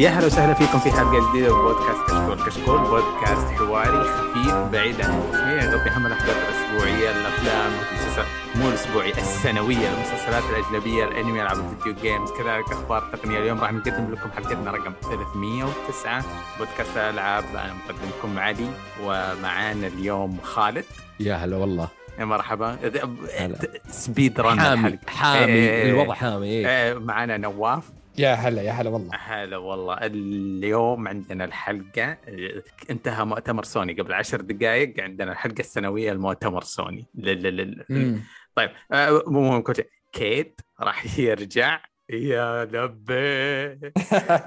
يا هلا وسهلا فيكم في حلقة جديدة من بودكاست كشكول. كشكول بودكاست حواري خفيف بعيد عن الرسميه يغطي هم الأحداث الأسبوعية الأفلام المسلسلات مو الاسبوعيه السنوية المسلسلات الأجنبية الأنمي ألعاب الفيديو games كذلك أخبار التقنيه اليوم راح نقدم لكم حلقتنا رقم 309 بودكاست الالعاب أنا مقدمكم علي ومعانا اليوم خالد. يا هلا والله. يا مرحبا. speed run حامي. حامي. إيه. الوضع حامي إيه. آه، معانا نواف. يا هلا يا هلا والله. هلا والله. اليوم عندنا الحلقة انتهى مؤتمر سوني قبل عشر دقائق عندنا الحلقة السنوية لمؤتمر سوني. لل... لل... مم. طيب آه، مو مهم كل شيء. كيت راح يرجع. يا لبي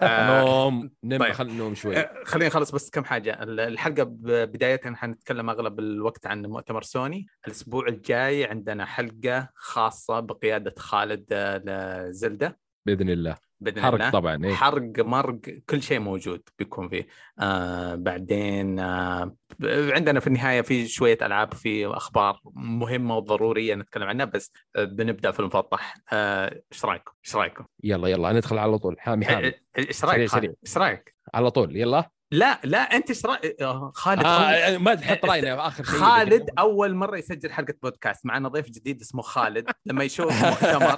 آه، نوم نم طيب. خل نوم شوي. آه، خلينا نخلص بس كم حاجة. ال- الحلقة ب- بداية حنتكلم أغلب الوقت عن مؤتمر سوني. الأسبوع الجاي عندنا حلقة خاصة بقيادة خالد لزلدة. بإذن الله. بإذن حرق الله طبعا إيه. حرق مرق كل شيء موجود بيكون فيه آه بعدين آه عندنا في النهاية في شوية ألعاب في أخبار مهمة وضرورية نتكلم عنها بس آه بنبدأ في المفطح آه، إيش رأيكم؟ إيش رأيكم؟ يلا يلا ندخل على طول حامي حامي آه، إيش رأيك؟ إيش رأيك؟ على طول يلا لا لا أنت إيش رايك؟ آه، خالد آه ما تحط رأينا في آخر شيء خالد أول مرة يسجل حلقة بودكاست معنا ضيف جديد اسمه خالد. لما يشوف مؤتمر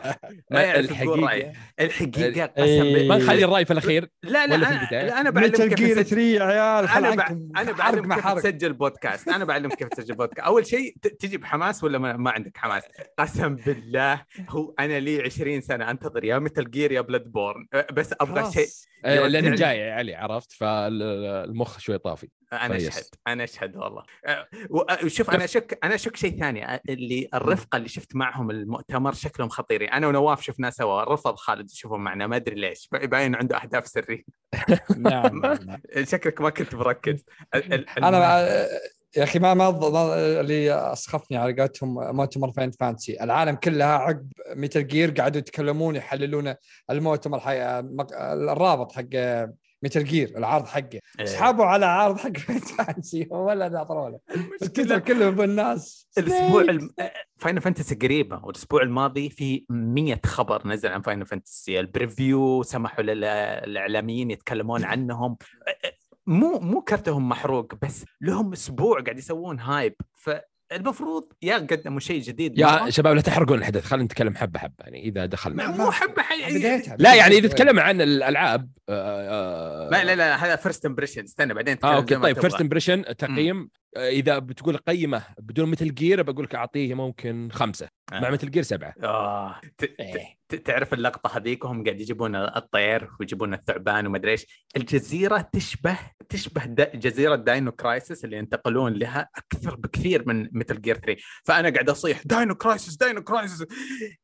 ما يعرف يقول رأيه. الحقيقة الحقيقة إيه. قسم بالله ما نخلي الرأي في الأخير لا لا ولا في أنا, أنا بعلمك كيف جير نسجل 3 يا عيال أنا بع... أنا بعلمك كيف تسجل بودكاست. أنا بعلمك كيف تسجل بودكاست. أول شيء ت- تجي بحماس ولا ما, ما عندك حماس؟ قسم بالله هو أنا لي 20 سنة أنتظر يا Metal Gear يا Bloodborne. بس أبغى. شيء. لاني جاي يا علي عرفت؟ فالمخ شوي طافي. أنا. اشهد أنا اشهد والله. أه، و- شوف. أنا أشك أنا أشك شيء ثاني اللي الرفقة اللي شفت معهم المؤتمر شكلهم خطيرين. أنا ونواف شفناه سوا رفض خالد يشوفهم معنا ما أدري ليش باين عنده أهداف سرية. نعم نعم. شكلك ما كنت مركز. أنا يا أخي ما ما اللي أسخفني على قولتهم مؤتمر Final Fantasy العالم كلها عقب Metal Gear قعدوا يتكلمون يحللون المؤتمر حق مق- الرابط حق Metal Gear العرض حقه. إيه. سحبوا على عرض حق Final Fantasy ولا ناطروا له التويتر المشكلة كله بالناس. الأسبوع الم... Final Fantasy قريبة والأسبوع الماضي في 100 خبر نزل عن Final Fantasy ال preview سمحوا للإعلاميين يتكلمون عنهم. مو مو كرتهم محروق بس لهم أسبوع قاعد يسوون hype. فالمفروض يا قدموا شيء جديد يا مرة. شباب لا تحرقون الحدث خلينا نتكلم حبة حبة يعني إذا دخلنا. مو حبة حي... بدايتها لا يعني إذا تكلم عن الألعاب آه، آه، ما لا لا هذا first impression استنى بعدين آه زي okay طيب. first impression تقييم. آه، إذا بتقول قيمة بدون Metal Gear بقول لك أعطيه ممكن خمسة. آه. مع Metal Gear سبعة. آه. ت... ت... إيه. ت- تعرف اللقطة هذيك وهم قاعد يجيبون الطير ويجيبون الثعبان وما أدري إيش. الجزيرة تشبه تشبه دا جزيرة Dino Crisis اللي ينتقلون لها أكثر بكثير من Metal Gear 3 فأنا قاعد أصيح Dino Crisis Dino Crisis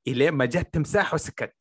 إلين ما جت تمساح وسكت.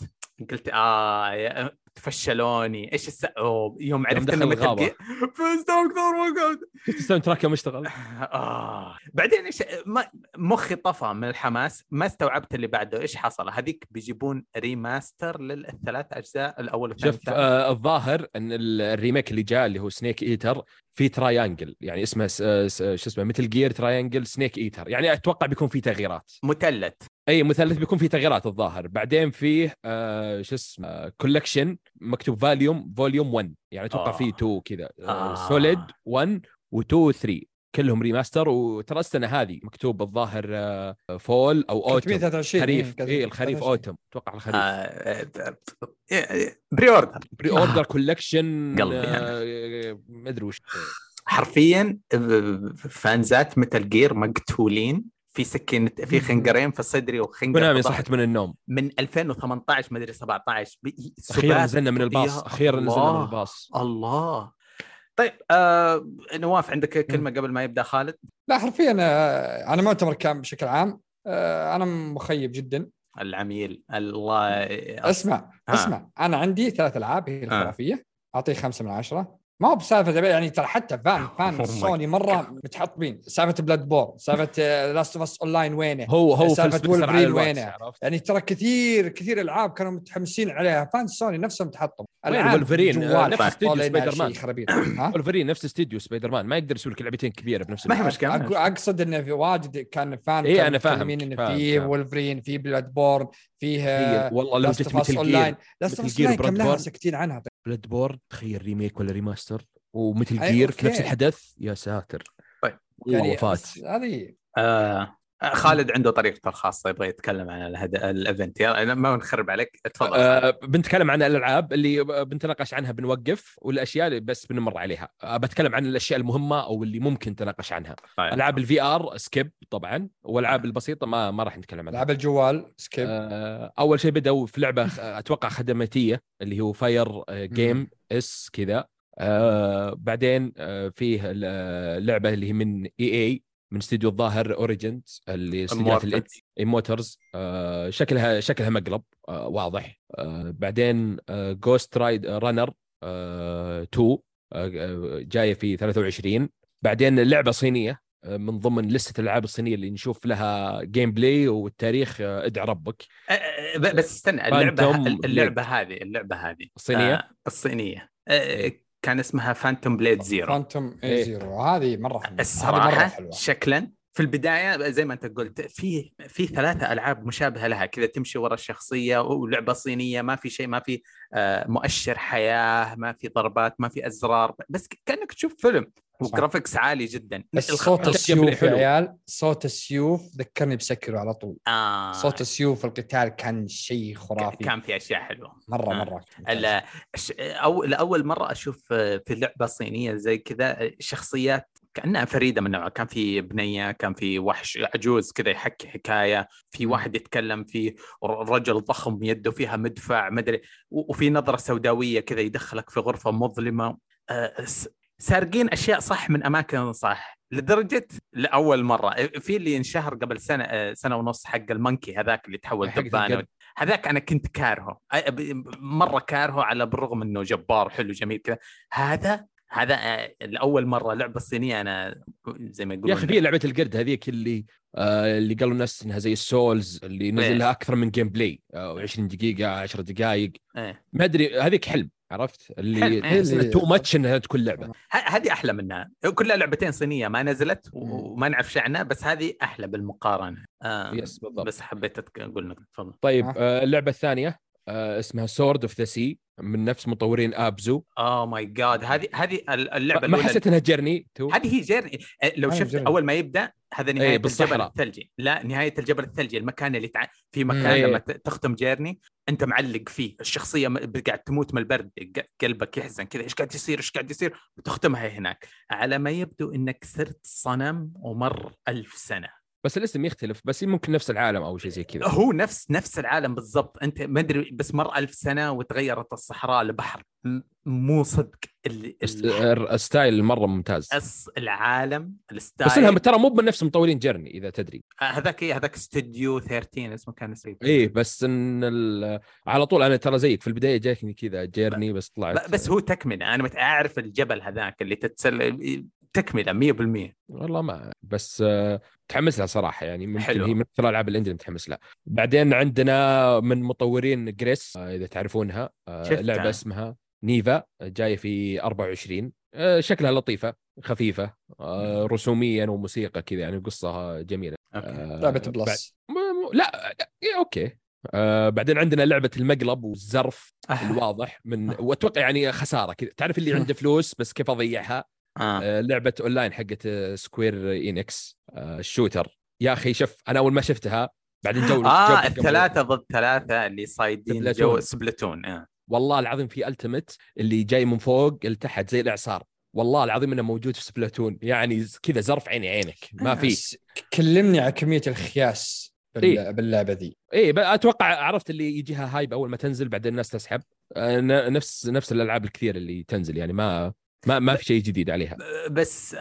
قلت آه فشلوني إيش الس... أوه يوم عرفت انه Metal. Gear فزت أكثر وقت شفت ال soundtrack يوم اشتغل؟ آه. بعدين إيش ما مخي طفى من الحماس ما استوعبت اللي بعده إيش حصل؟ هذيك بيجيبون remaster للثلاث أجزاء الأول والثاني شوف آه الظاهر إن ال- ال remake اللي جاء اللي هو Snake Eater في triangle يعني اسمه س- شو اسمه Metal Gear triangle Snake Eater يعني أتوقع بيكون في تغييرات. مثلث. أي مثلث بيكون في تغييرات الظاهر. بعدين فيه آه شو اسمه collection مكتوب volume volume 1 يعني أتوقع آه. فيه 2 كذا. آه. Solid 1 و2 و 3 كلهم remaster وترى السنة هذه مكتوب الظاهر آه، fall أو autumn 323 خريف. إيه، اي الخريف 23. autumn أتوقع الخريف. آه pre-order pre-order collection قلبي آه، ما أدري وش. حرفيا آه، فانزات Metal Gear مقتولين. في سكين في خنجرين في صدري وخنجر كونامي في ظهري. صحت من النوم. من 2018 ما أدري 17 بي- أخيرا نزلنا من الباص أخيرا نزلنا من الله. الباص. الله. طيب آه نواف عندك كلمة قبل ما يبدأ خالد؟ لا حرفيا آه، أنا مؤتمر كان بشكل عام. آه، أنا مخيب جدا. العميل. الله. اسمع آه. اسمع. أنا عندي ثلاث ألعاب هي الخرافية. أعطيه خمسة من عشرة. ما هو بسالفة يعني ترى حتى fan oh fan سوني مرة متحطمين. سالفة Bloodborne سالفة Last of Us online وينه؟ هو هو على وولفرين وينه؟ يعني ترى كثير كثير ألعاب كانوا متحمسين عليها. fan سوني نفسهم تحطم وولفرين؟ آه، نفس استديو Spider-Man. Wolverine نفس استديو سبايدر مان ما يقدر يسوي لك لعبتين كبيرة بنفس ما هي الوقت. مشكلة. اقصد إنه في واجد كان فان كانوا أنا فاهم، إنه في فاهم. وولفرين في بلاد بورن فيه تخيل، والله لو لاست جت اوف اس مثل اون جير لاين لاست اوف اس كم لها ساكتين عنها. بلاد بورد تخيل ريميك ولا ريماستر ومثل جير في نفس. الحدث يا ساتر طيب. يعني وفات هذه آه خالد عنده طريقته الخاصة يبغى يتكلم عن الهد... الايفنت يلا ما نخرب عليك تفضل آه بنتكلم عن الألعاب اللي بنتناقش عنها بنوقف والأشياء اللي بس بنمر عليها. آه بتكلم عن الأشياء المهمة أو اللي ممكن تناقش عنها. طيب. ألعاب الفي ار سكيب طبعا والألعاب البسيطة ما ما راح نتكلم عنها. ألعاب الجوال سكيب. آه أول شيء بدأوا في لعبة آه، أتوقع خدماتية اللي هو فاير جيم اس كذا. آه بعدين آه فيه ال- لعبة اللي هي من اي اي من استديو الظاهر اوريجنز اللي استديوهات. الإت- موتورز آه شكلها شكلها مقلب. آه واضح. آه بعدين جوست رايد رانر 2 آه جاية في 23 بعدين لعبة صينية آه، من ضمن لستة الألعاب الصينية اللي نشوف لها جيم بلاي والتاريخ آه، ادعى ربك. بس استنى اللعبة اللعبة هذه اللعبة هذه الصينية. الصينيه كان اسمها Phantom Blade Zero Phantom. اي Zero هذه مرة حلوة. الصراحة حلوة. شكلا في البداية زي ما انت قلت في في ثلاثة ألعاب مشابهة لها كذا تمشي ورا الشخصية ولعبة صينية ما في شيء ما في آه، مؤشر حياة ما في ضربات ما في أزرار بس كأنك تشوف فيلم. صح. و graphics عالي جدا. بس صوت السيوف يا. عيال صوت السيوف ذكرني ب Sekiro على طول. آه. صوت السيوف القتال كان شيء خرافي. كان في أشياء حلوة. مرة آه. مرة أو لأول مرة أشوف آه، في لعبة صينية زي كذا آه، شخصيات كأنها فريدة من نوعها. كان في بنية كان في وحش عجوز كذا يحكي حكاية. في. واحد يتكلم في رجل ضخم يده فيها مدفع مدري وفي نظرة سوداوية كذا يدخلك في غرفة مظلمة. آه، سارقين أشياء صح من أماكن صح. لدرجة لأول مرة. آه، في اللي انشهر قبل سنة آه، سنة ونص حق المونكي هذاك اللي تحول القرد. هذاك أنا كنت كارهه. مرة كارهه على بالرغم إنه جبار حلو جميل كذا. هذا هذا آه، لأول مرة لعبة صينيه أنا زي ما يقولون يا أخي في لعبة القرد هذيك اللي آه اللي قالوا الناس إنها زي ال Souls اللي نزل إيه. لها أكثر من gameplay آه 20 دقيقة 10 دقائق إيه. ما أدري هذيك حلم عرفت اللي إيه. too much إنها تكون لعبة ه- هذه أحلى منها كلها لعبتين صينية ما نزلت. وما نعرف عنها بس هذه أحلى بالمقارنة آه yes بالضبط بس حبيت أقول لك تفضل طيب آه. اللعبة الثانية اسمها Sword of the Sea من نفس مطورين Abzu oh my god هذه هذه اللعبة ما حسيت إنها جيرني تو. هذه هي Journey آه، لو شفت Journey. أول ما يبدأ هذا نهاية الجبل. الثلجي. لا نهاية الجبل الثلجي المكان اللي تع... في مكان أيه. لما ت- تختم Journey أنت معلق فيه. الشخصية قاعد تموت من البرد ق- قلبك يحزن كذا. إيش قاعد يصير؟ إيش قاعد يصير؟ وتختمها هناك. على ما يبدو إنك صرت صنم ومر ألف سنة. بس الاسم يختلف بس ممكن نفس العالم أو شيء زي كذا. هو نفس نفس العالم بالضبط. أنت ما أدري بس مر ألف سنة وتغيرت الصحراء لبحر. مو صدق اللي- ال style مرة ممتاز. أس العالم ال style بس انها ترى مو من نفس مطورين Journey إذا تدري. آه، هذاك إيه هذاك استوديو 13 اسمه كان اسمه إيه بس إن ال... على طول أنا ترى زيك في البداية جاكني كذا Journey بس طلعت بس هو تكملة. أنا مت- أعرف الجبل هذاك اللي تتسلل تكملة 100% والله ما بس آه، متحمس لها صراحة يعني ممكن حلو. هي من أكثر الالعاب اللي عندي متحمس لها. بعدين عندنا من مطورين Gris آه، إذا تعرفونها آه،. لعبة اسمها Neva جاية في 24 آه، شكلها لطيفة خفيفة آه، رسوميا وموسيقى كذا يعني قصة جميلة. أوكي. آه، لعبة Plus. م- م- لا إيه، أوكي. آه بعدين عندنا لعبة المقلب والزرف. الواضح من وأتوقع يعني خسارة كذا. تعرف اللي عنده فلوس بس كيف أضيعها؟ آه. آه لعبة أونلاين حقت آه، Square Enix آه ال shooter يا أخي شوف أنا أول ما شفتها بعدين جو آه جو- الثلاثة ضد ثلاثة اللي صايدين Splatoon. جو Splatoon آه. والله العظيم في ال ultimate اللي جاي من فوق لتحت زي الإعصار والله العظيم إنه موجود في Splatoon يعني كذا زرف عيني عينك ما في بس كلمني على كمية الخياس. إيه. باللعبة ذي ب- أتوقع عرفت اللي يجيها hype أول ما تنزل بعدين الناس تسحب آه، ن- نفس نفس الألعاب الكثير اللي تنزل يعني ما ما ما في شيء جديد عليها بس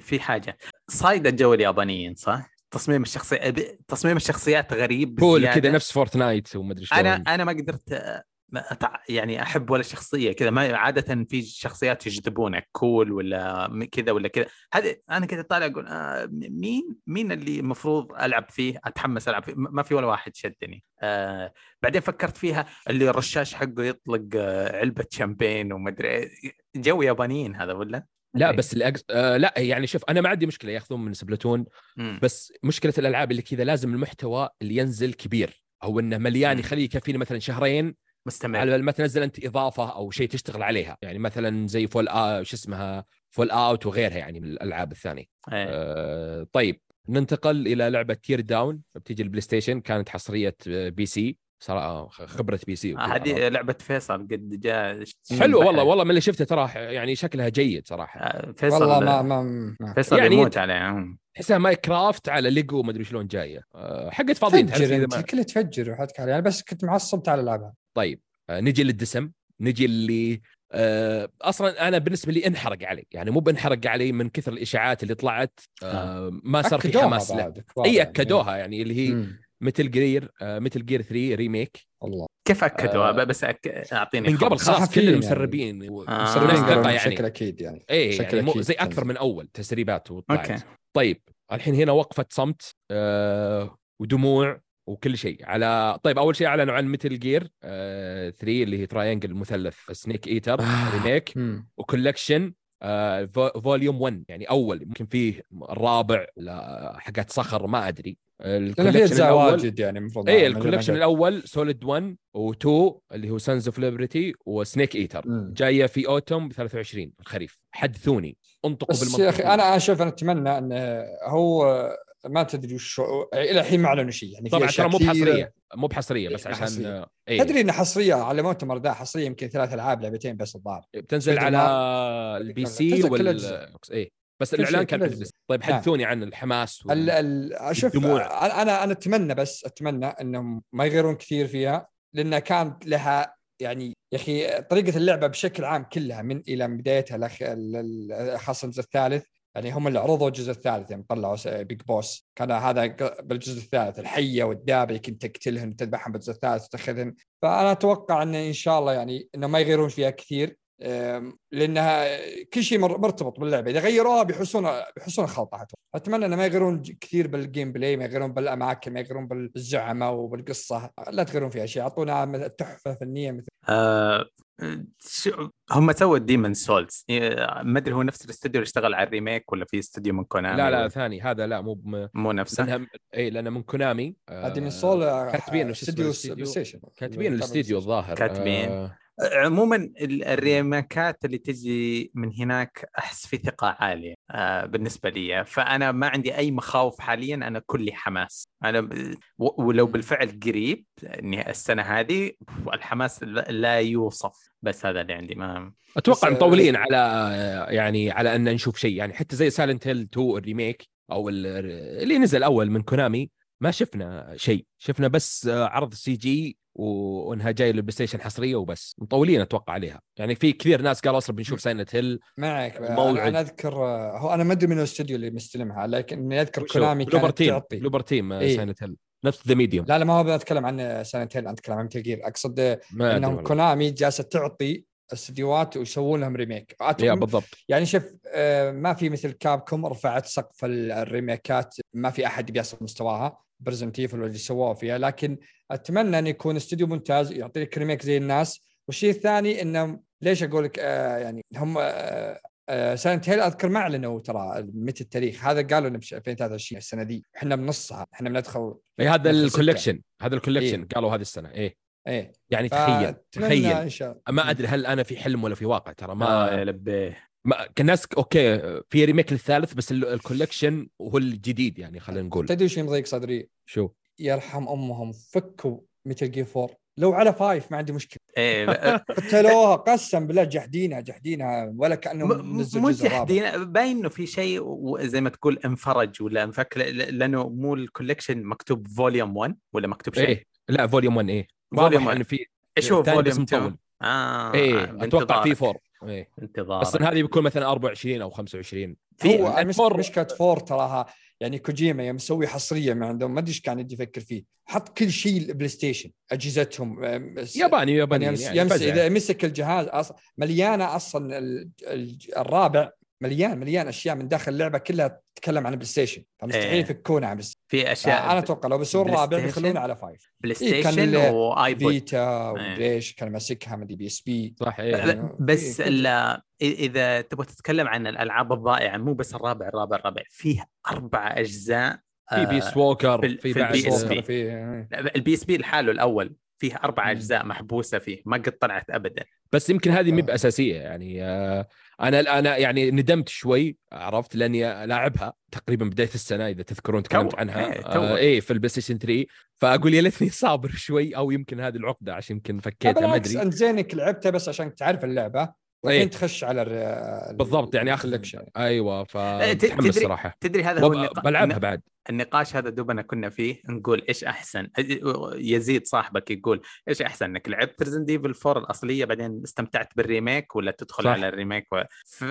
في حاجة صايده جو اليابانيين صح؟ تصميم الشخصية تصميم الشخصيات غريب بزيادة. كذا نفس Fortnite ومدري شلون أنا أنا ما قدرت آه، ما أتع- يعني أحب ولا شخصية كذا ما عادة في شخصيات يجذبونك cool ولا كذا ولا كذا هذا أنا كذا طالع أقول آه مين مين اللي المفروض ألعب فيه أتحمس ألعب فيه ما في ولا واحد شدني آه بعدين فكرت فيها اللي الرشاش حقه يطلق آه علبة شامبين ومدري إيه. جو يابانيين هذا ولا لا أوكي. بس أقص... آه لا يعني شوف أنا ما عندي مشكلة ياخذون من Splatoon مم. بس مشكلة الألعاب اللي كذا لازم المحتوى اللي ينزل كبير أو إنه مليان. يخليه يكفيني مثلا شهرين مستمر. على ما تنزل أنت إضافة أو شيء تشتغل عليها. يعني مثلا زي Fall آ شو اسمها؟ Fallout وغيرها يعني من الألعاب الثانية. إيه. آه طيب ننتقل إلى لعبة Teardown بتيجي ال PlayStation كانت حصرية PC. صراحة خبرة PC وكذا. هذه لعبة فيصل قد جاء حلوة والله والله من اللي شفته ترى يعني شكلها جيد صراحة. آه، فيصل والله ما ما, ما. فيصل يعني يموت عليها تحسها Minecraft على ليجو ما أدري شلون جاية. آه، حقت فاضيين تفجر ما- الكل تفجر وحدك عليه. أنا بس كنت معصب تعال ألعبها. طيب آه، نجي للدسم. نجي اللي آه، أصلا أنا بالنسبة لي انحرق علي. يعني مو بانحرق علي من كثر الإشاعات اللي طلعت. آه، ما صار في حماس له. بعد كبار إي يعني. أكدوها يعني اللي هي مثل جير مثل جير 3 ريميك والله كيف أكدوا آه، بس أك... أعطيني من قبل. خلاص كل يعني. المسربين و- آه. مسربين بشكل يعني أكيد يعني إيه بشكل يعني مو أكيد زي أكثر. من أول تسريبات وطلعت أوكي طيب الحين هنا وقفة صمت آه ودموع وكل شيء على طيب أول شيء أعلنوا عن Metal Gear آه 3 اللي هي triangle المثلث Snake Eater آه. remake. و collection آه volume 1 يعني أول يمكن فيه الرابع حاجات صخر ما أدري. ال collection واجد يعني المفروض اي ال collection الأول Solid 1 و2 اللي هو Sons of Liberty و Snake Eater مم. جاية في autumn 23 الخريف. حدثوني انطقوا بس بالمنطق يا أخي أنا أشوف أنا أتمنى إنه هو ما تدري وش إلى الحين ما أعلنوا شيء يعني طبعا ترى مو. بحصرية مو بحصرية بس إيه، عشان حصرية. اي تدري انه حصرية على مؤتمر ذا حصرية يمكن ثلاث ألعاب لعبتين بس الظاهر بتنزل على. ال PC وال أجزاء. اي بس الإعلان كان. البلاي طيب نعم. حدثوني عن الحماس وال- ال ال الدموع. أنا أنا أتمنى بس أتمنى إنهم ما يغيرون كثير فيها لأنها كانت لها يعني يا أخي طريقة اللعبة بشكل عام كلها من إلى بدايتها خاصة الجزء الثالث يعني هم اللي عرضوا الجزء الثالث يعني طلعوا Big Boss كان هذا بالجزء الثالث الحية والدابه كنت تقتلهن وتذبحهم بالجزء الثالث وتاخذهن فأنا أتوقع انه إن شاء الله يعني إنه ما يغيرون فيها كثير. لأنها كل شيء مر- مرتبط باللعبة. إذا غيروها بيحسون بيحسون خلطة. أتمنى إنه ما يغيرون كثير بال gameplay ما يغيرون بالأماكن ما يغيرون بالزعماء وبالقصة. لا تغيرون فيها شيء. أعطونا تحفه فنيه مثل. آه... شو... هم سووا Demon's Souls ما أدري هو نفس الاستوديو اللي اشتغل على ال remake ولا في استوديو من كونامي لا لا ولا- ثاني. هذا لا مو بم... مو نفسه. لأنها اي لأنه من كونامي آه، هذه من Seoul كاتبين وش اسمه استوديو الاستديو؟ بلاي ستيشن كاتبين الاستديو الظاهر. كاتبين. آه، عموما ال- ال remake ات اللي تجي من هناك أحس في ثقة عالية آه بالنسبة لي. فأنا ما عندي أي مخاوف حاليا أنا كلي حماس. أنا ولو بالفعل قريب إني السنة هذه الحماس لا لا يوصف. بس هذا اللي عندي ما أتوقع بس- مطولين على يعني على أن نشوف شيء. يعني حتى زي Silent Hill 2 ال remake أو ال- اللي نزل أول من كونامي ما شفنا شيء. شفنا بس آه، عرض CG وإنها جاية للبلاي ستيشن حصرية وبس. مطولين أتوقع عليها. يعني في كثير ناس قالوا أصلا بنشوف Silent Hill معك. موعد. أنا, أذكر هو أنا ما أدري من الأستوديو اللي مستلمها لكن أذكر كونامي كانت تيم تعطي. Bloober Team إيه. Silent Hill نفس ذا ميديوم لا لا ما هو بتكلم عن سنتين أنا أتكلم عن متل جير أقصد إنهم. كونامي جالسة تعطي استديوهات ويسوون لهم ريميك يا بالضبط. يعني شوف آه، ما في مثل كابكوم رفعت سقف ال- الريميكات ما في أحد بيصل مستواها برزنت ايفل اللي سووه فيها لكن أتمنى أن يكون استوديو ممتاز يعطي لك ريميك زي الناس. والشيء الثاني انه ليش أقول لك آه يعني هم آه سايلنت هيل أذكر ما أعلنوا ترى متى التاريخ. هذا قالوا إنه بش- 2023 السنة دي. إحنا بنصها إحنا بندخل اي هذا الكوليكشن هذا الكوليكشن إيه. قالوا هذه السنة. إيه. إيه. يعني تخيل تخيل. ما أدري هل أنا في حلم ولا في واقع ترى ما آه، لبيه ما كان ناس okay في remake للثالث بس ال- ال collection هو الجديد يعني خلينا نقول. تدري شو مضيق صدري؟ شو؟ يرحم أمهم فكوا Metal Gear 4 لو على five ما عندي مشكلة. إيه لا، قتلوها قسم بالله جحدينها جحدينها ولا كأنهم مو جزء رابع. جحدين باين إنه في شيء وزي ما تقول انفرج ولا انفك ل- لأنه مو ال collection مكتوب فوليوم 1 ولا مكتوب شيء؟ إيه لا فوليوم 1 إيه. فوليوم واضح 1. ان في إيش هو الثاني بس فوليوم 2 مطول آه إيه أتوقع في. 4 إيه. انتظار بس إن هذه بيكون مثلا 24 أو 25 في هو فور- مشكلة فور تراها يعني كوجيما يوم مسوي حصرية من عندهم ما أدري إيش كان يدي يفكر فيه. حط كل شيء البلاي ستيشن أجهزتهم س- ياباني ياباني يعني يمس فزع. إذا مسك الجهاز أص... مليانة أصلا ال... ال... الرابع مليان مليان أشياء من داخل اللعبة كلها تتكلم عن البلاي ستيشن فمستحيل إيه. يفكونها عن بلاي ستيشن في أشياء أنا أتوقع لو بيسوون بلاي الرابع ستيشن؟ بيخلونه على فايف بلاي إيه، كان ستيشن ال- وايبود فيتا إيه. وليش كان ماسكها مدري بي إس بي صح يعني ب- بس ال- إذا تبغى تتكلم عن الألعاب الضائعه مو بس الرابع الرابع الرابع فيه أربع أجزاء في بيس ووكر في في في بعد البي إس بي. في البي إس بي لحاله الأول فيه أربع. أجزاء محبوسة فيه ما قد طلعت ابدا بس يمكن هذه مي آه. بأساسية يعني آه، أنا أنا يعني ندمت شوي عرفت لأني لاعبها تقريبا بداية السنة إذا تذكرون تكلمت. عنها إيه، تو. آه إيه في البلاي ستيشن 3 فأقول يا ليتني صابر شوي أو يمكن هذه العقدة عشان يمكن فكيتها ما أدري أنت زينك لعبتها بس عشان تعرف اللعبة والحين إيه. تخش على الر- بالضبط يعني آخذ ال collection. أيوه ت- فمتحمس تدري- صراحة تدري هذا هو وب- النقا... بلعبها بعد النقاش هذا دوبنا كنا فيه نقول إيش أحسن؟ يزيد صاحبك يقول إيش أحسن؟ إنك لعبت Resident Evil 4 الأصلية بعدين استمتعت بال remake ولا تدخل صح. على ال remake و... ف...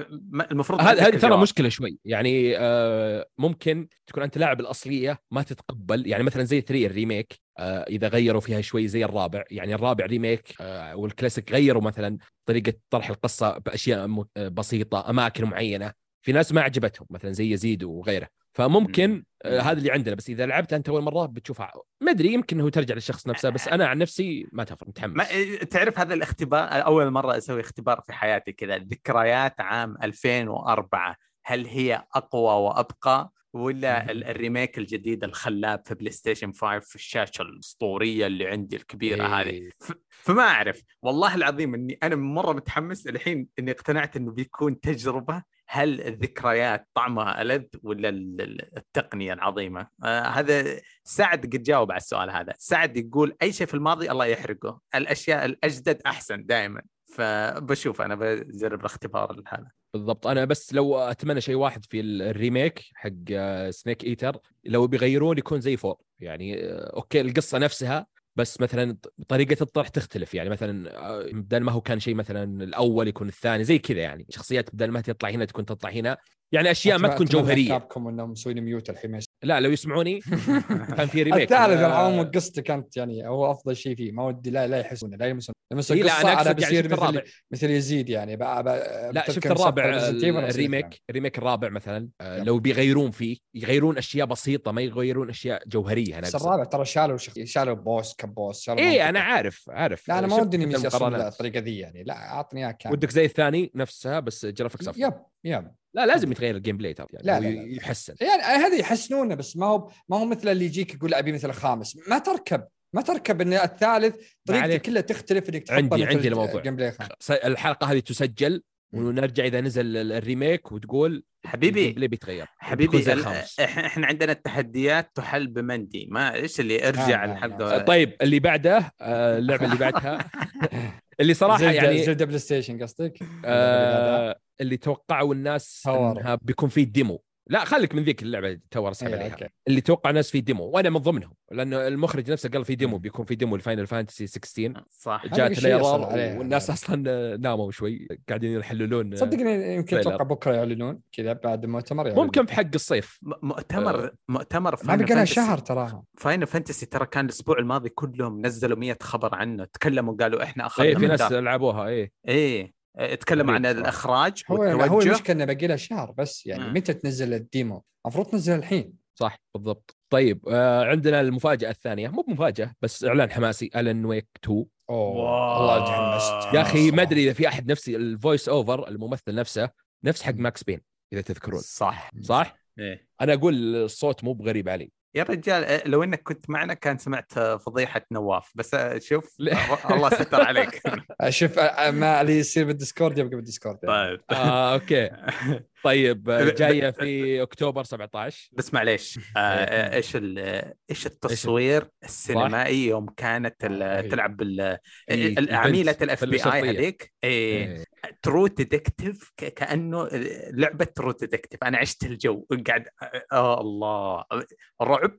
المفروض عندك هذه ترى. مشكلة شوي. يعني آه ممكن تكون أنت لاعب الأصلية ما تتقبل يعني مثلا زي 3 ال remake آه إذا غيروا فيها شوي زي الرابع. يعني الرابع remake آه والكلاسيك غيروا مثلا طريقة طرح القصة بأشياء آه، بسيطة أماكن معينة. في ناس ما عجبتهم مثلا زي يزيد وغيره. فممكن آه. هذا اللي عندنا. بس إذا لعبت أنت أول مرة بتشوفها. ما أدري يمكن هو ترجع للشخص نفسه بس أنا عن نفسي ما تفرق متحمس. ما تعرف هذا الاختبار؟ أول مرة أسوي اختبار في حياتي كذا ذكريات عام 2004 هل هي أقوى وأبقى؟ ولا ال- ال remake الجديد الخلاب في بلاي ستيشن 5 في الشاشة الأسطورية اللي عندي الكبيرة هذه؟ إيه. ف- فما أعرف. والله العظيم إني أنا مرة متحمس الحين إني اقتنعت إنه بيكون تجربة هل الذكريات طعمها ألذ ولا ال- ال- التقنية العظيمة؟ آه هذا سعد قد جاوب على السؤال هذا، سعد يقول أي شيء في الماضي الله يحرقه، الأشياء الأجدد أحسن دائما، فبشوف أنا بجرب الاختبار هذا. بالضبط. أنا بس لو أتمنى شيء واحد في ال remake حق Snake Eater لو بيغيرون يكون زي four. يعني آه، okay القصة نفسها بس مثلا طريقة الطرح تختلف. يعني مثلا آه، بدل ما هو كان شيء مثلا الأول يكون الثاني زي كذا يعني. شخصيات بدل ما تطلع هنا تكون تطلع هنا. يعني أشياء ما تكون جوهرية. كابكوم إنهم مسوين mute الحين. لا لو يسمعوني كان في remake الثالث آه، العموم قصته كانت يعني هو أفضل شيء فيه. ما ودي لا لا يحسونه لا يلمسون يلمسون إيه، لا أنا أقصد يعني الرابع مثل مثل يزيد يعني. بقى بقى لا شفت الرابع الريميك الريميك الرابع مثلا. آه، yep. لو بيغيرون فيه يغيرون أشياء بسيطة ما يغيرون أشياء جوهرية أنا بس. الرابع ترى شالوا شخ... شالوا boss ك boss شالوا منطقة. أنا عارف عارف. لا أنا ما ودي إني. الطريقة ذي يعني. لا أعطني اياه كامل ودك زي الثاني نفسها بس graphics أفضل. يب يب. لا لازم يتغير ال gameplay ترى يعني لا، لا، لا. يحسن يعني هذا يحسنونه بس ما هو ما هو مثل اللي يجيك يقول أبي مثل الخامس ما تركب ما تركب إن الثالث طريقته. كلها تختلف إنك تحطه عندي- عندي الموضوع. الحلقة هذه تسجل. ونرجع إذا نزل ال- ال remake وتقول حبيبي بلاي بيتغير حبيبي إحنا عندنا التحديات تحل بمندي ما إيش اللي أرجع الحلقة طيب اللي بعده آه، اللعبة اللي بعدها اللي صراحة زلدة يعني زلدة PlayStation قصدك؟ آه اللي توقعوا الناس. إنها بيكون في demo لا خليك من ذيك اللعبة Tower اسحب إيه، عليها okay. اللي توقع الناس في demo وأنا من ضمنهم لأنه المخرج نفسه قال في demo. بيكون في demo ال Final Fantasy 16 صح هذا جاء شيء يصل trailer عليه. والناس أصلا ناموا شوي قاعدين يحللون صدقني يمكن. أتوقع بكرة يعلنون كذا بعد المؤتمر يعلنون. ممكن في حق الصيف مؤتمر مؤتمر ما بقى لها Fantasy- شهر تراها Final Fantasy ترى كان الأسبوع الماضي كلهم نزلوا 100 خبر عنه تكلموا قالوا إحنا أخذنا إيه في ناس. لعبوها إيه إيه تكلموا عن. الإخراج هو هو والتوجه المشكلة إنه باقي لها شهر بس يعني. متى تنزل ال demo؟ المفروض تنزل الحين صح بالضبط طيب آه عندنا المفاجأة الثانية مو بمفاجأة بس إعلان حماسي Alan Wake 2 أوه. والله تحمست يا أخي ما. أدري إذا في أحد نفسي ال voice over الممثل نفسه نفس حق Max Payne إذا تذكرون صح صح؟ إيه. أنا أقول الصوت مو بغريب علي يا رجال آه، لو إنك كنت معنا كان سمعت فضيحة نواف بس آه، شوف. آه، الله ستر عليك. شوف آه، ما اللي يصير بال Discord يبقى بال Discord يعني. طيب. آه okay. طيب جاية في أكتوبر 17 بس معليش آه، آه، إيش إيش التصوير السينمائي يوم كانت تلعب بال ال- عميلة ال FBI. هذيك؟ إيه. إيه. True Detective كأنه لعبة True Detective أنا عشت الجو. قاعد آه الله. رعب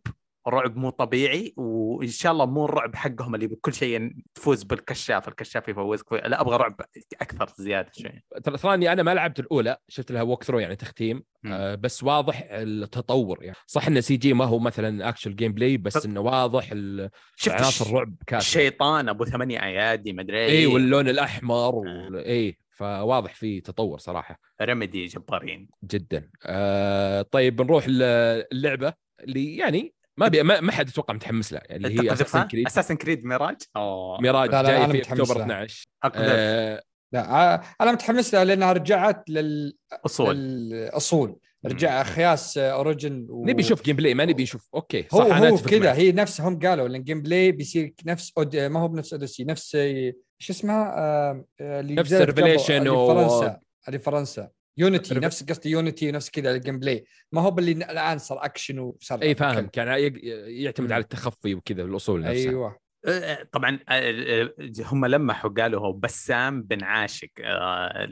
رعب مو طبيعي وإن شاء الله مو الرعب حقهم اللي بكل شيء تفوز بالكشاف. الكشاف يفوزك. لا أبغى رعب أكثر زيادة شوي. ترى تراني أنا ما لعبت الأولى. شفت لها walkthrough يعني تختيم. مم. آه بس واضح التطور يعني. صح انه CG ما هو مثلا action gameplay بس بس- إنه واضح شفت عناصر الرعب كاسر الشيطان أبو ثمانية أيادي مدري اي إيه واللون الأحمر وال... اي فواضح في تطور صراحة. Remedy جبارين. جدا. آه طيب نروح اللعبه اللي يعني ما بي ما, ما حد يتوقع متحمس لها. يعني هي Assassin's Creed Assassin's Creed Mirage؟ أوه. ميراج لا، لا، جاي أنا في متحمس أكتوبر لها. 12 أقدر آه لا آه، أنا متحمس لها لأنها رجعت لل... أصول. للأصول. رجع خياس آه، origin و... نبي نشوف gameplay ما نبي نشوف. okay صح هو هو كذا. هي نفسهم قالوا إن ال gameplay بيصير نفس Ody... ما هو بنفس Odyssey نفس شو اسمها؟ آه، آه، اللي نفس اللي و- فرنسا اللي فرنسا. Unity Revel- نفس قصدي Unity نفس كذا ال gameplay ما هو باللي الآن صار اكشن وصار إي فاهم. كان يعتمد. على التخفي وكذا الأصول نفسها. أيوه. آه، طبعا آه، آه، هم لمحوا قالوا هو بسام بن عاشق آه،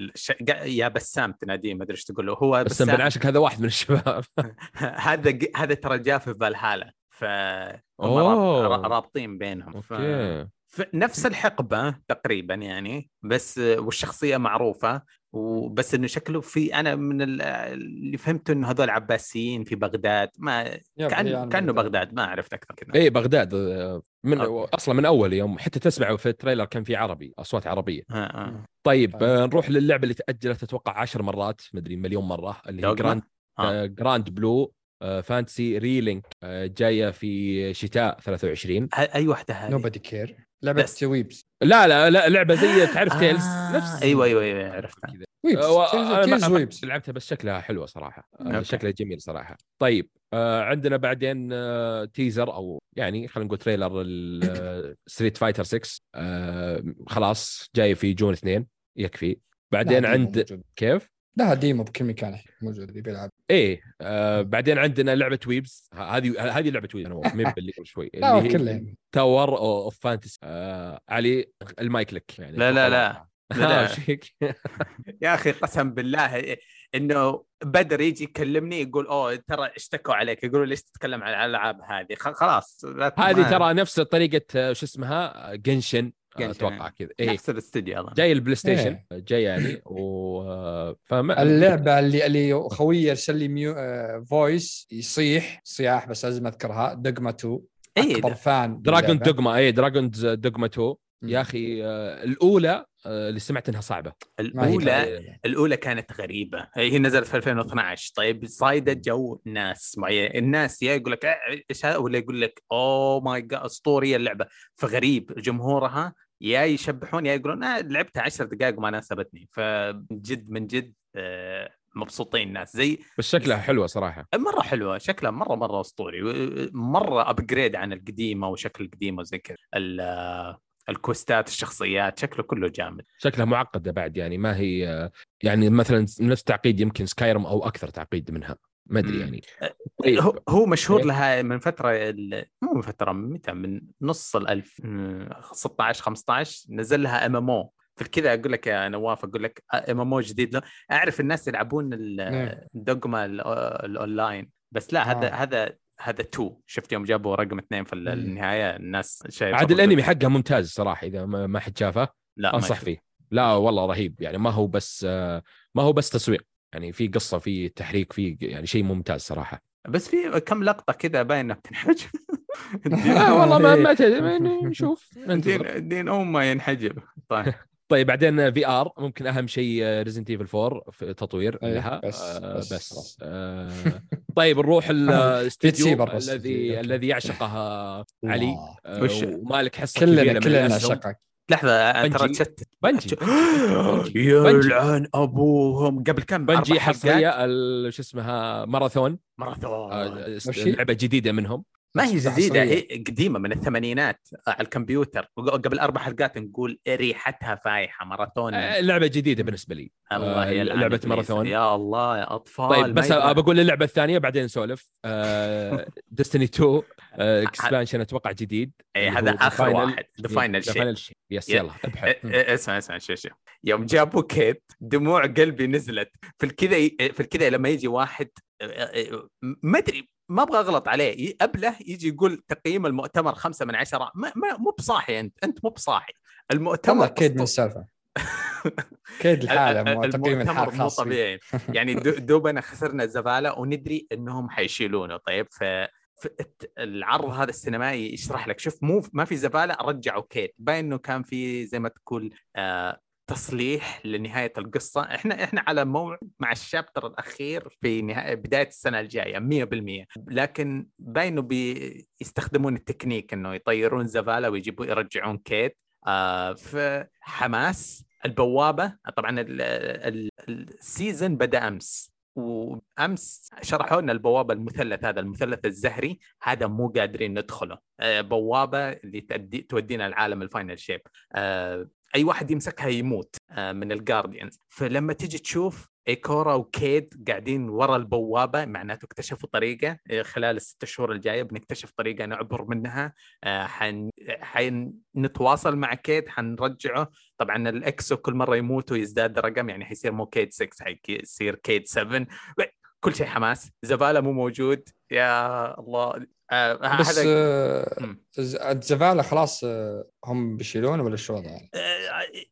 يا بسام تناديه ما أدري إيش تقول له هو بس بن عاشق هذا واحد من الشباب. هذا هذا ترى جاء في فالهالا ف رابطين بينهم ف... okay. ف... نفس الحقبة تقريبا يعني بس والشخصية معروفة وبس إنه شكله في أنا من ال- اللي فهمته إنه هذول عباسيين في بغداد ما كأن كأنه بغداد ما عرفت أكثر كذا اي بغداد آه، من okay. أصلا من أول يوم حتى تسمعوا في ال trailer كان في عربي أصوات عربية ها ها. طيب. آه، نروح للعبة اللي تأجلت أتوقع عشر مرات مدري مليون مرة اللي هي؟ Gran آه. آه، Granblue آه، Fantasy Relink آه، جاية في شتاء 23 ه- اي واحدة هذه nobody care لعبة بس. لا لا لا لعبة زي تعرف Tales آه، نفس أيوه أيوه أيوه عرفتها. كذا. weebs آه، Tales- Tales weebs لعبتها بس شكلها حلوة صراحة. آه، okay. شكلها جميل صراحة. طيب آه، عندنا بعدين آه، teaser أو يعني خلينا نقول trailer Street Fighter 6 آه، خلاص جاي في June 2 يكفي. بعدين عند. كيف؟ لا demo بكل مكان موجود اللي بيلعب. إيه آه بعدين عندنا لعبة weebs. هذه هذه لعبة weebs. أنا مو باللي قبل شوي. لا اللي هي Tower of Fantasy آه علي المايك لك. يعني لا، لا، لا. لا، يا أخي قسم بالله. إنه بدر يجي يكلمني يقول أوه ترى اشتكوا عليك. يقولوا ليش تتكلم عن الألعاب هذه؟ خ- خلاص لا- هذه ترى نفس طريقة آه، شو اسمها؟ Genshin Genshin. أتوقع كذا. إيه. نفس الاستديو أظن. جاي ال PlayStation إيه. جاي يعني و آه، فما اللعبة اللي اللي خوي ارسل لي ميو... آه... voice يصيح صياح بس لازم أذكرها دوجما 2 اي أكبر fan Dragon's. Dogma اي Dragon's Dogma 2 مم. يا أخي آه، الأولى آه، اللي سمعت إنها صعبة. الأولى الأولى كانت غريبة. هي نزلت في 2012 طيب صايدة جو ناس معين الناس يا يقول لك "آه، إيش هذا؟ ولا يقول لك oh my God أسطورية اللعبة. فغريب. جمهورها يا يشبحون يا يقولون آه لعبتها 10 دقائق وما ناسبتني. فجد من جد آه، مبسوطين الناس. زي بس شكلها حلوة صراحة. مرة حلوة. شكلها مرة مرة أسطوري. مرة upgrade عن القديمة وشكل القديمة وزي كذا. ال- ال quest ات الشخصيات شكله كله جامد شكلها معقدة بعد يعني ما هي آه، يعني مثلا نفس تعقيد يمكن Skyrim أو أكثر تعقيد منها ما أدري. يعني طيب هو هو مشهور إيه. لها من فترة ال- مو من فترة متى من نص ال 1000 مم، 16 15 نزل لها MMO في كذا أقول لك يا نواف أقول لك MMO جديد له أعرف الناس يلعبون ال-. الدوغما ال- الاونلاين بس لا هذا آه. هذا هذا 2 شفت يوم جابوا رقم اثنين في. النهاية الناس شايف عاد الأنمي حقها ممتاز صراحة إذا ما حد شافه. لا أنصح. فيه. لا والله رهيب. يعني ما هو بس آه، ما هو بس تسويق. يعني في قصة في تحريك في يعني شيء ممتاز صراحة. بس في كم لقطة كذا باين إنها بتنحج آه والله ما ما تدري. نشوف. ننتظر. دين دين ام ما ينحجب. طيب. طيب بعدين VR ممكن أهم شيء Resident Evil 4 في تطوير أيه، لها بس- آه، بس بس. آه، طيب نروح الاستديو الستوديو، الذي okay. الذي يعشقه علي. آه، ومالك حصة كلنا كلنا. نعشقك لحظة ترى Bungie. تشتت Bungie. يلعن أبوهم قبل كم Bungie؟ حصريه ال- شو اسمها ماراثون ماراثون آه،؟ لعبة جديدة منهم ما هي حصرية. هي قديمة من الثمانينات على الكمبيوتر قبل أربع حلقات نقول ريحتها فايحة ماراثون. آه، لعبة جديدة بالنسبة لي. الله آه، إبليس. ماراثون. يا الله يا أطفال طيب بس بقول اللعبة الثانية بعدين نسولف. Destiny 2 expansion أتوقع جديد. إيه، هذا آخر واحد The Final Shape. Yes يلا ابحث. إيه، إيه، اسمع اسمع شو شو. يوم جابوا Cayde دموع قلبي نزلت. في الكذا في الكذا لما يجي واحد آه، ما أدري ما أبغى أغلط عليه. أبله يجي يقول تقييم المؤتمر خمسة من عشرة. ما ما مو بصاحي أنت. أنت مو بصاحي. المؤتمر والله Cayde من. السالفة. Cayde لحاله تقييم مو. طبيعي. يعني دو- دوبنا خسرنا Zavala وندري إنهم حيشيلونه. طيب ف العرض هذا السينمائي يشرح لك. شوف مو ما في Zavala رجعوا Cayde باين إنه كان في زي ما تقول آه تصليح لنهاية القصة. إحنا إحنا على موعد مع ال chapter الأخير في نهاية بداية السنة الجاية 100% لكن باين انه بيستخدمون التكنيك إنه يطيرون Zavala ويجيبوا يرجعون Cayde. آه في حماس البوابة. طبعا ال- ال- ال season بدأ أمس. وأمس شرحوا لنا البوابة المثلث هذا المثلث الزهري. هذا مو قادرين ندخله. آه، بوابة اللي تودي تودينا العالم ال Final Shape. آه، أي واحد يمسكها يموت آه، من ال Guardians فلما تيجي تشوف Ikora و Cayde قاعدين ورا البوابة معناته اكتشفوا طريقة خلال الست شهور الجاية بنكتشف طريقة نعبر منها حن... حنتواصل مع Cayde حنرجعه. طبعا ال Exo كل مرة يموت ويزداد رقم يعني حيصير مو Cayde 6 حيصير Cayde 7 كل شيء حماس زبالة مو موجود يا الله آه بس آه Zavala خلاص آه هم بيشيلونه ولا شو وضعه؟ آه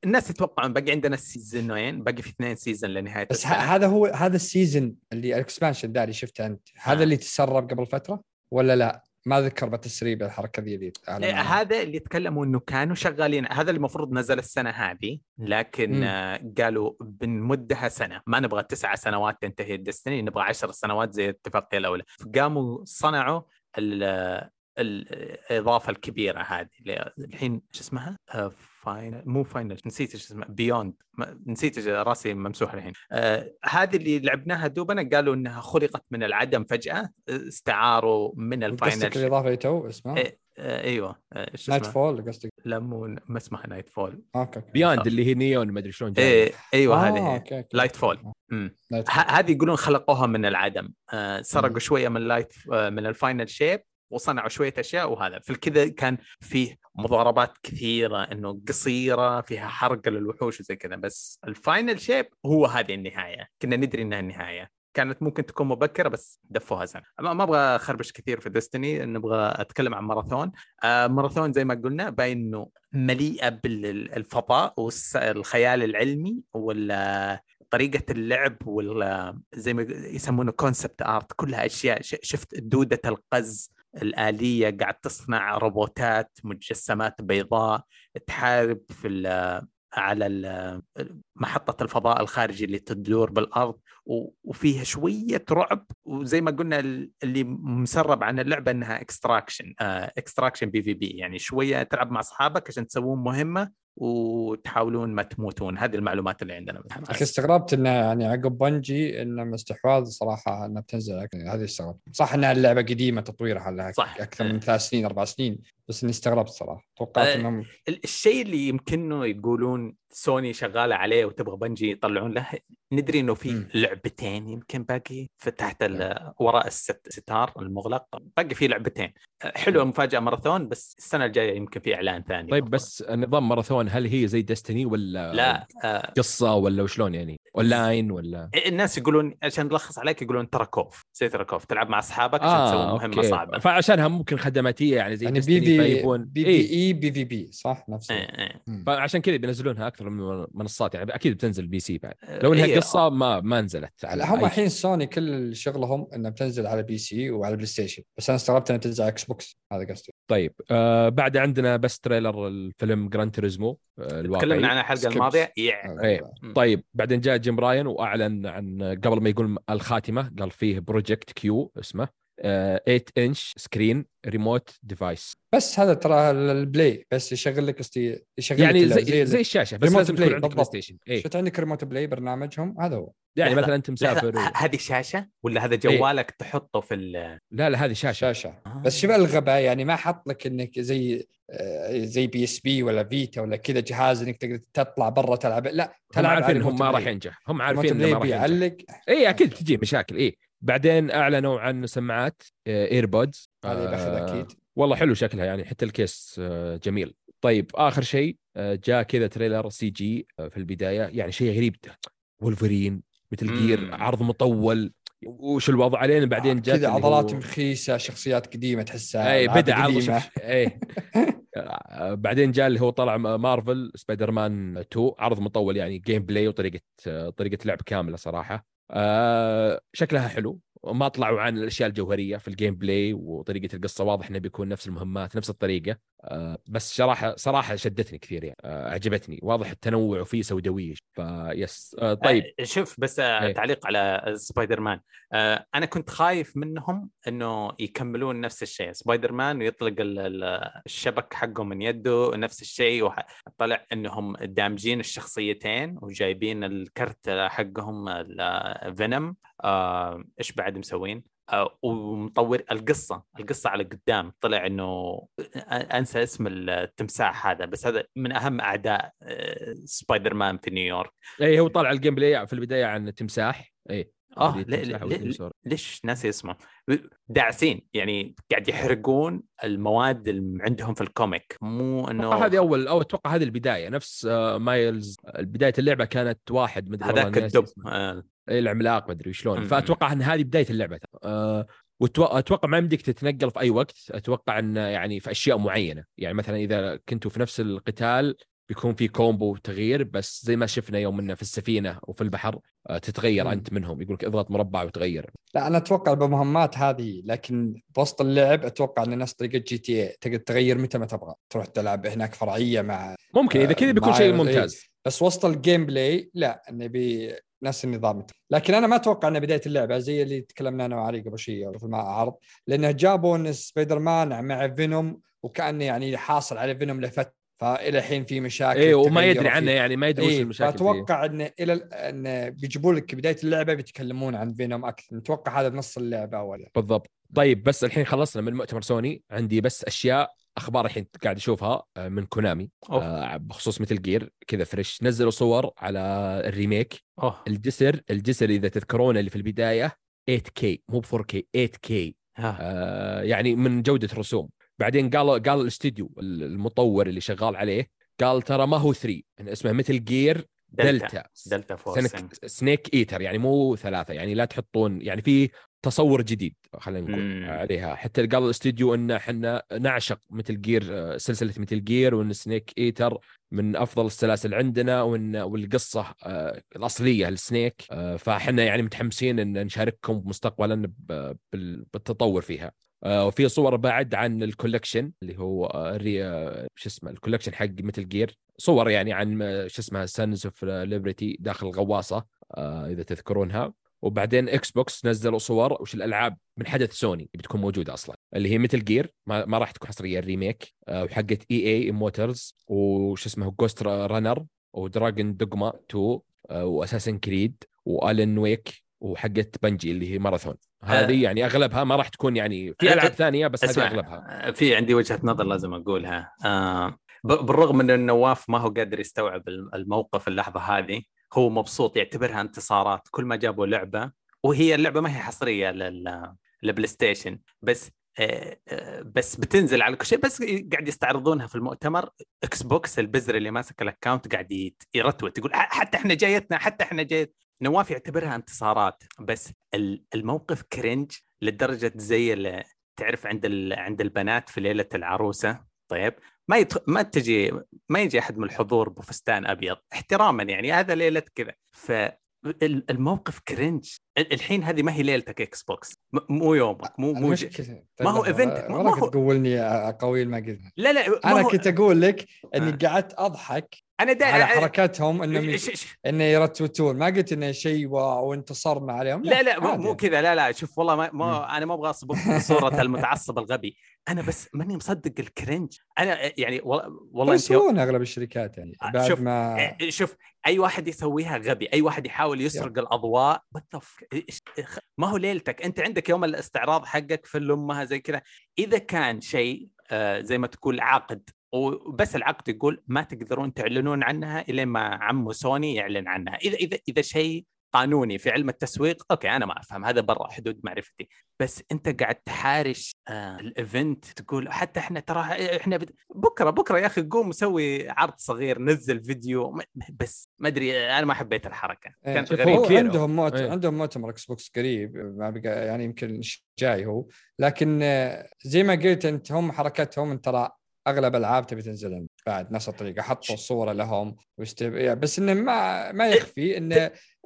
الناس يتوقعون باقي عندنا سيزونين باقي في اثنين season لنهاية بس هذا هو هذا ال season اللي ال expansion ده اللي شفته أنت هذا آه. اللي تسرب قبل فترة ولا لا؟ ما ذكر بتسريب الحركة ذي ذي إيه، هذا اللي تكلموا إنه كانوا شغالين هذا المفروض نزل السنة هذه لكن م. قالوا بنمدها سنة ما نبغى تسعة سنوات تنتهي ال Destiny نبغى عشر سنوات زي الاتفاقيه الأولى فقاموا صنعوا الإضافة الكبيرة هذه الحين شو اسمها؟ Final مو Final نسيت إيش اسمها Beyond نسيت راسي ممسوح الحين. آه هذه اللي لعبناها دوبنا قالوا إنها خلقت من العدم فجأة استعاروا من ال Final قصدك الاضافه اللي تو اسمها؟ إيه آه أيوه. إيش نايت فول قصدك؟ لا مو ما اسمها Lightfall okay Beyond اللي هي نيون ما أدري شلون إيه أيوه آه هذه. okay. Lightfall هذه يقولون خلقوها من العدم. آه سرقوا شوية من Light آه من ال Final Shape وصنعوا شوية أشياء وهذا. في كذا كان فيه مضاربات كثيرة إنه قصيرة فيها حرق للوحوش وزي كذا. بس ال Final Shape هو هذه النهاية. كنا ندري إنها النهاية. كانت ممكن تكون مبكرة بس دفوها سنه ما أبغى أخربش كثير في Destiny نبغى أتكلم عن ماراثون. آه ماراثون زي ما قلنا باين انه مليئه بالفضاء والخيال العلمي ولا طريقة اللعب ولا زي ما يسمونه concept art كلها أشياء. شفت دودة القز الآلية قاعد تصنع روبوتات مجسمات بيضاء تحارب في على محطة الفضاء الخارجي اللي تدور بالأرض وفيها شوية رعب وزي ما قلنا اللي مسرب عن اللعبة أنها extraction extraction PvP يعني شوية تلعب مع أصحابك عشان تسوون مهمة وتحاولون ما تموتون. هذه المعلومات اللي عندنا بالحماس استغربت انه يعني عقب Bungie انه استحواذ صراحة إنها بتنزل هذه استغربت. صح إنها اللعبة قديمة تطويرها لها صح. أكثر من ثلاث سنين أربع سنين بس إني استغربت صراحة. توقعت أه إنهم الشيء اللي يمكنه يقولون سوني شغالة عليه وتبغى Bungie يطلعون له ندري إنه في لعبتين يمكن باقي فتحت وراء الستار المغلق. باقي في لعبتين. حلوة مفاجأة ماراثون بس السنة الجاية يمكن في إعلان ثاني طيب بس نظام ماراثون هل هي زي Destiny ولا لا آه. قصة ولا وشلون يعني؟ أونلاين ولا؟ الناس يقولون عشان نلخص عليك يقولون Tarkov زي Tarkov تلعب مع أصحابك عشان آه تسوي مهمة okay. صعبة. فعشانها ممكن خدماتية يعني زي يعني بي في فيكون بي في إي بي في بي صح؟ نفس إيه إيه. فعشان كذا بينزلونها أكثر من منصات يعني أكيد بتنزل PC بعد. لو إنها إيه. قصة ما ما نزلت على هم الحين سوني كل شغلهم إنها بتنزل على PC وعلى PlayStation بس أنا استغربت إنها تنزل على Xbox هذا قصدي. طيب آه بعد عندنا بس trailer الفيلم Gran Turismo آه تكلمنا عن الحلقة الماضية؟ إيه. طيب بعدين جاء Jim Ryan وأعلن عن قبل ما يقول الخاتمة قال فيه Project Q اسمه. 8 inch screen remote device بس هذا ترى ال play بس يشغل لك قصدي يشغل يعني لك زي, زي, زي الشاشة بس لازم يكون عندك PlayStation إيه؟ شفت عندك Remote Play برنامجهم؟ هذا هو. يعني مثلا أنت مسافر و... هذه شاشة ولا هذا جوالك إيه؟ تحطه في ال لا لا هذه شاشة. شاشة. آه. بس شوف الغباء يعني ما حط لك إنك زي آه، زي PSP ولا Vita ولا كذا جهاز إنك تقدر تطلع برا تلعب لا هم عارفين انهم ما راح ينجح. هم عارفين إنه ما راح يعلق اي أكيد تجي مشاكل اي بعدين أعلنوا عن سماعات AirPods هذه باخذ أكيد. والله حلو شكلها يعني حتى الكيس آه، جميل. طيب آخر شيء آه، جاء كذا trailer CG في البداية يعني شيء غريب. ولفرين Metal Gear عرض مطول. وش الوضع علينا؟ بعدين جاء كذا عضلات هو... مخيسة شخصيات قديمة تحسها اي بدا عرض. اي بعدين جاء اللي هو طلع Marvel Spider-Man 2 عرض مطول يعني gameplay وطريقه طريقة لعب كاملة صراحة. آه شكلها حلو. ما طلعوا عن الأشياء الجوهرية في ال gameplay وطريقة القصة واضح إنه بيكون نفس المهمات نفس الطريقة. آه بس صراحة صراحة شدتني كثير يعني. آه عجبتني واضح التنوع وفيه سوداويه فيه آه طيب. آه شوف بس آه تعليق على سبايدر مان أنا كنت خايف منهم إنه يكملون نفس الشيء. سبايدر مان ويطلق الشبك حقه من يده نفس الشيء وطلع إنهم دامجين الشخصيتين وجايبين الكركتر حقهم Venom إيش بعد مسوين؟ آه ومطور القصة القصة على قدام. طلع إنه أنسى اسم التمساح هذا بس هذا من أهم أعداء آه سبايدر مان في نيويورك. اي هو طالع ال gameplay في البداية عن التمساح. اي آه ليش ناسي اسمه؟ داعسين يعني قاعد يحرقون المواد اللي عندهم في ال comic. مو إنه هذه أول أو أتوقع هذه البداية. نفس مايلز. بداية اللعبة كانت واحد مدري هذاك الدب آه. العملاق مدري شلون. فأتوقع إن هذه بداية اللعبة. آه واتوقع ما يمديك تتنقل في أي وقت. أتوقع إن يعني في أشياء معينة. يعني مثلا إذا كنتوا في نفس القتال بيكون في combo تغيير بس زي ما شفنا يوم إنه في السفينة وفي البحر آه، تتغير م. أنت منهم. يقول لك اضغط مربع وتغير. لا أنا أتوقع بمهمات هذه لكن بوسط اللعب أتوقع إن نفس طريقة GTA تقدر تغير متى ما تبغى. تروح تلعب هناك فرعية مع ممكن إذا كذا بيكون شيء ممتاز. بس وسط ال gameplay لا نبي نفس النظام. لكن أنا ما أتوقع إن بداية اللعبة زي اللي تكلمنا أنا وعلي قبل شيء في المعرض لأنه جابوا ان سبايدر مان مع Venom وكأنه يعني حاصل على Venom لفتره فإلى الحين في مشاكل إيه وما يدري عنه يعني ما يدري إيه وش المشاكل فأتوقع إن إلى إن بيجيبوا لك بداية اللعبة بيتكلمون عن Venom أكثر. نتوقع هذا نص اللعبة اولا. بالضبط. طيب بس الحين خلصنا من مؤتمر سوني. عندي بس أشياء أخبار الحين قاعد أشوفها آه، من كونامي أوه. بخصوص Metal Gear كذا fresh نزلوا صور على ال remake. أوه. الجسر الجسر إذا تذكرون اللي في البداية 8K مو ب 4K 8K آه يعني من جودة رسوم بعدين قال قال الاستديو المطور اللي شغال عليه قال ترى ما هو 3 اسمه Metal Gear Delta Delta Force Snake Eater يعني مو ثلاثة يعني لا تحطون يعني في تصور جديد خلينا نقول عليها. حتى قال الاستديو ان إحنا نعشق Metal Gear سلسلة Metal Gear وإن Snake Eater من أفضل السلاسل عندنا وإن والقصة آه، الأصلية ل Snake آه، فإحنا يعني متحمسين إن نشارككم مستقبلا بالتطور فيها. آه، وفي صور بعد عن ال collection اللي هو آه، شو اسمه ال collection حق Metal Gear صور يعني عن شو اسمها Sons of Liberty داخل الغواصة آه، إذا تذكرونها. وبعدين Xbox نزلوا صور وش الألعاب من حدث سوني بتكون موجودة أصلا. اللي هي Metal Gear ما, ما راح تكون حصرية ال remake وحقت EA Motive وش اسمه Ghostrunner و Dragon's Dogma 2 و Assassin's Creed و Alan Wake وحقت Bungie اللي هي ماراثون هذه آه. يعني أغلبها ما راح تكون يعني في ألعاب ثانية بس هذه أغلبها. في عندي وجهة نظر لازم أقولها. آه بالرغم من إن نواف ما هو قادر يستوعب الموقف اللحظة هذه هو مبسوط يعتبرها انتصارات كل ما جابوا لعبة وهي اللعبة ما هي حصرية لل لل PlayStation بس آه، آه، بس بتنزل على كل شيء بس قاعد يستعرضونها في المؤتمر Xbox البزر اللي ماسك ال account قاعد يرتوت يقول حتى إحنا جايتنا حتى إحنا جايتنا. نواف يعتبرها انتصارات بس الموقف cringe لدرجة زي اللي تعرف عند عند البنات في ليلة العروسة طيب؟ ما يتخ... ما تجي ما يجي أحد من الحضور بفستان أبيض. احتراما يعني هذا ليلة كذا. ف الموقف cringe الحين هذه ما هي ليلتك Xbox مو يومك مو مو. ما هو event ما هو تقولني اقاويل ما قلت. لا لا أنا هو... كنت أقول لك إني آه. قعدت أضحك أنا دا... على حركاتهم إنهم انه يرتوتون ما قلت إنه شيء wow وانتصرنا عليهم. لا لا, لا مو كذا. لا لا شوف والله ما, ما أنا ما أبغى اصبغ صوره المتعصب الغبي. أنا بس ماني مصدق ال cringe أنا يعني والله يسوون أغلب الشركات يعني آه، بعد شوف ما شوف أي واحد يسويها غبي أي واحد يحاول يسرق الأضواء ما هو ليلتك أنت عندك يوم الاستعراض حقك في امها زي كذا. إذا كان شيء آه زي ما تقول عقد وبس العقد يقول ما تقدرون تعلنون عنها الين ما عمو سوني يعلن عنها. إذا إذا إذا شيء قانوني في علم التسويق okay أنا ما أفهم هذا برا حدود معرفتي. بس أنت قاعد تحارش آه ال event تقول حتى إحنا ترى إحنا بد... بكرة بكرة يا أخي قوم سوي عرض صغير نزل فيديو بس ما أدري أنا ما حبيت الحركة إيه، كانت غريبة. عندهم موت... إيه. عندهم مؤتمر إكس بوكس قريب ما بقى يعني يمكن جاي هو لكن آه، زي ما قلت أنت هم حركتهم ترى أغلب ألعاب تبي تنزل بعد نفس الطريقة حطوا صورة لهم واستب... بس إنه ما ما يخفي ان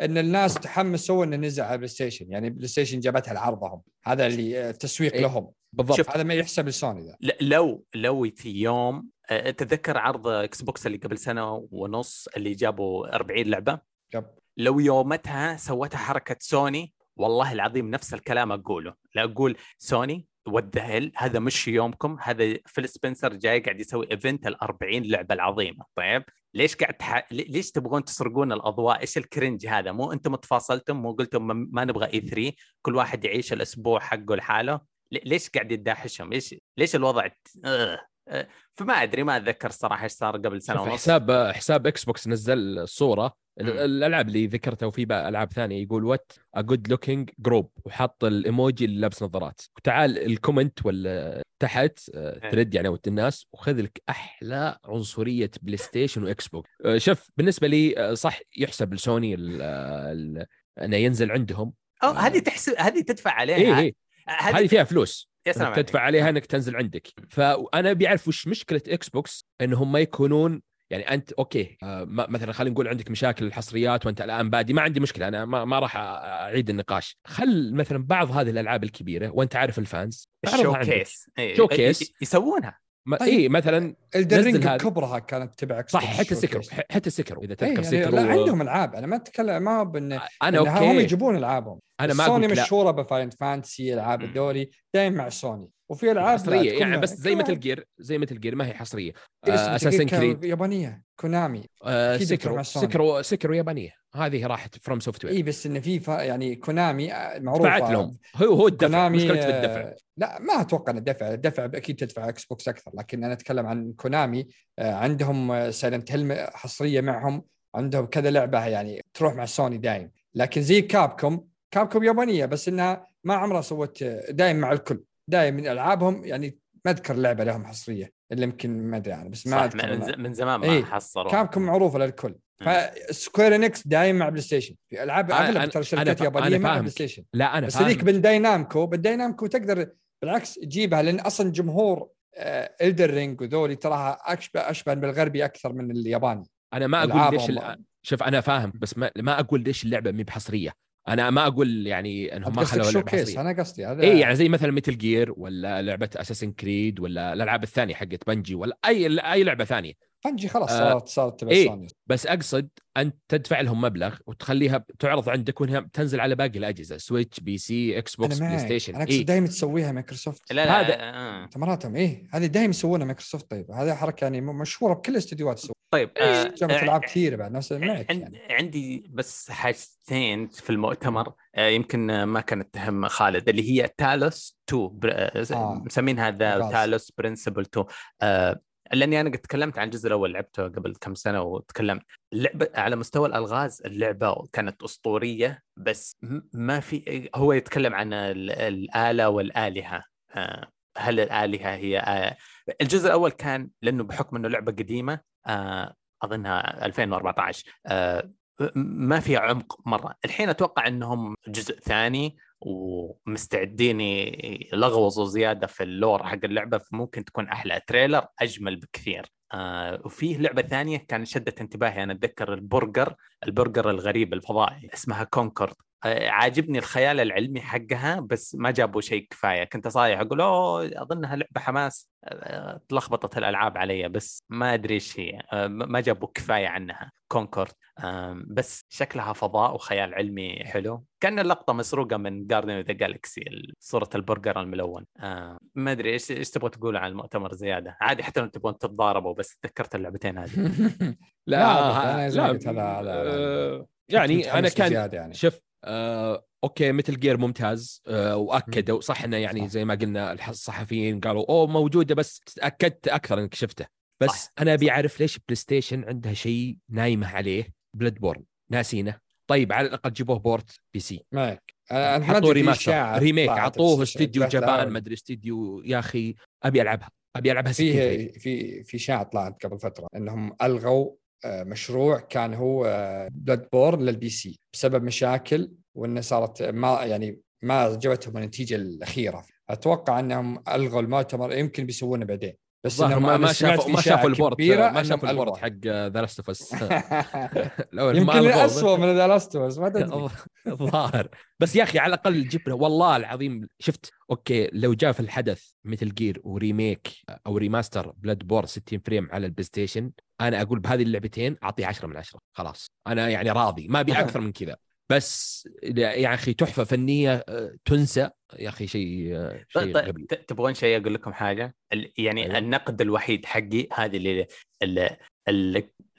إن الناس تحمسوا إنه نزل على بلاي ستيشن يعني بلاي ستيشن جابتها لعرضهم. هذا اللي تسويق إيه؟ لهم. بالضبط. هذا ما يحسب لسوني ذا. لو لو في يوم آه، تذكر عرض إكس بوكس اللي قبل سنة ونص اللي جابوا 40 لعبة. جاب. لو يومتها سوتها حركة سوني والله العظيم نفس الكلام أقوله. لا أقول سوني والذهل هذا مش يومكم هذا فيل سبنسر جاي قاعد يسوي event ال 40 لعبة العظيمة طيب ليش قاعد تح... ليش تبغون تسرقون الأضواء؟ إيش ال cringe هذا؟ مو أنتم تفاصلتم مو قلتم ما نبغى E3 كل واحد يعيش الأسبوع حقه لحاله ليش قاعد يداحشهم؟ ليش ليش الوضع. فما أدري ما أتذكر الصراحة إيش صار قبل سنة ونص. حساب حساب إكس بوكس نزل صورة. الألعاب اللي ذكرتها وفي ألعاب ثانية يقول what a good looking group وحط الإيموجي اللي لابس نظارات. وتعال ال comment ولا تحت thread يعني الناس وخذ لك أحلى عنصرية بلاي ستيشن واكس بوكس شوف بالنسبة لي صح يحسب لسوني إنه ينزل عندهم. هذه تحسب هذه تدفع عليها. إيه إيه. هذه فيها فلوس. يا سلام تدفع عليها إنك تنزل عندك. فأنا بيعرف وش مشكلة إكس بوكس إنهم ما يكونون يعني أنت okay آه مثلا خلينا نقول عندك مشاكل الحصريات وأنت الآن buddy ما عندي مشكلة أنا ما, ما راح أعيد النقاش. خل مثلا بعض هذه الألعاب الكبيرة وأنت عارف ال fans ال showcase شو كيس يسوونها. ما طيب. اي مثلا الدرينج كبرها كانت تبع صح حتى سكرو حتى سكرو إذا تذكر يعني سكرو لا عندهم ألعاب. أنا ما أتكلم ما بان أنا أوكي هم يجيبون ألعابهم. أنا ما سوني مشهورة بفاين فانتسي ألعاب الدوري دائما مع سوني. وفي ألعاب حصرية يعني بس زي مثل جير زي مثل جير ما هي حصرية. اساسن كريد يابانية كونامي. آه سكرو سكرو سكرو يابانية. هذه راحت فروم سوفت وير اي بس انه في يعني كونامي معروفة. دفعت لهم. هو هو الدفع كونامي مشكلة في الدفع. لا ما أتوقع إن الدفع الدفع أكيد تدفع إكس بوكس أكثر لكن أنا أتكلم عن كونامي عندهم سايلنت هيل حصرية معهم عندهم كذا لعبة يعني تروح مع سوني دايم. لكن زي كابكوم كابكوم يابانية بس إنها ما عمرها سوت دايم مع الكل. دايم من ألعابهم يعني ما أذكر لعبة لهم حصرية اللي يمكن ما أدري يعني بس ما صح من, من زمان ما إيه حصلوا كابكم معروفة للكل. فسكوير إنيكس دايم مع بلاي ستيشن. في ألعاب أغلب ترى شركات يابانية مع بلاي ستيشن. لا أنا بس ذيك بانداي نامكو بانداي نامكو تقدر بالعكس تجيبها لأن أصلا جمهور إلدن رينج وذولي تراها اشبه أشبه بالغربي أكثر من الياباني. أنا ما أقول ليش شوف أنا فاهم بس ما, ما أقول ليش اللعبة مي بحصرية. أنا ما أقول يعني إنهم ما خلوا حصريه أنا قصدي هذا اي يعني زي مثلا ميتل جير ولا لعبة اساسن كريد ولا الألعاب الثانية حقت بنجي ولا اي أي لعبة ثانية. بنجي خلاص صارت صارت تبع إيه بس أقصد انت تدفع لهم مبلغ وتخليها تعرض عندك وإنها تنزل على باقي الأجهزة سويتش بي سي إكس بوكس بلاي ستيشن أنا أقصد إيه؟ دائما تسويها مايكروسوفت لا لا هذا آه. تمراتهم إيه هذه دائما يسوونها مايكروسوفت طيب هذه حركة يعني مشهورة بكل الاستديوهات تسوي طيب آه جابت ألعاب كثيرة بعد نفس معك يعني. عندي بس حاجتين في المؤتمر. آه يمكن ما كانت تهم خالد اللي هي تالوس 2 آه. مسمين هذا تالوس برنسبل 2 آه لأني أنا قد تكلمت عن الجزء الأول لعبته قبل كم سنة وتكلمت. اللعبه على مستوى الألغاز اللعبة كانت أسطورية بس ما في هو يتكلم عن الآلة والآلهة. آه، هل الآلهة هي آه، الجزء الأول كان لأنه بحكم إنه لعبة قديمة آه، أظنها 2014 ما فيها عمق مرة. الحين أتوقع إنهم جزء ثاني ومستعدين يلغوصوا زيادة في ال lore حق اللعبة فممكن تكون أحلى. trailer أجمل بكثير. آه وفيه لعبة ثانية كانت شدت انتباهي. أنا أتذكر البرجر البرجر الغريب الفضائي اسمها كونكورد عاجبني الخيال العلمي حقها بس ما جابوا شيء كفاية. كنت صايح أقول أوه أظنها لعبة حماس. تلخبطت الألعاب علي بس ما أدري إيش هي. آه ما جابوا كفاية عنها. كونكورد بس شكلها فضاء وخيال علمي حلو. كأن اللقطة مسروقة من جاردن ذا جالكسي صورة البرجر الملون. ما أدري إيش إيش تبغى تقول عن المؤتمر زيادة؟ عادي حتى لو تبغون تتضاربوا بس تذكرت اللعبتين هذه. لا لا, لا, لا, لا يعني أنا كان يعني. شوف آه، okay ميتل جير ممتاز آه، واكدوا صح إنه يعني زي ما قلنا الصحفيين قالوا أوه موجودة بس تأكدت أكثر إنك شفته. بس صح. أنا أبي أعرف ليش بلاي ستيشن عندها شيء نايمة عليه بلاد بورن ناسينه؟ طيب على الأقل جيبوه port بي سي معك حطوا remaster remake اعطوه استديو جبان ما أدري استديو يا أخي أبي ألعبها. أبي ألعبها في في في شاعه طلعت قبل فترة إنهم ألغوا مشروع كان هو بلاد بورن للبي سي بسبب مشاكل وإنه صارت ما يعني ما جابتهم النتيجة الأخيرة. أتوقع إنهم ألغوا المؤتمر يمكن بيسوونه بعدين. بس ما, ما شافوا ما شافوا ال port ما شافوا ال port حق ذا لاست اوف اس يمكن اسوء من ذا لاست اوف اس ما تدري. الظاهر. بس يا أخي على الأقل جبنا والله العظيم شفت؟ okay لو جاء في الحدث ميتل جير و remake أو remaster بلاد بورن 60 frame على البلاي ستيشن أنا أقول بهذه اللعبتين أعطيه 10 من 10 خلاص. أنا يعني راضي ما أبي أكثر من كذا. بس يا أخي تحفة فنية آه، تنسى يا أخي شيء آه، شيء طيب تبغون شيء أقول لكم حاجة يعني أيوة. أيوة. النقد الوحيد حقي هذه اللي ال- ال-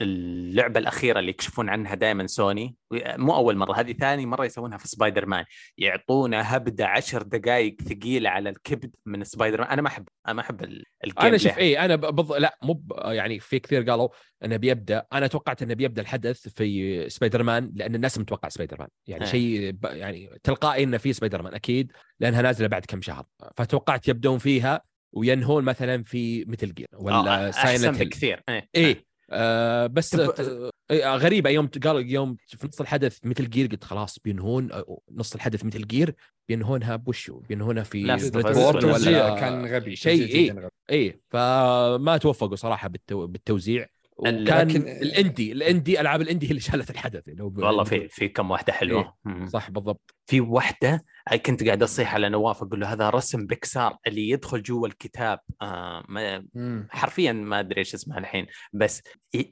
اللعبة الأخيرة اللي يكشفون عنها دائما سوني. مو أول مرة هذه ثاني مرة يسوونها في سبايدر مان يعطونا هبده عشر دقائق ثقيله على الكبد من سبايدر مان أنا ما أحب أنا ما أحب ال- ال game أنا شوف. اي أنا بض... لا مو ب... يعني في كثير قالوا إنه بيبدأ. أنا توقعت إنه بيبدأ الحدث في سبايدر مان لأن الناس متوقع سبايدر مان يعني إيه. شيء ب... يعني تلقائي إنه في سبايدر مان أكيد لأنها نازلة بعد كم شهر. فتوقعت يبدون فيها وينهون مثلا في Metal Gear ولا آه، أحسن Silent Hill بكثير. إيه. آه بس تب- آه غريبة. يوم قال يوم في نص الحدث Metal Gear قلت خلاص بينهون آه، نص الحدث Metal Gear بينهونها بوشو بينهونها في ولا- كان غبي شيء جداً غبي. إيه فما توفقوا صراحة بالتو... بالتوزيع. وكان لكن- ال indie ال indie ألعاب ال indie هي اللي شالت الحدث ب- والله في في كم واحدة حلوة. إيه. صح بالضبط. في واحدة كنت قاعد أصيح على نواف أقول له هذا رسم بيكسار اللي يدخل جوا الكتاب. آه ما. حرفيا ما أدري إيش اسمها الحين. بس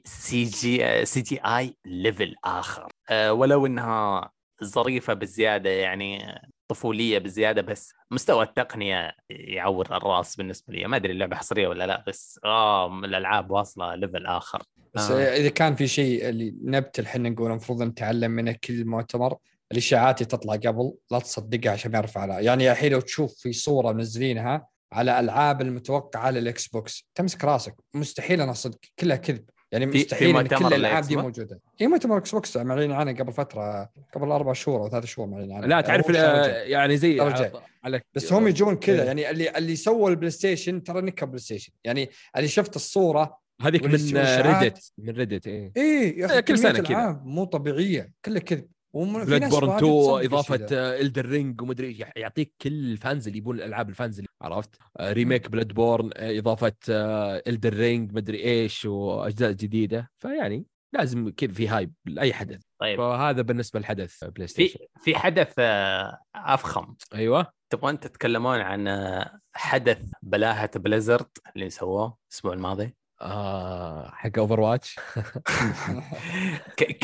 CG CGI level آخر. آه ولو إنها ظريفة بزيادة يعني طفولية بزيادة بس مستوى التقنية يعور الرأس بالنسبة لي. ما أدري اللعبة حصرية ولا لا بس آه الألعاب واصلة level آخر. بس آه. إذا كان في شيء اللي نبت الحين نقول المفروض نتعلم منه كل مؤتمر الإشاعات اللي تطلع قبل لا تصدقها عشان ما يرفع عليها يعني الحين لو تشوف في صورة منزلينها على ألعاب المتوقعة لل Xbox تمسك راسك. مستحيل أنا أصدق كلها كذب. يعني مستحيل إن كل الألعاب دي؟ موجودة اي مؤتمر Xbox معلنين عنه قبل فترة قبل أربع شهور أو ثلاث شهور معلنين عنه لا تعرف. يعني زي على. على بس هم يجون كذا إيه. يعني اللي اللي سووا ال PlayStation ترى نكب PlayStation يعني اللي شفت الصورة هذيك من. ريدت من ريدت يا إيه، أخي كل سنة كذا. مو طبيعية كلها كذب Bloodborne واحد 2 تصدق إضافة. Elden Ring ومدري يعطيك كل ال fans اللي يبون الألعاب ال fans اللي عرفت؟ remake Bloodborne إضافة Elden Ring مدري إيش وأجزاء جديدة. فيعني لازم كذا في hype لأي حدث. طيب. فهذا بالنسبة للحدث Play في Station في حدث آه، أفخم. أيوه. تبغون تتكلمون عن آه، حدث بلاهة Blizzard اللي سووه الأسبوع الماضي؟ آه حق Overwatch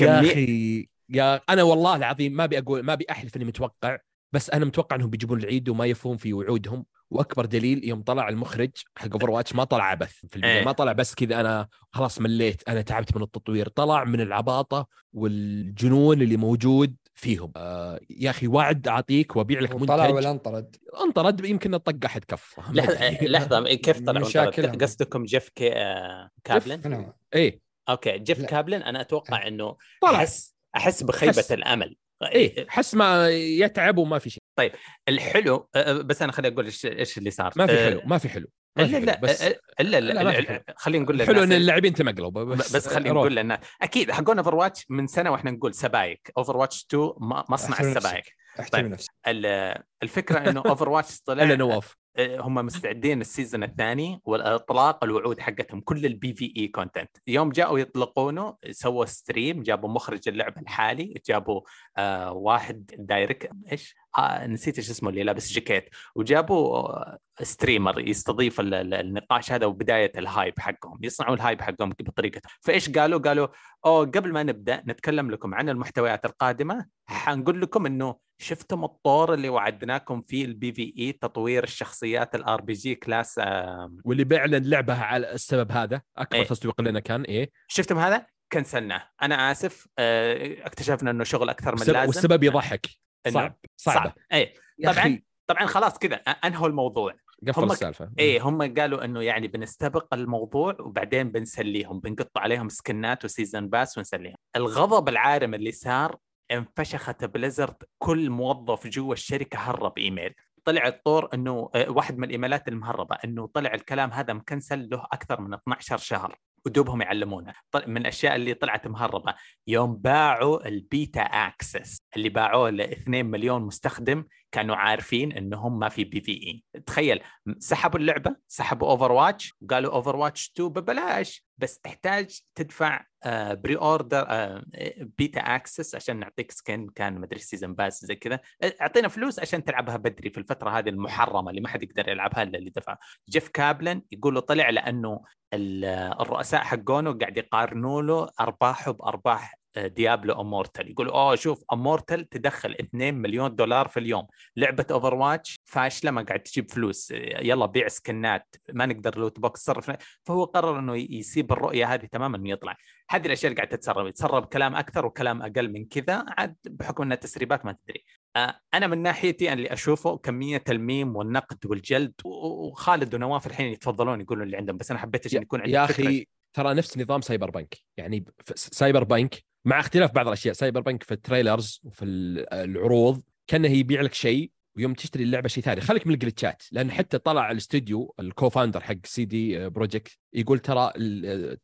يا أخي يا أنا والله العظيم ما أبي أقول ما أبي أحلف إني متوقع بس أنا متوقع إنهم بيجيبون العيد وما يفون في وعودهم وأكبر دليل يوم طلع المخرج حق Overwatch ما طلع عبث في البداية إيه. ما طلع بس كذا أنا خلاص مليت أنا تعبت من التطوير طلع من العباطة والجنون اللي موجود فيهم آه يا أخي وعد أعطيك وأبيع لك طلع منتج ولا انطرد انطرد يمكن نطق أحد كف ما لحظة أدري. لحظة كيف مشاكلهم. قصدكم جيف كي... آه، كابلن؟ هو؟ إيه أوكي جيف لا. كابلن أنا أتوقع إنه طلع احس أحس بخيبة حس. الأمل إيه حس ما يتعب وما في شيء الحلو آه، بس أنا خليني أقول إيش اللي صار ما في حلو ما في حلو ما في لا لا بس لا، ما في لا حلو. خلينا نقول حلو إن اللاعبين تمقلوا بس, بس خلينا. نقول للناس أكيد حقون اوفر واتش من سنة وإحنا نقول سبايك اوفر واتش 2 م- مصنع. السبايك أحترم طيب. نفسك ال- الفكرة إنه Overwatch طلع الا نواف هم مستعدين ال season الثاني والإطلاق الوعود حقتهم كل ال PvE content يوم جاءوا يطلقونه سووا stream جابوا مخرج اللعبه الحالي جابوا آه واحد director إيش؟ آه نسيت إيش اسمه اللي لابس جاكيت. وجابوا آه، streamer يستضيف ال- ال- النقاش هذا وبداية ال hype حقهم يصنعوا ال hype حقهم بطريقته فإيش قالوا؟ قالوا أوه قبل ما نبدأ نتكلم لكم عن المحتويات القادمة حنقول لكم إنه شفتم الطور اللي وعدناكم فيه ال PvE تطوير الشخصيات ال RPG class واللي بيعلن لعبه على السبب هذا أكبر إيه. تسويق لنا كان إيه. شفتم هذا؟ كنسلناه. أنا آسف آه، اكتشفنا إنه شغل أكثر من لازم. والسبب يضحك. صعب. صعبة. صعب. اي طبعاً. طبعا خلاص كذا أنهوا الموضوع. قفل هم ك- السالفة. إيه هم قالوا إنه يعني بنستبق الموضوع وبعدين بنسليهم بنقط عليهم سكنات و season pass ونسليهم. الغضب العارم اللي صار انفشخت Blizzard كل موظف جوا الشركة هرب إيميل. طلع الطور إنه آه، واحد من الإيميلات المهربة إنه طلع الكلام هذا مكنسل له أكثر من 12 شهر ودوبهم يعلمونه. من الأشياء اللي طلعت مهربة. يوم باعوا ال beta access. اللي باعوه ل 2 مليون مستخدم كانوا عارفين إنهم ما في PvE. تخيل سحبوا اللعبة سحبوا Overwatch وقالوا Overwatch 2 ببلاش بس تحتاج تدفع pre-order beta access عشان نعطيك skin كان مدري season pass زي كذا. آه، أعطينا فلوس عشان تلعبها بدري في الفترة هذه المحرمة اللي ما حد يقدر يلعبها إلا اللي دفع جيف كابلن يقولوا طلع لأنه ال- الرؤساء حقونه قاعد يقارنوا له أرباحه بأرباح Diablo Immortal يقولوا اوه شوف Immortal تدخل 2 مليون دولار في اليوم. لعبة Overwatch فاشلة ما قاعد تجيب فلوس. يلا بيع سكنات ما نقدر loot box صرف فهو قرر إنه يسيب الرؤية هذه تماما إنه يطلع. هذه الأشياء اللي قاعدة تتسرب. يتسرب كلام أكثر وكلام أقل من كذا عاد بحكم انها تسريبات ما تدري. آه، أنا من ناحيتي اللي أشوفه كمية الميم والنقد والجلد وخالد ونواف الحين يتفضلون يقولون اللي عندهم بس أنا حبيت عشان يكون عندي يا أخي ترى نفس نظام Cyberpunk يعني Cyberpunk مع اختلاف بعض الأشياء Cyberpunk في ال trailers وفي العروض كأنه يبيع لك شيء ويوم تشتري اللعبة شيء ثاني. خليك من ال glitch ات لأن حتى طلع الاستوديو ال co-founder حق CD Projekt يقول ترى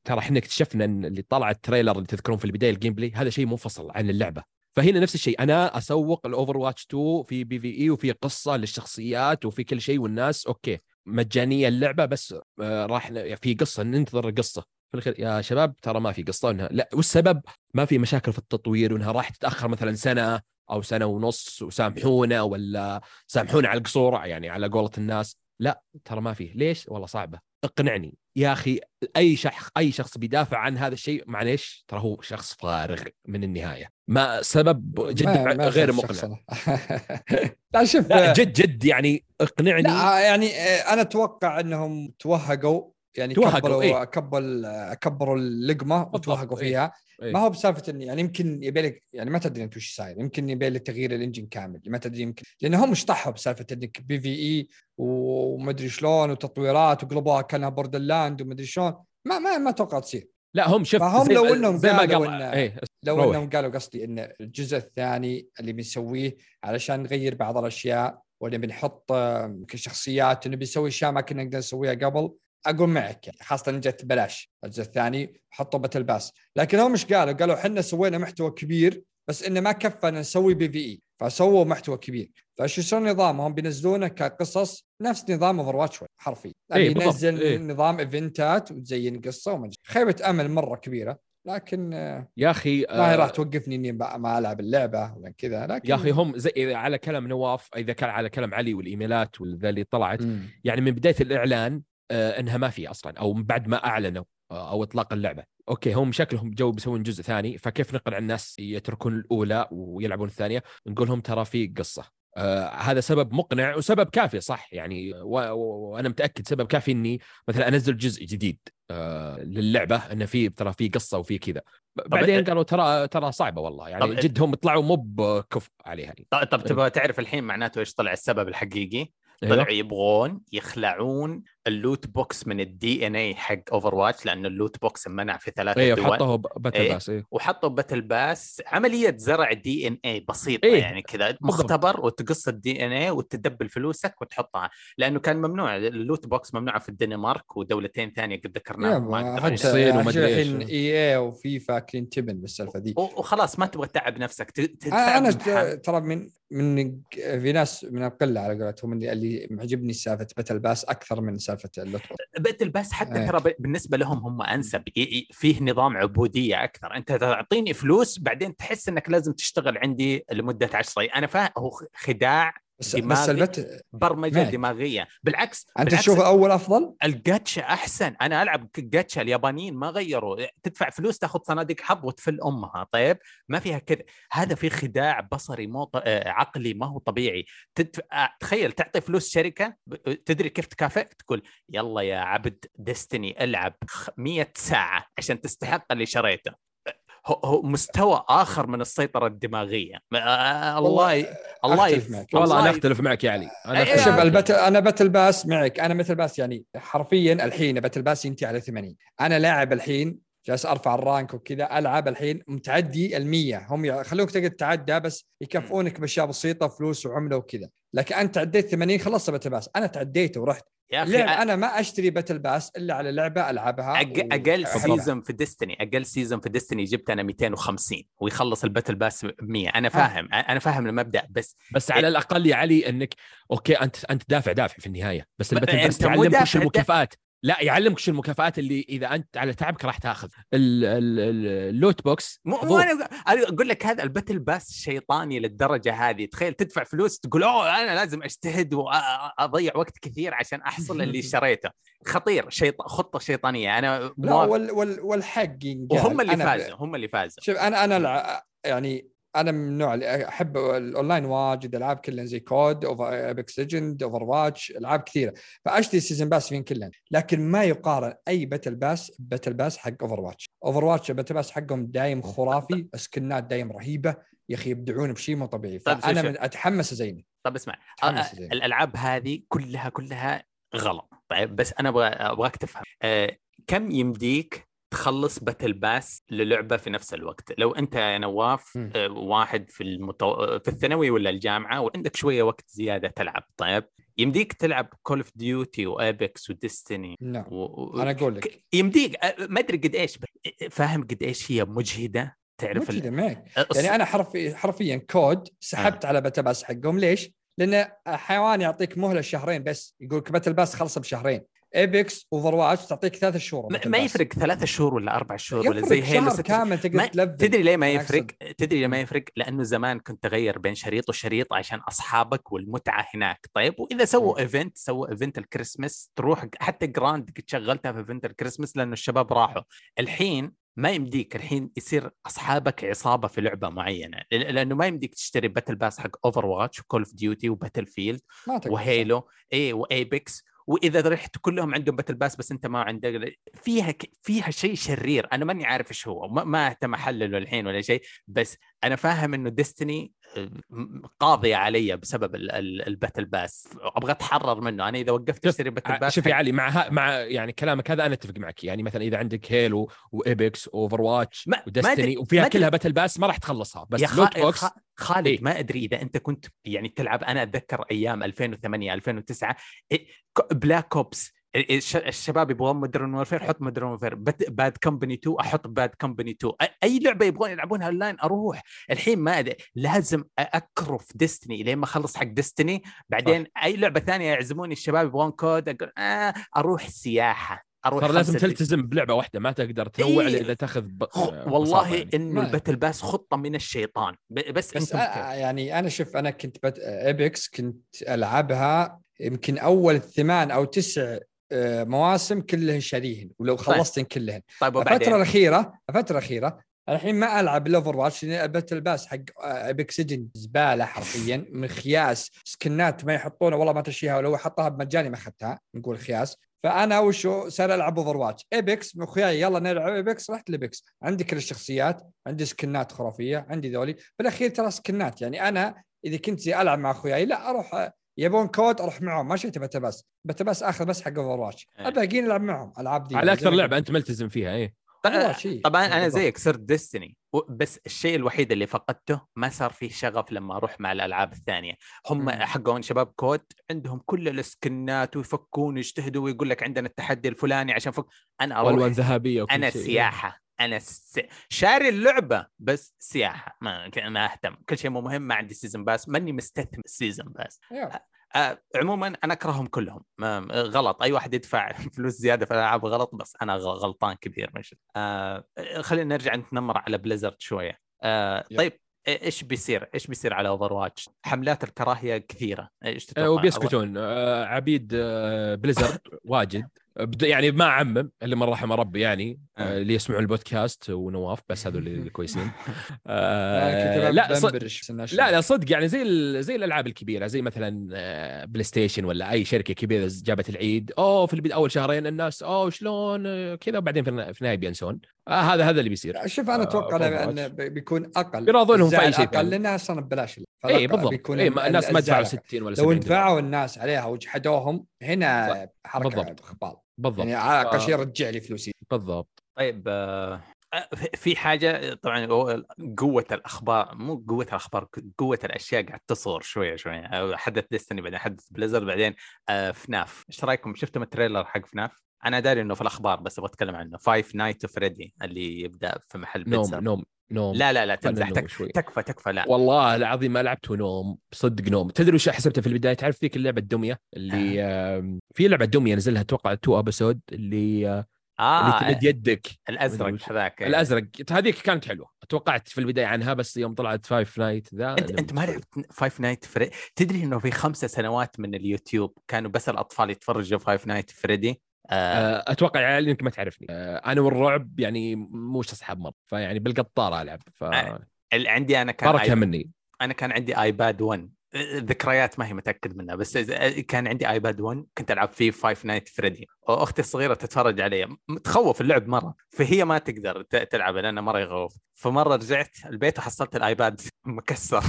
ترى إحنا اكتشفنا إن اللي طلع ال trailer اللي تذكرون في البداية ال gameplay هذا شيء منفصل عن اللعبة. فهنا نفس الشيء أنا أسوق ال Overwatch 2 في PvE وفي قصة للشخصيات وفي كل شيء والناس okay مجانية اللعبة بس آه، راح في قصة ننتظر القصة. في الأخير يا شباب ترى ما في قصة إنها لا والسبب ما في مشاكل في التطوير وإنها راح تتأخر مثلا سنة أو سنة ونص وسامحونا ولا سامحونا على القصور يعني على قولة الناس. لا ترى ما فيه. ليش؟ والله صعبة. اقنعني. يا أخي أي شخص أي شخص بيدافع عن هذا الشيء معليش ترى هو شخص فارغ من النهاية. ما سبب جد ما ما غير مقنع. لا شوف جد جد يعني اقنعني. لا يعني أنا أتوقع إنهم توهقوا يعني كبروا إيه؟ كبروا كبروا اللقمة وتوهقوا إيه. فيها إيه؟ ما هو بسالفة اني يعني يمكن يبي لك يعني ما تدري أنت وش صاير يمكن يبي لك تغيير الإنجن كامل ما تدري يمكن لانهم مش طحوا بسالفة إنك بي في إي ومدري شلون وتطويرات وقلبوها كأنها Borderland ومدري شلون ما ما ما أتوقع تصير لا هم شوف هم لو إنهم قالوا إن إيه لو روح. إنهم قالوا قصدي إن الجزء الثاني اللي بنسويه علشان نغير بعض الأشياء ولا بنحط كشخصيات إنه بنسوي أشياء ما كنا نقدر نسويها قبل أقول معك يعني خاصة إن جت ببلاش الجزء الثاني حطوا battle pass. لكن هم مش قالوا؟ قالوا إحنا سوينا محتوى كبير بس إنه ما كفى نسوي PvE. فسووا محتوى كبير. فشو يصير نظامهم بينزلونه كقصص نفس نظام Overwatch حرفيا. يعني إيه ينزل إيه؟ نظام event ات وتزين قصة وما خيبة أمل مرة كبيرة لكن يا أخي ما هي راح توقفني إني ما ألعب اللعبة ولا كذا لكن يا أخي هم زي على كلام نواف إذا كان على كلام علي والإيميلات والذا اللي طلعت م. يعني من بداية الإعلان آه، إنها ما في أصلا أو بعد ما أعلنوا آه، أو إطلاق اللعبة okay هم شكلهم جو بيسوون جزء ثاني فكيف نقنع الناس يتركون الأولى ويلعبون الثانية نقول لهم ترى في قصة آه هذا سبب مقنع وسبب كافي صح يعني وأنا متأكد سبب كافي إني مثلا أنزل جزء جديد آه للعبة انه في ترى في قصة وفي كذا بعدين قالوا ترى ترى صعبة والله يعني جد هم طلعوا مو بكفء عليها يعني. طب, طب تبغى تعرف الحين معناته إيش طلع السبب الحقيقي؟ طلعوا أيوه. يبغون يخلعون ال loot box من ال DNA حق Overwatch لأنه ال loot box منع في ثلاثة أيوه دول. حطوه battle أيه. pass أيوه وحطوا battle pass عملية زرع DNA بسيطة أيه. يعني كذا مختبر وتقص ال DNA وتدبل فلوسك وتحطها. لأنه كان ممنوع ال loot box ممنوعه في الدنمارك ودولتين ثانية قد ذكرناهم حتى الصين ومدري الحين EA وفيفا كلين تبن بالسالفة دي. وخلاص ما تبغى تتعب نفسك تدفع أنا ترى من من في ناس من القلة على قولتهم اللي معجبني سالفة battle pass أكثر من سالفة ال loot battle pass حتى إيه. ترى بالنسبة لهم هم أنسب. فيه نظام عبودية أكثر. أنت تعطيني فلوس بعدين تحس إنك لازم تشتغل عندي لمدة 10 أيام أنا هو خداع بس بس البت... برمجة معك. دماغية. بالعكس أنت تشوف أول أفضل؟ الجاتشا أحسن. أنا ألعب جاتشا اليابانيين ما غيروا. تدفع فلوس تاخذ صناديق حظ وتفل أمها طيب؟ ما فيها كذا. هذا في خداع بصري مو ط... آه، عقلي ما هو طبيعي. تدف... آه، تخيل تعطي فلوس شركة تدري كيف تكافئ؟ تقول يلا يا عبد ديستني ألعب 100 ساعة عشان تستحق اللي شريته. هو مستوى آخر من السيطرة الدماغية. آه، الله الله يف... معك. والله أنا أختلف معك يا علي. أنا إيه، شوف ال battle أنا battle pass معك. أنا battle pass يعني حرفيا الحين battle pass ينتهي على 80 أنا لاعب الحين جالس أرفع ال rank وكذا ألعب الحين متعدي ال100 هم يخلوك تقدر تتعدى بس يكافئونك بأشياء بسيطة فلوس وعملة وكذا. لكن أنت تعديت 80 خلصت battle pass. أنا تعديته ورحت. يا أخي أ... أنا ما أشتري battle pass إلا على لعبة ألعبها أق... و... أقل season في Destiny أقل season في Destiny جبت أنا 250 ويخلص ال battle pass 100 أنا فاهم ها. أنا فاهم المبدأ بس بس على الأقل يا علي إنك okay أنت أنت دافع دافع في النهاية. بس ال battle pass تعلمك وش المكافآت. لا يعلمك شو المكافآت اللي إذا أنت على تعبك راح تأخذ ال- ال- ال- ال loot box مو مو. أنا أنا أقول لك هذا ال battle pass شيطاني للدرجة هذه تخيل تدفع فلوس تقول أوه أنا لازم أجتهد واضيع وقت كثير عشان أحصل اللي اشتريته خطير شيط... خطة شيطانية أنا لا. وال وال والحق ينقال. وهم اللي فازوا هم اللي فازوا شوف أنا أنا الع- يعني أنا من النوع اللي أحب الأونلاين واجد ألعاب كلها زي COD Over Apex Legend Overwatch ألعاب كثيرة. فأشتري season pass فين كلهن لكن ما يقارن أي battle pass battle pass حق Overwatch Overwatch battle pass حقهم دايم خرافي skin ات دايم رهيبة. يا أخي يبدعون بشيء مو طبيعي. طيب، فأنا من أتحمس ازينه طب اسمع. الألعاب هذه كلها كلها غلط. طيب بس أنا أبغى أبغاك تفهم. آه، كم يمديك تخلص battle pass للعبة في نفس الوقت. لو أنت يا نواف مم. آه، واحد في المتو... في الثانوي ولا الجامعة وعندك شوية وقت زيادة تلعب طيب؟ يمديك تلعب Call of Duty و Apex و Destiny نعم و... و- أنا أقول لك. يمديك آه، ما أدري قد إيش فاهم قد إيش هي مجهدة؟ تعرف مو كذا معك. الص- يعني أنا حرفي حرفيا COD سحبت على battle pass حقهم. ليش؟ لأن حيوان يعطيك مهلة شهرين بس يقول لك battle pass خلص بشهرين. Apex Overwatch تعطيك ثلاث شهور ما, ما. يفرق ثلاث شهور ولا أربع شهور ولا زي Halo شهر كامل تقدر تلفل تدري ليه ما يفرق؟ تدري ليه ما. يفرق؟ لأنه زمان كنت تغير بين شريط وشريط عشان أصحابك والمتعة هناك. طيب وإذا سووا event سووا event ال Christmas تروح حتى Grand قد شغلتها في event ال Christmas لأنه الشباب راحوا. الحين ما يمديك الحين يصير أصحابك عصابة في لعبة معينة. لأنه ما يمديك تشتري battle pass حق Overwatch و Call of Duty و Battlefield و Halo. اي و Apex. وإذا رحت كلهم عندهم battle pass بس أنت ما عندك. فيها ك... فيها شيء شرير. أنا ماني عارف إيش هو. ما, ما أهتم أحلله الحين ولا شيء. بس أنا فاهم إنه Destiny قاضيه علي بسبب ال- ال- ال battle pass أبغى أتحرر منه أنا إذا وقفت اشتري battle pass شوف يا حق- علي مع ها مع يعني كلامك هذا أنا أتفق معك يعني مثلا إذا عندك Halo و Apex و Overwatch و Destiny وفيها. كلها battle pass ما راح تخلصها بس يا. loot box. خالد إيه؟ ما أدري إذا أنت كنت يعني تلعب أنا أتذكر أيام 2008 2009 إيه، ك- Black Ops الشباب يبغون Modern Warfare حط Modern Warfare Bad Company 2 أحط Bad Company 2 أ- أي لعبة يبغون يلعبونها أونلاين أروح. الحين ما أدري. لازم أكرف Destiny لين ما أخلص حق Destiny بعدين أي لعبة ثانية يعزموني الشباب يبغون COD أقول آه أروح سياحة أروح صار لازم تلتزم بلعبة واحدة ما تقدر تنوع إيه. اذا تاخذ ب... خ- بساطة والله يعني. انه ال battle pass خطة من الشيطان. بس, بس أ- يعني أنا شوف أنا كنت بت... ايبكس كنت ألعبها يمكن أول ثمان أو تسع آه، مواسم كلهن شاريهن ولو خلصتن كلهن. طيب الفترة وبعدين الأخيرة الفترة الأخيرة الحين ما ألعب الاوفر واتش لأن الباتل باس حق ايبك سجن زبالة حرفيا مخياس سكنات ما يحطونه والله ما تشيها ولو حطها بمجاني ما أخذتها نقول خياس. فأنا وشو صار ألعب اوفر واتش ايبكس مخياي يلا نلعب ايبكس رحت لبكس عندي كل الشخصيات عندي سكنات خرافية عندي ذولي. بالاخير ترى سكنات يعني أنا إذا كنت ألعب مع أخوياي لا أروح يبون COD أروح معهم. ما شريت battle pass battle pass آخذ بس حق Overwatch إيه. الباقيين العب معهم. ألعاب دي على أكثر لعبة أنت ملتزم فيها إيه. والله شيء. طبعا أنا. زيك صرت Destiny بس الشيء الوحيد اللي فقدته ما صار فيه شغف لما أروح مع الألعاب الثانية. هم. حقون شباب COD عندهم كل السكنات ويفكون ويجتهدوا ويقول لك عندنا التحدي الفلاني عشان فك. أنا والوان أروح ذهبيه أنا شيء. أنا س... شاري اللعبة بس سياحة ما ما أهتم كل شيء مو مهم ما عندي season pass ماني مستثمر season pass. آه عموما أنا أكرههم كلهم ما غلط أي واحد يدفع فلوس زيادة في الالعاب غلط بس أنا غلطان كبير مش آه خلينا نرجع نتنمر على Blizzard شوية آه yep. طيب إيش بيصير؟ إيش بيصير على Overwatch؟ حملات الكراهية كثيرة، إيش آه، تتوقع؟ وبيسكتون آه، عبيد آه، Blizzard واجد بد- يعني ما اعمم اللي من رحم ربي يعني آه، آه. اللي يسمعون البودكاست ونواف بس هذول اللي كويسين آه آه، لا صد... لا لا صدق يعني زي ال... زي الألعاب الكبيرة زي مثلا آه، PlayStation ولا أي شركة كبيرة جابت العيد أوه في البداية أول شهرين الناس أوه شلون آه، كذا وبعدين في النهاية بينسون آه هذا هذا اللي بيصير شوف أنا آه، أتوقع Overwatch. إنه بي- بيكون أقل بيراضونهم في أي الزعل شيء أقل. لانها أصلا ببلاش اي بالضبط بيكون اي ما- الناس ما دفعوا أقل. 60 ولا لو 70 دولار. انفعوا الناس عليها وجحدوهم هنا حركة بالضبط. خبال بالضبط. يعني على شيء رجع لي فلوسي. بالضبط. طيب آه، في- في حاجة طبعا قوة الأخبار مو قوة الأخبار قوة الأشياء قاعد تصور شوية شوية. حدث Destiny بعدين حدث Blizzard بعدين آه، FNAF إيش رأيكم؟ شفتم ال trailer حق FNAF أنا داري إنه في الأخبار بس أبغى أتكلم عنه. Five Nights at Freddy اللي يبدأ في محل بيتزا نوم نوم. لا لا لا خلنا تمزح نوم تك... شوي. تكفى تكفى لا. والله العظيم ما لعبته نوم صدق نوم. تدري وش حسبته في البداية؟ تعرف ذيك اللعبة الدمية اللي آم، في لعبة دمية نزلها أتوقع تو episode اللي آه، اللي آه تمد يدك الأزرق هذاك. الأزرق. هذيك كانت حلوة. توقعت في البداية عنها بس يوم طلعت Five Nights ذا انت أنت ما لعبت Five Nights Freddy تدري إنه في خمسة سنوات من اليوتيوب كانوا بس الأطفال يتفرجوا Five Nights Freddy آه آه، أتوقع يا علي انك ما تعرفني. آه، أنا والرعب يعني موش اصحاب مرة فيعني بالقطاره ألعب ف عندي أنا كان آي... مني أنا كان عندي iPad 1 ذكريات ما هي متأكد منها بس إذا- كان عندي iPad 1 كنت ألعب فيه Five Nights Freddy واختي الصغيرة تتفرج علي تخوف اللعب مرة فهي ما تقدر ت- تلعب لأنه مرة يخوف. فمرة رجعت البيت وحصلت ال iPad مكسر.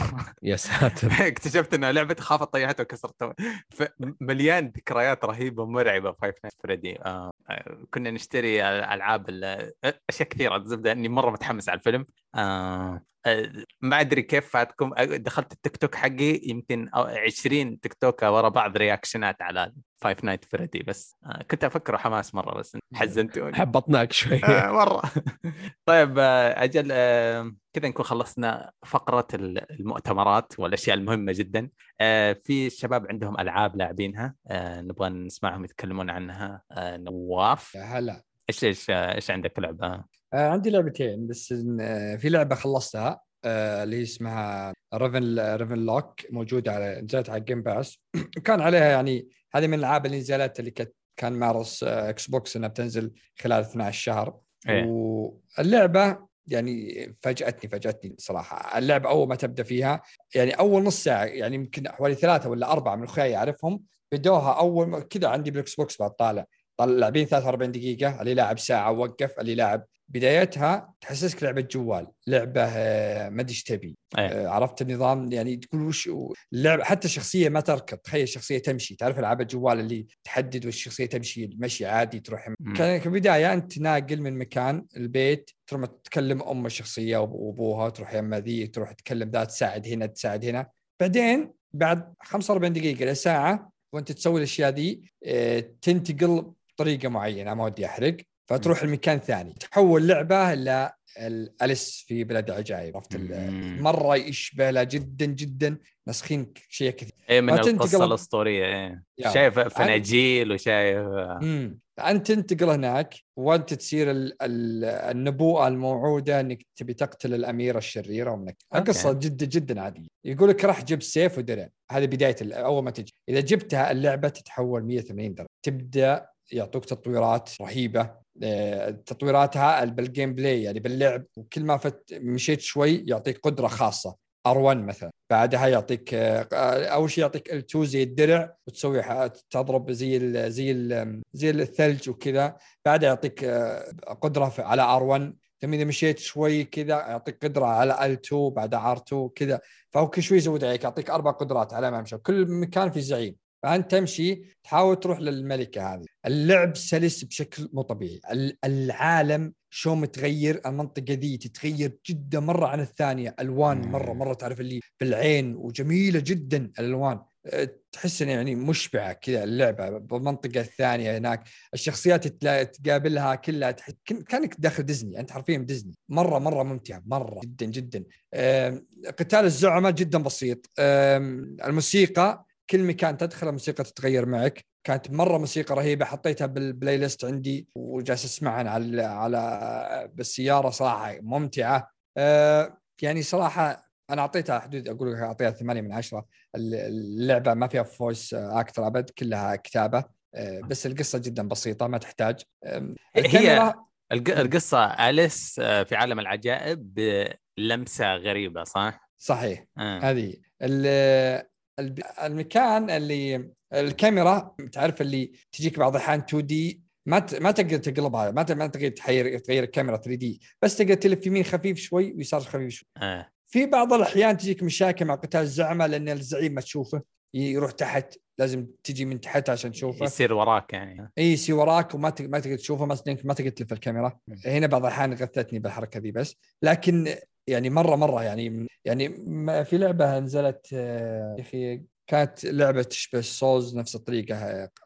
يا ساتر. اكتشفت انها لعبه خافت طيحته وكسرته فمليان ذكريات رهيبة مرعبه Five Nights Freddy آه آه، كنا نشتري ألعاب ال- أشياء كثيرة. الزبده إني مرة متحمس على الفيلم. آه آه، ما أدري كيف فاتكم آه، دخلت التيك توك حقي يمكن أو 20 تيك توك ورا بعض رياكشنات على Five Nights Freddy بس. آه كنت افكره حماس مرة بس حزنتوني. حبطناك شوي. آه، مرة. طيب آه، أجل آه، كذا نكون خلصنا فقرة ال- المؤتمرات والأشياء المهمة جدا. آه، في الشباب عندهم ألعاب لاعبينها. آه، نبغى نسمعهم يتكلمون عنها. آه، نواف. يا هلا. إيش إيش آه، إيش عندك لعبة؟ آه عندي لعبتين بس آه في لعبة خلصتها آه اللي اسمها Raven Ravenlock موجودة على نزلت على Game Pass وكان عليها يعني هذه من الألعاب اللي نزلت اللي كان مارس Xbox إنها بتنزل خلال 12 شهر. إيه. واللعبة يعني فاجأتني فاجأتني صراحة. اللعبة أول ما تبدأ فيها يعني أول نص ساعة يعني يمكن حوالي ثلاثة ولا أربعة من اخوياي اعرفهم بدوها أول كذا عندي بال Xbox بعد طالع. طال لاعبين 43 دقيقة اللي لاعب ساعة وقف اللي لاعب بدايتها تحسسك لعبة جوال لعبة آه، ما أدري تبي. آه، عرفت النظام؟ يعني تقول وش اللعبه حتى الشخصية ما تركض تخيل الشخصية تمشي. تعرف ألعاب الجوال اللي تحدد والشخصيه تمشي المشي عادي تروح. كان كبدايه أنت ناقل من مكان البيت تروح تكلم أم الشخصية وأبوها تروح يما ذي تروح تكلم ذا تساعد هنا تساعد هنا. بعدين بعد 45 دقيقة لساعه وأنت تسوي الأشياء ذي آه، تنتقل بطريقه معينة ما ودي أحرق. فتروح المكان ثاني. تحول لعبة إلى أليس في بلاد العجائب عرفت. مرة يشبه لها جدا جدا نسخين شيء كثير. إيه من القصة الأسطورية إيه. شايف فناجيل وشايف امم فانت تنتقل هناك وأنت تصير ال ال النبوءة الموعودة إنك تبي تقتل الأميرة الشريرة ومنك. القصة جدا جدا عادية. يقول لك راح جيب سيف ودرع. هذه بداية أول ما تجي. إذا جبتها اللعبة تتحول 180 درجة. تبدأ يعطوك تطويرات رهيبة. آه، تطويراتها بال gameplay يعني باللعب. وكل ما فت مشيت شوي يعطيك قدرة خاصة. R1 مثلا. بعدها يعطيك آه، أول شيء يعطيك L2 زي الدرع وتسوي تضرب زي ال زي ال زي الثلج وكذا. بعدها يعطيك آه، قدرة على R1 ثم إذا مشيت شوي كذا يعطيك قدرة على L2 بعد R2 كذا. فهو كل شوي يزود عليك يعطيك أربع قدرات على ما يمشي كل مكان في زعيم. فأنت تمشي تحاول تروح للملكة هذه. اللعب سلس بشكل مو طبيعي. ال- العالم شو متغير المنطقة ذي تتغير جدا مرة عن الثانية. ألوان. مرة مرة تعرف اللي بالعين وجميلة جدا الألوان. أه، تحس انها يعني مشبعة كذا اللعبة بالمنطقة الثانية هناك. الشخصيات تقابلها كلها تح... كن- كأنك داخل ديزني. أنت حرفيا ديزني. مرة مرة ممتع مرة. جدا جدا. أم، قتال الزعماء جدا بسيط. أم، الموسيقى كل مكان تدخل الموسيقى تتغير معك. كانت مرة موسيقى رهيبة حطيتها بال playlist عندي وجالس أسمعها على على بالسيارة صراحة ممتعة. أه، يعني صراحة أنا أعطيتها حدود أقول لك أعطيها 8 من 10 اللعبة ما فيها فويس أكتر أبد كلها كتابة. أه، بس القصة جدا بسيطة ما تحتاج. أم، هي- القصة أليس آه، في عالم العجائب بلمسة غريبة صح؟ صحيح. آه. هذه. المكان اللي الكاميرا تعرف اللي تجيك بعض الأحيان 2 دي ما ت- ما تقدر تقلبها ما ت- ما تقدر تغير تغير الكاميرا 3 دي بس تقدر تلف يمين خفيف شوي ويسار خفيف شوي آه. في بعض الأحيان تجيك مشاكل مع قتال الزعماء لأن الزعيم ما تشوفه يروح تحت لازم تجي من تحت عشان تشوفه. يصير وراك يعني. إي يصير وراك وما تق- ما تقدر تشوفه ما تقدر- ما تقدر تلف الكاميرا. هنا بعض الأحيان غثتني بالحركة ذي بس. لكن يعني مره مرة يعني يعني ما- في لعبة نزلت آه، يا أخي كانت لعبة تشبه Souls نفس الطريقة.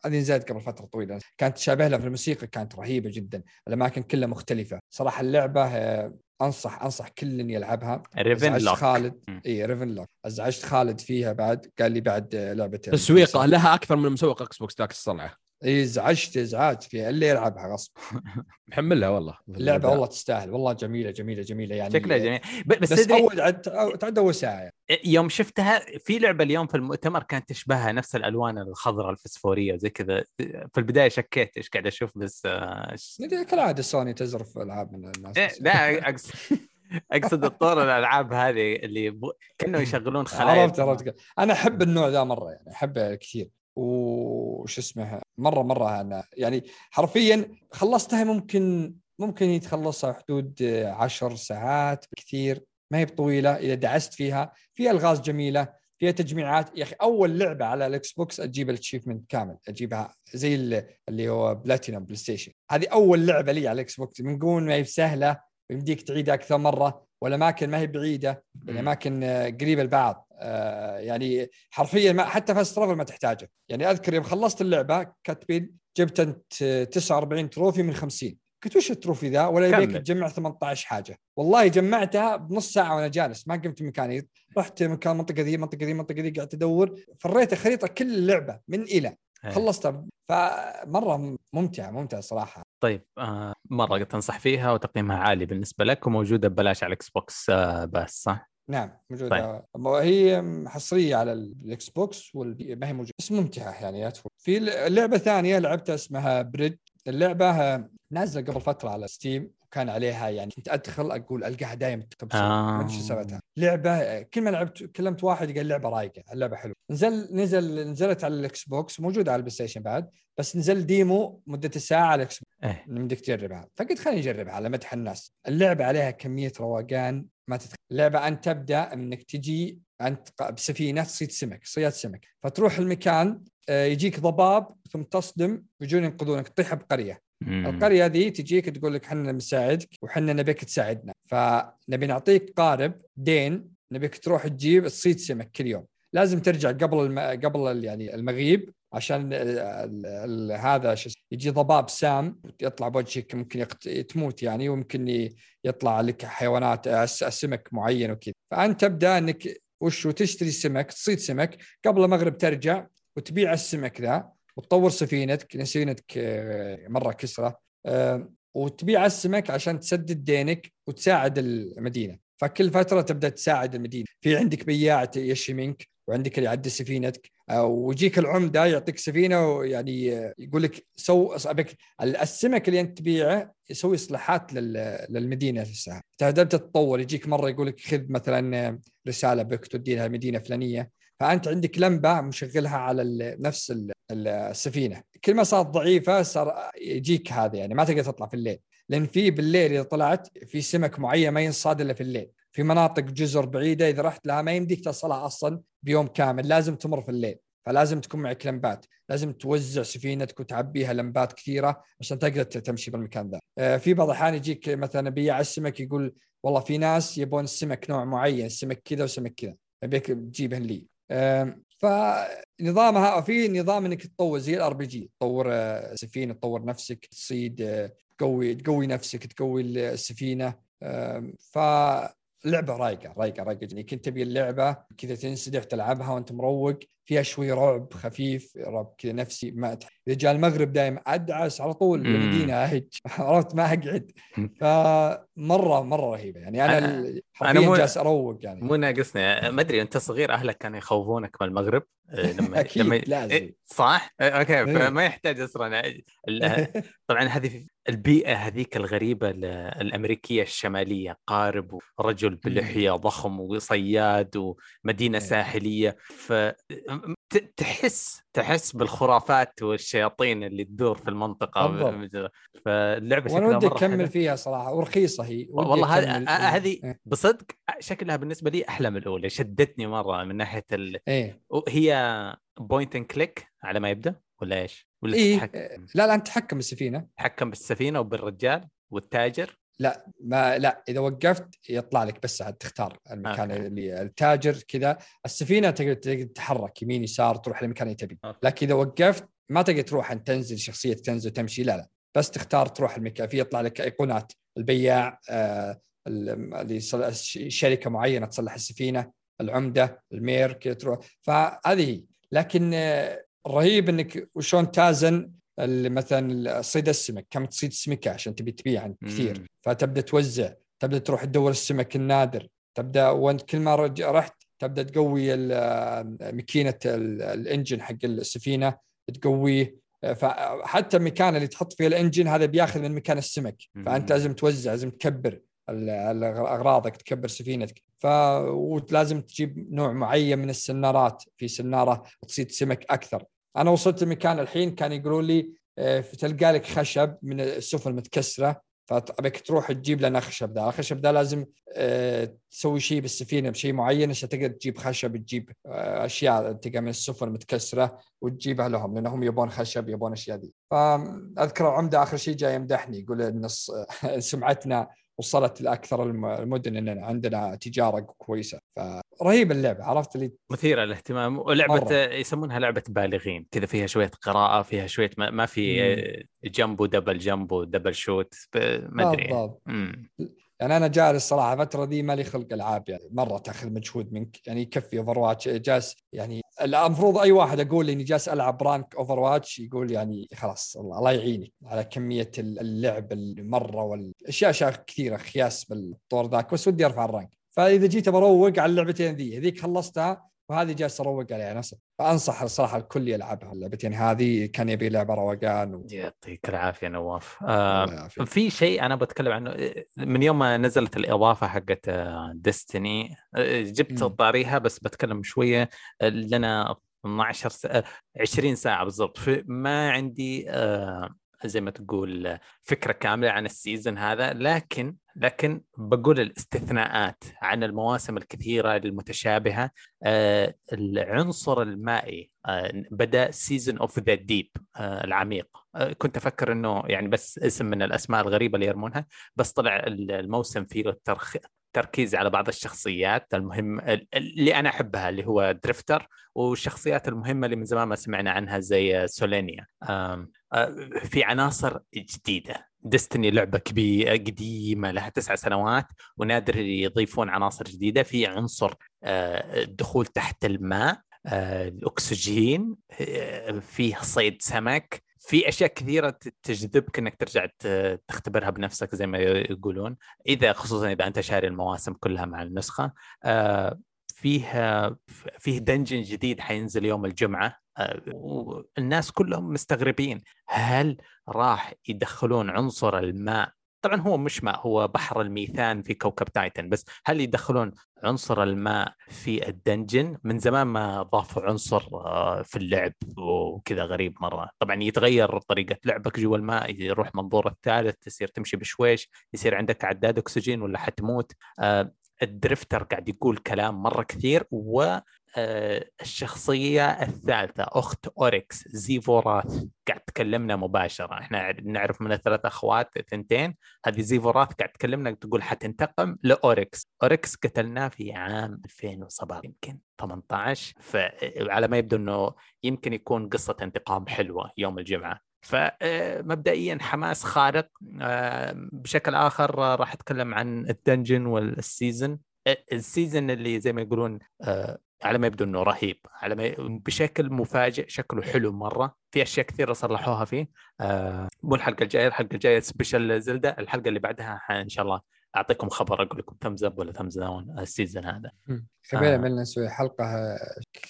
هذه نزلت قبل فترة طويلة. كانت تشابه لها في الموسيقى كانت رهيبة جدا. الأماكن كلها مختلفة. صراحة اللعبة آه، أنصح أنصح كل يلعبها Ravenlok خالد. اي Ravenlok أزعجت خالد فيها بعد قال لي بعد لعبة تسويقة لها أكثر من مسوق Xbox ذاك الصنعة. ازعجت ازعاج فيها اللي يلعبها غصب. محملها والله. اللعبة والله تستاهل. والله جميلة جميلة جميلة. يعني شكلها جميل. بس, بس تدري أول عد تعدى اول ساعه يعني. يوم شفتها في لعبة اليوم في المؤتمر كانت تشبهها نفس الألوان الخضراء الفسفورية وزي كذا. في البداية شكيت إيش قاعد أشوف بس آه، ندري كالعادة سوني تزرف ألعاب من الناس. إيه، لا اقصد أقصد الطور الألعاب هذه اللي ب... كانوا يشغلون خلايا. عرفت عرفت. أنا أحب النوع ذا مرة يعني أحبه كثير. وش اسمه؟ مرة مرة أنا. يعني حرفيا خلصتها ممكن ممكن يتخلصها حدود عشر ساعات كثير. ما هي بطويلة إذا دعست فيها فيها ألغاز جميلة فيها تجميعات. يا أخي أول لعبة على ال Xbox أجيب ال achievement كامل أجيبها زي ال- اللي هو platinum PlayStation. هذه أول لعبة لي على ال Xbox من قول ما هي سهلة يمديك تعيدها أكثر مرة. والاماكن ما هي بعيدة الاماكن آه، قريبه لبعض آه، يعني حرفيا ما حتى fast travel ما تحتاجه. يعني أذكر يوم خلصت اللعبة كاتبين جبت أنت آه، 49 trophy من 50 قلت وش ال trophy ذا؟ ولا يبيك. تجمع 18 حاجة. والله جمعتها بنص ساعة وأنا جالس ما قمت من مكاني. رحت مكان المنطقة ذي المنطقة ذي المنطقة ذي قعدت أدور. فريت خريطه كل اللعبة من إلى. خلصتها فمرة ممتعه ممتعه صراحة طيب آه مرة تنصح فيها وتقييمها عالي بالنسبة لك وموجودة ببلاش على ال Xbox آه بس صح؟ نعم موجودة طيب. هي حصرية على ال Xbox ما هي موجودة بس ممتعة يعني لا تفوت. في لعبة ثانية لعبتها اسمها Dredge اللعبة نازلة قبل فترة على Steam وكان عليها يعني كنت أدخل أقول ألقاها دائما آه. ما شو سويتها. لعبة كل ما لعبت كلمت واحد قال لعبة رايقة اللعبة حلوة. نزل نزل نزلت على ال Xbox موجودة على ال PlayStation بعد بس نزل demo مدة ساعه على ال Xbox إيه. بدك تجربها. فقلت خليني أجربها على مدح الناس. اللعبة عليها كمية روقان ما تتخيل اللعبة أنت تبدأ إنك تجي أنت بسفينة تصيد سمك صياد سمك. فتروح المكان آه، يجيك ضباب ثم تصدم يجون ينقذونك تطيح بقرية. القرية ذي تجيك تقول لك إحنا بنساعدك وحنا نبيك تساعدنا. فنبي نعطيك قارب دين نبيك تروح تجيب تصيد سمك كل يوم. لازم ترجع قبل الم... قبل يعني المغيب عشان ال... ال... هذا شو يجي ضباب سام يطلع بوجهك ممكن يقت... تموت يعني وممكن. يطلع لك حيوانات سمك معين وكذا. فأنت تبدأ إنك وش تشتري سمك تصيد سمك قبل المغرب ترجع وتبيع السمك ذا. وتطور سفينتك سفينتك آه، مرة كسرة آه، وتبيع السمك عشان تسدد دينك وتساعد المدينة. فكل فترة تبدأ تساعد المدينة. في عندك بياع يشي منك وعندك اللي يعدي سفينتك آه، ويجيك العمدة يعطيك سفينة ويعني يقول لك سو أبيك السمك اللي أنت تبيعه يسوي إصلاحات لل- للمدينة نفسها. تبدا تتطور. يجيك مرة يقول لك خذ مثلا رسالة بك توديها مدينة فلانية. فأنت عندك لمبة مشغلها على نفس ال- ال- السفينة. كل ما صارت ضعيفة صار يجيك هذا يعني ما تقدر تطلع في الليل. لأن في بالليل إذا طلعت في سمك معين ما ينصاد إلا في الليل. في مناطق جزر بعيدة إذا رحت لها ما يمديك تصلها أصلا بيوم كامل. لازم تمر في الليل. فلازم تكون معك لمبات. لازم توزع سفينتك وتعبيها لمبات كثيرة عشان تقدر تمشي بالمكان ذا. آه، في بعض الأحيان يجيك مثلا بياع السمك يقول والله في ناس يبون السمك نوع معين سمك كذا وسمك كذا. ابيك تجيبهن لي. فنظامها في نظام إنك تطور زي ال RPG تطور آه، سفينه تطور نفسك تصيد آه، تقوي تقوي نفسك تقوي السفينة. آم، فلعبة رايقة رايقة رايقة يعني كنت تبي اللعبة كذا تنسدح تلعبها وأنت مروق. فيها شوي رعب خفيف رعب كذا نفسي ما. إذا جاء المغرب دائما أدعس على طول. المدينة أهج عرفت ما أقعد فمرة مرة رهيبة يعني أنا أنا- حرفيا مو- جالس أروق يعني مو ناقصني ما أدري أنت صغير أهلك كانوا يخوفونك من المغرب آه، لما أكيد، لما لازم. إيه، صح؟ آه، أوكي إيه. فما يحتاج أصلا ال- طبعا هذه البيئة هذيك الغريبة ال- الأمريكية الشمالية قارب ورجل بلحية ضخم وصياد ومدينة إيه. ساحلية فتحس تحس بالخرافات والشياطين اللي تدور في المنطقة بالضبط. فاللعبة وأنا شكلها ودي مرة أكمل. فيها صراحة ورخيصة هي ودي والله هذه. هذه إيه. بصدق شكلها بالنسبة لي أحلى من الأولى شدتني مرة من ناحية ال... إيه هي point and click على ما يبدأ ولا إيش؟ ولا إيه. تتحكم لا لا أنت تحكم السفينه تتحكم بالسفينة وبالرجال والتاجر لا ما لا إذا وقفت يطلع لك بس عاد تختار المكان أوكي. اللي التاجر كذا. السفينة تقدر تقدر تتحرك يمين يسار تروح للمكان اللي تبي. لكن إذا وقفت ما تقدر تروح انت تنزل شخصيتك تنزل تمشي لا لا. بس تختار تروح المكان في يطلع لك أيقونات البياع آه ال- اللي شركة معينة تصلح السفينة العمدة المير كذا تروح. فهذه هي. لكن آه، رهيب إنك وشون تازن مثلا صيد السمك كم تصيد سمكة عشان تبي تبيع كثير. مم. فتبدأ توزع تبدأ تروح تدور السمك النادر تبدأ وانت كل ما رحت تبدأ تقوي ال- ماكينة ال- الإنجن حق السفينة تقويه فحتى المكان اللي تحط فيه الإنجن هذا بياخذ من مكان السمك. فأنت. لازم توزع لازم تكبر أغراضك تكبر سفينتك. ف ولازم تجيب نوع معين من السنارات. في سنارة تصيد سمك أكثر. أنا وصلت المكان الحين كان يقولوا لي آه، تلقى لك خشب من السفن متكسره فأبيك تروح تجيب لنا خشب ذا الخشب ذا لازم آه، تسوي شيء بالسفينة بشيء معين عشان تقدر تجيب خشب تجيب آه، أشياء تلقى من السفن متكسره وتجيبها لهم لأنهم يبون خشب يبون أشياء ذي فأذكر العمده آخر شيء جاي يمدحني يقول إن سمعتنا وصلت لأكثر الم- المدن ان عندنا تجارة كويسة. فرهيب اللعبة عرفت اللي مثيرة للاهتمام. ولعبة مرة. يسمونها لعبة بالغين. كذا فيها شوية قراءة فيها شوية ما, ما في آه، جنب ودبل جنب ودبل شوت ما أدري. يعني أنا جالس صراحة الفترة دي مالي خلق ألعاب يعني مرة تأخذ مجهود منك يعني يكفي Overwatch جالس يعني المفروض أي واحد أقول إني جالس ألعب rank Overwatch يقول يعني خلاص الله الله يعينك على كمية اللعب المرة والأشياء أشياء كثيرة خياس بالطور ذاك بس ودي أرفع ال rank فإذا جيت بروق على اللعبتين ذي هذيك خلصتها وهذه جالس أروق عليها نفسها فأنصح الصراحة الكل يلعبها اللعبتين هذه كان يبي لعبة روقان و... يعطيك العافية نواف آه. في شيء أنا بتكلم عنه من يوم ما نزلت الإضافة حقت ديستني جت مم. طاريها بس بتكلم شوية آه، لنا 12 ساعه 20 ساعة بالضبط ما عندي آه، زي ما تقول آه، فكرة كاملة عن ال season هذا لكن لكن بقول الاستثناءات عن المواسم الكثيرة المتشابهة آه، العنصر المائي آه، بدأ Season of the Deep العميق. آه، كنت أفكر إنه يعني بس اسم من الأسماء الغريبة اللي يرمونها بس طلع الموسم فيه الترخ... تركيز على بعض الشخصيات المهم اللي أنا أحبها اللي هو درفتر والشخصيات المهمة اللي من زمان ما سمعنا عنها زي سولينيا في عناصر جديدة. ديستني لعبة كبيره قديمة لها تسع سنوات ونادر يضيفون عناصر جديدة. في عنصر آه، الدخول تحت الماء آه، الأكسجين آه، فيه صيد سمك. في أشياء كثيرة تجذبك إنك ترجع تختبرها بنفسك زي ما يقولون. إذا خصوصا إذا أنت شاري المواسم كلها مع النسخة. آه، فيه فيه dungeon جديد حينزل يوم الجمعة. آه، والناس كلهم مستغربين هل راح يدخلون عنصر الماء؟ طبعا هو مش ماء هو بحر الميثان في كوكب تايتن بس هل يدخلون عنصر الماء في ال dungeon؟ من زمان ما ضافوا عنصر آه، في اللعب وكذا غريب مرة. طبعا يتغير طريقة لعبك جوا الماء يروح منظور الثالث تصير تمشي بشويش يصير عندك عداد أكسجين ولا حتموت. آه، ال Drifter قاعد يقول كلام مرة كثير و آه، الشخصية الثالثة أخت أوريكس زيفوراث. قاعد تكلمنا مباشرة. إحنا نعرف من الثلاث أخوات ثنتين هذه زيفوراث قاعد تكلمنا تقول حتنتقم لأوريكس. أوريكس قتلناه في عام 2007 يمكن 18 فعلى ما يبدو أنه يمكن يكون قصة انتقام حلوة يوم الجمعة. فمبدئيا حماس خارق آه، بشكل آخر آه، راح أتكلم عن ال dungeon وال season. ال season اللي زي ما يقولون آه، على ما يبدو إنه رهيب على ما بشكل مفاجئ شكله حلو مرة. في أشياء كثيرة صلحوها فيه. آه مو الحلقة الجاية الحلقة الجاية سبيشال زلدة الحلقة اللي بعدها إن شاء الله أعطيكم خبر أقول لكم ثمز اب ولا ثمز داون السيزون هذا. خلينا آه. عملنا نسوي حلقة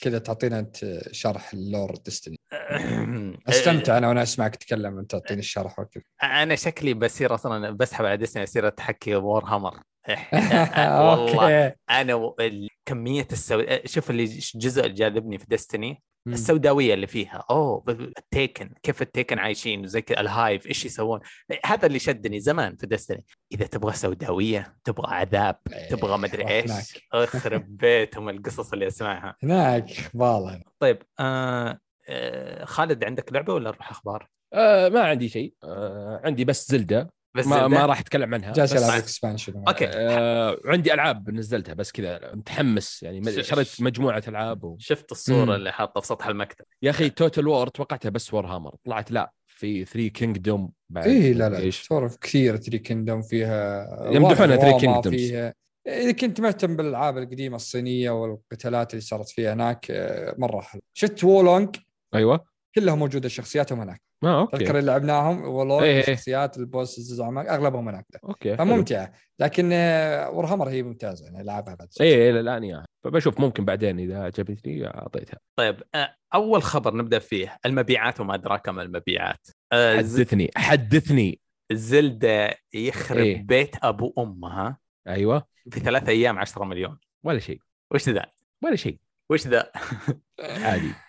كذا تعطينا أنت شرح اللور ديستني أستمتع أنا وأنا أسمعك تتكلم وانت تعطيني الشرح وكذا. أنا شكلي بصير أصلا بسحب على ديسني اصير أتحكي وور هامر والله أوكي. أنا و- كمية السوداء شوف اللي الجزء اللي جاذبني في ديستني. السوداوية اللي فيها. أوه التيكن كيف التيكن عايشين زي كذا الهايف إيش يسوون؟ هذا اللي شدني زمان في ديستني إذا تبغى سوداوية تبغى عذاب تبغى مدري إيش. اخرب بيتهم القصص اللي أسمعها. هناك خبالة طيب آه آه خالد عندك لعبة ولا نروح أخبار؟ آه ما عندي شيء. آه عندي بس زلدة. بس ما؟ ما راح أتكلم عنها جالس بس العب expansion أوكي. آه عندي ألعاب نزلتها بس كذا متحمس يعني شريت مجموعة ألعاب و... شفت الصورة مم. اللي حاطها في سطح المكتب. يا أخي Total War توقعتها بس وور هامر طلعت لا في 3 Kingdoms بعد اي لا لا تورف كثير تري كيندوم فيها يمدحونها روما Three Kingdoms. فيها. اذا كنت مهتم بالألعاب القديمة الصينية والقتالات اللي صارت فيها هناك آه، مرة حلو شفت وولونج أيوه. كلها موجودة شخصياتهم هناك. آه تذكر أوكي اللي لعبناهم إيه إيه. الشخصيات البوس الزعماء أغلبهم هناك. أوكي. فممتعة. لكن ورهمر هي ممتازة يعني العبها بعد اي إيه، لا الآن اياها فبشوف ممكن بعدين إذا عجبتني أعطيتها. طيب آه، أول خبر نبدأ فيه المبيعات وما أدراك ما المبيعات. آه، حدثني حدثني. زلدة يخرب إيه. بيت أبو أمها. أيوه. في ثلاث أيام 10 مليون. ولا شيء. وش ذا؟ ولا شيء. وش ذا؟ عادي. آه، آه،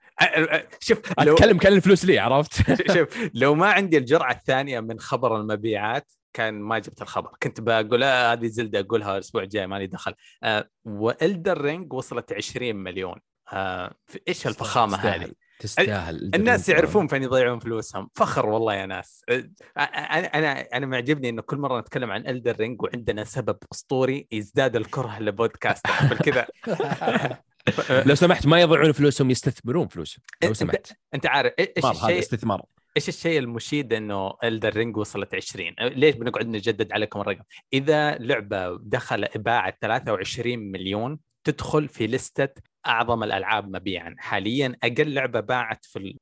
شوف لو أتكلم كان الفلوس لي عرفت؟ شوف لو ما عندي الجرعة الثانية من خبر المبيعات كان ما جبت الخبر. كنت بقول آه هذه زلدة أقولها الأسبوع الجاي مالي دخل. آه وإلدن رينج وصلت 20 مليون. آه في- إيش الفخامة. هذه؟ تستاهل الناس يعرفون فين يضيعون فلوسهم. فخر والله يا ناس. أه، أنا أنا أنا معجبني إنه كل مرة نتكلم عن إلدر رينج وعندنا سبب أسطوري يزداد الكره لبودكاست. بالكذا لو سمحت ما يضيعون فلوسهم يستثمرون فلوسهم. لو سمحت. أنت عارف إيش استثمار هذا الشيء استثمار. إيش الشيء المشيد إنه الدر رينج وصلت 20 ليش بنقعد نجدد عليكم الرقم؟ إذا لعبة دخل باعت 23 مليون تدخل في لستة أعظم الألعاب مبيعا. حاليا أقل لعبة باعت في, ال...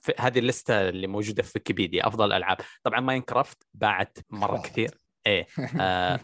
في هذه اللستة اللي موجودة في ويكيبيديا أفضل الالعاب طبعا ماينكرافت باعت مرة كثير. إيه آه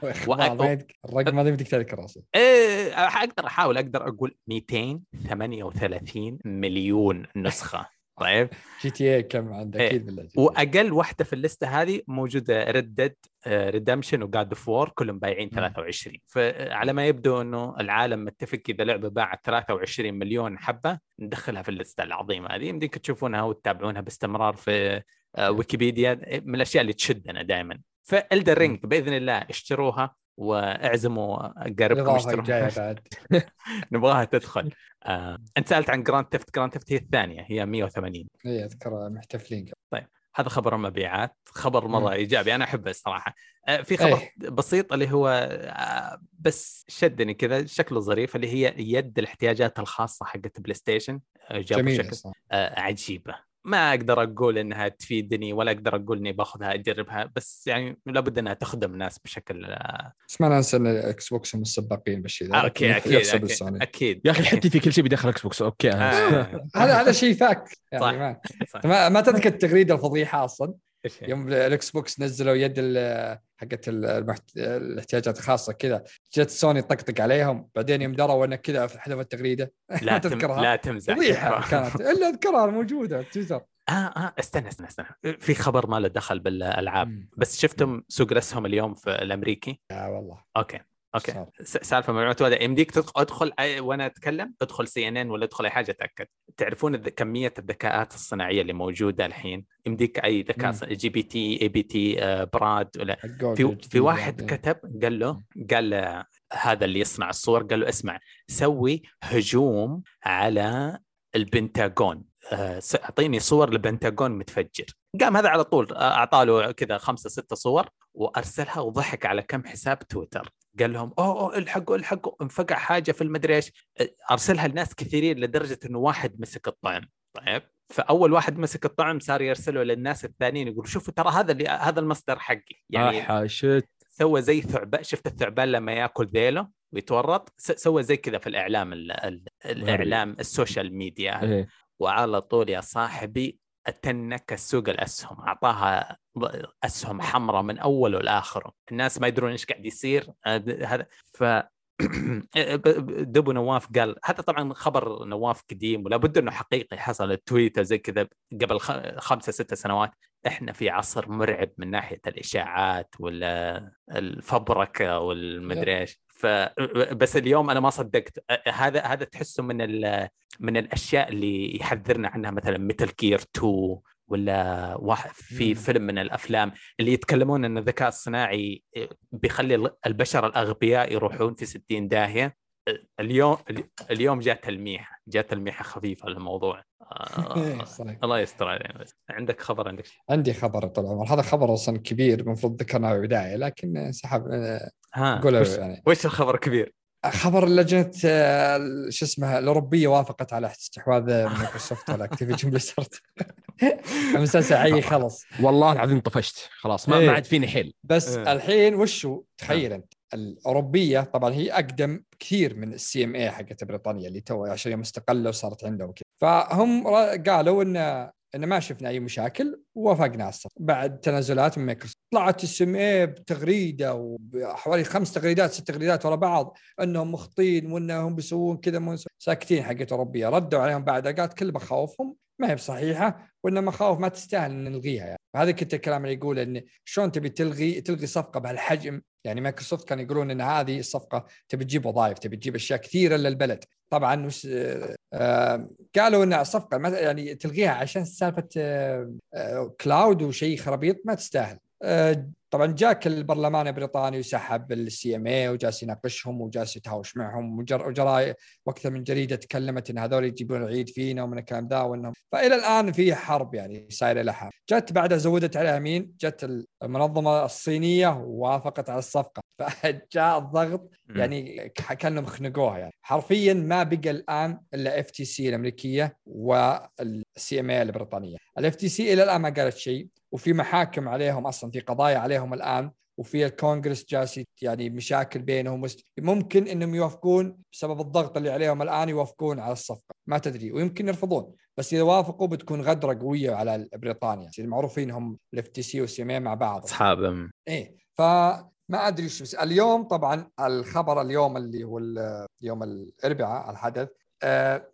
الرقم هذا بدك تذكره أصلا إيه أقدر أحاول أقدر أقول 238 مليون نسخة طيب؟ جي تي اي كم عندك إيه. أكيد بالله وأقل واحدة في اللسته هذه موجودة ريد ديد ريدمبشن وجاد اوف وور كلهم بايعين مم. 23 فعلى ما يبدو إنه العالم متفق إذا لعبة باعت 23 مليون حبة ندخلها في اللسته العظيمة هذه. يمديك تشوفونها وتتابعونها باستمرار في آه، ويكيبيديا من الأشياء اللي تشدنا دائما فإلدن رينج بإذن الله اشتروها وأعزموا جاية اشتروها بعد نبغاها تدخل آه. أنت سألت عن جراند تفت جراند تفت هي الثانية هي 180 إي اذكر محتفلين قبل. هذا خبر المبيعات خبر مرة. إيجابي أنا أحبه الصراحة آه، في خبر إيه. بسيط اللي هو آه، بس شدني كذا شكله ظريف اللي هي يد الاحتياجات الخاصة حقت بلاي ستيشن آه، جابوا جميل شكل آه، عجيبة ما أقدر أقول إنها تفيدني ولا أقدر أقول إني باخذها أجربها بس يعني لابد إنها تخدم ناس بشكل آه، بس ما ننسى إن الإكس بوكس هم السباقين بالشيء ذا أوكي لكن أكيد أكيد, السوني أكيد. يا أخي حتى في كل شيء بيدخل إكس بوكس أوكي آه، هذا هذا شيء فاك يعني صح. ما صح. ما, ما تذكر التغريده الفضيحة أصلا إيش هي؟ يوم ال Xbox نزلوا يد حقت ال- المحت... الاحتياجات الخاصة كذا. جت سوني طقطق عليهم. بعدين يوم دروا انه كذا حذف التغريده لا. تذكرها؟ لا تمزح فضيحه كانت. إلا أذكرها موجودة في تويتر. آه آه استنى استنى استنى. في خبر ما له دخل بالألعاب. بس شفتم سوق الاسهم اليوم في الأمريكي؟ يا والله. Okay. Okay. سالفة معلومات واحدة يمديك تدخل أدخل أي- وأنا أتكلم أدخل CNN ولا أدخل أي حاجة أتأكد. تعرفون كمية الذكاءات الصناعية اللي موجودة الحين؟ يمديك أي ذكاء GPT إي بي تي آه، Bard ولا؟ في في واحد يعني. كتب قال له قال له هذا اللي يصنع الصور قال له اسمع سوي هجوم على البنتاغون. آه، أعطيني صور لبنتاغون متفجر. قام هذا على طول آه، اعطى له كذا خمسة ستة صور وأرسلها وضحك على كم حساب تويتر. قال لهم أوه أوه الحقوا الحقوا انفقع حاجة في المدري إيش. أرسلها لناس كثيرين لدرجة إنه واحد مسك الطعم طيب؟ فأول واحد مسك الطعم صار يرسله للناس الثانيين يقول شوفوا ترى هذا اللي هذا المصدر حقي. يعني يعني shit. سوى زي ثعبان شفت الثعبان لما يأكل ذيله ويتورط؟ سوى زي كذا في الإعلام ال ال الإعلام ال social media. إيه. وعلى طول يا صاحبي I think السوق الأسهم أعطاها أسهم حمراء من أوله لآخره. الناس ما يدرون إيش قاعد يصير. هذا هذا- ف دبو نواف قال هذا طبعا خبر نواف قديم ولا بد إنه حقيقي حصل. تويتر زي كذا قبل خمسة ستة سنوات. إحنا في عصر مرعب من ناحية الإشاعات ولا الفبركه والمدري إيش. ف بس اليوم أنا ما صدقت. هذا هذا تحسه من ال... من الأشياء اللي يحذرنا عنها. مثلا متل جير 2 ولا واحد في. فيلم من الأفلام اللي يتكلمون إن الذكاء الصناعي بيخلي البشر الأغبياء يروحون في 60 داهية اليوم اليوم جاء تلميح جاء تلميحه خفيفه للموضوع آه،. الله يستر علينا عندك خبر عندك شيء عندي خبر العمر هذا خبر أصلا كبير المفروض ذكرناه بالبدايه لكن سحب ها قوله وش, يعني وش الخبر الكبير؟ خبر لجنه آه، شو اسمها الأوروبية وافقت على استحواذ مايكروسوفت على Activision Blizzard. مسلسل عي خلص والله العظيم طفشت. خلاص ما إيه. ما عاد فيني حيل. بس إيه. الحين وشو؟ تخيل أنت. الأوروبية طبعا هي أقدم كثير من ال CMA حقت بريطانيا اللي تو عشان هي مستقله وصارت عندهم كذا. فهم قالوا إن إن ما شفنا أي مشاكل ووافقنا على الصفقة بعد تنازلات من مايكروسوفت. طلعت ال CMA بتغريدة وحوالي خمس تغريدات ست تغريدات ورا بعض إنهم مخطين وإنهم بيسوون كذا ساكتين حقت أوروبية. ردوا عليهم بعد قالت كل مخاوفهم ما هي بصحيحة وان مخاوف ما تستاهل إن نلغيها يعني. هذا كنت الكلام اللي يقول إن شلون تبي تلغي تلغي صفقة بهالحجم. يعني مايكروسوفت كانوا يقولون إن هذه الصفقة تبي تجيب وظائف تبي تجيب أشياء كثيرة للبلد. طبعا وش آه، آه، قالوا إن الصفقه يعني تلغيها عشان سالفة آه، آه، cloud وشيء خرابيط ما تستاهل. آه، طبعا جاك البرلمان البريطاني وسحب ال CMA وجالس يناقشهم وجالس يتهاوش معهم وجر- وجراي وأكثر من جريدة تكلمت إن هذول يجيبون العيد فينا ومن الكلام ذا وانهم فإلى الآن في حرب يعني صايرة لها جت بعدها زودت عليها مين؟ جت المنظمة الصينية ووافقت على الصفقة. فجاء الضغط يعني كأنهم خنقوها يعني. حرفيا ما بقى الآن إلا FTC الأمريكية وال CMA البريطانية. ال FTC إلى الآن ما قالت شيء وفي محاكم عليهم أصلا في قضايا عليهم الآن وفي الكونغرس جالس يعني مشاكل بينهم ممكن إنهم يوافقون بسبب الضغط اللي عليهم الآن يوافقون على الصفقة. ما تدري ويمكن يرفضون. بس إذا وافقوا بتكون غدرة قوية على بريطانيا. المعروفين هم ال FTC وال CMA مع بعض. اصحاب إيه فما أدري شو بس اليوم طبعا الخبر اليوم اللي هو يوم الأربعاء الحدث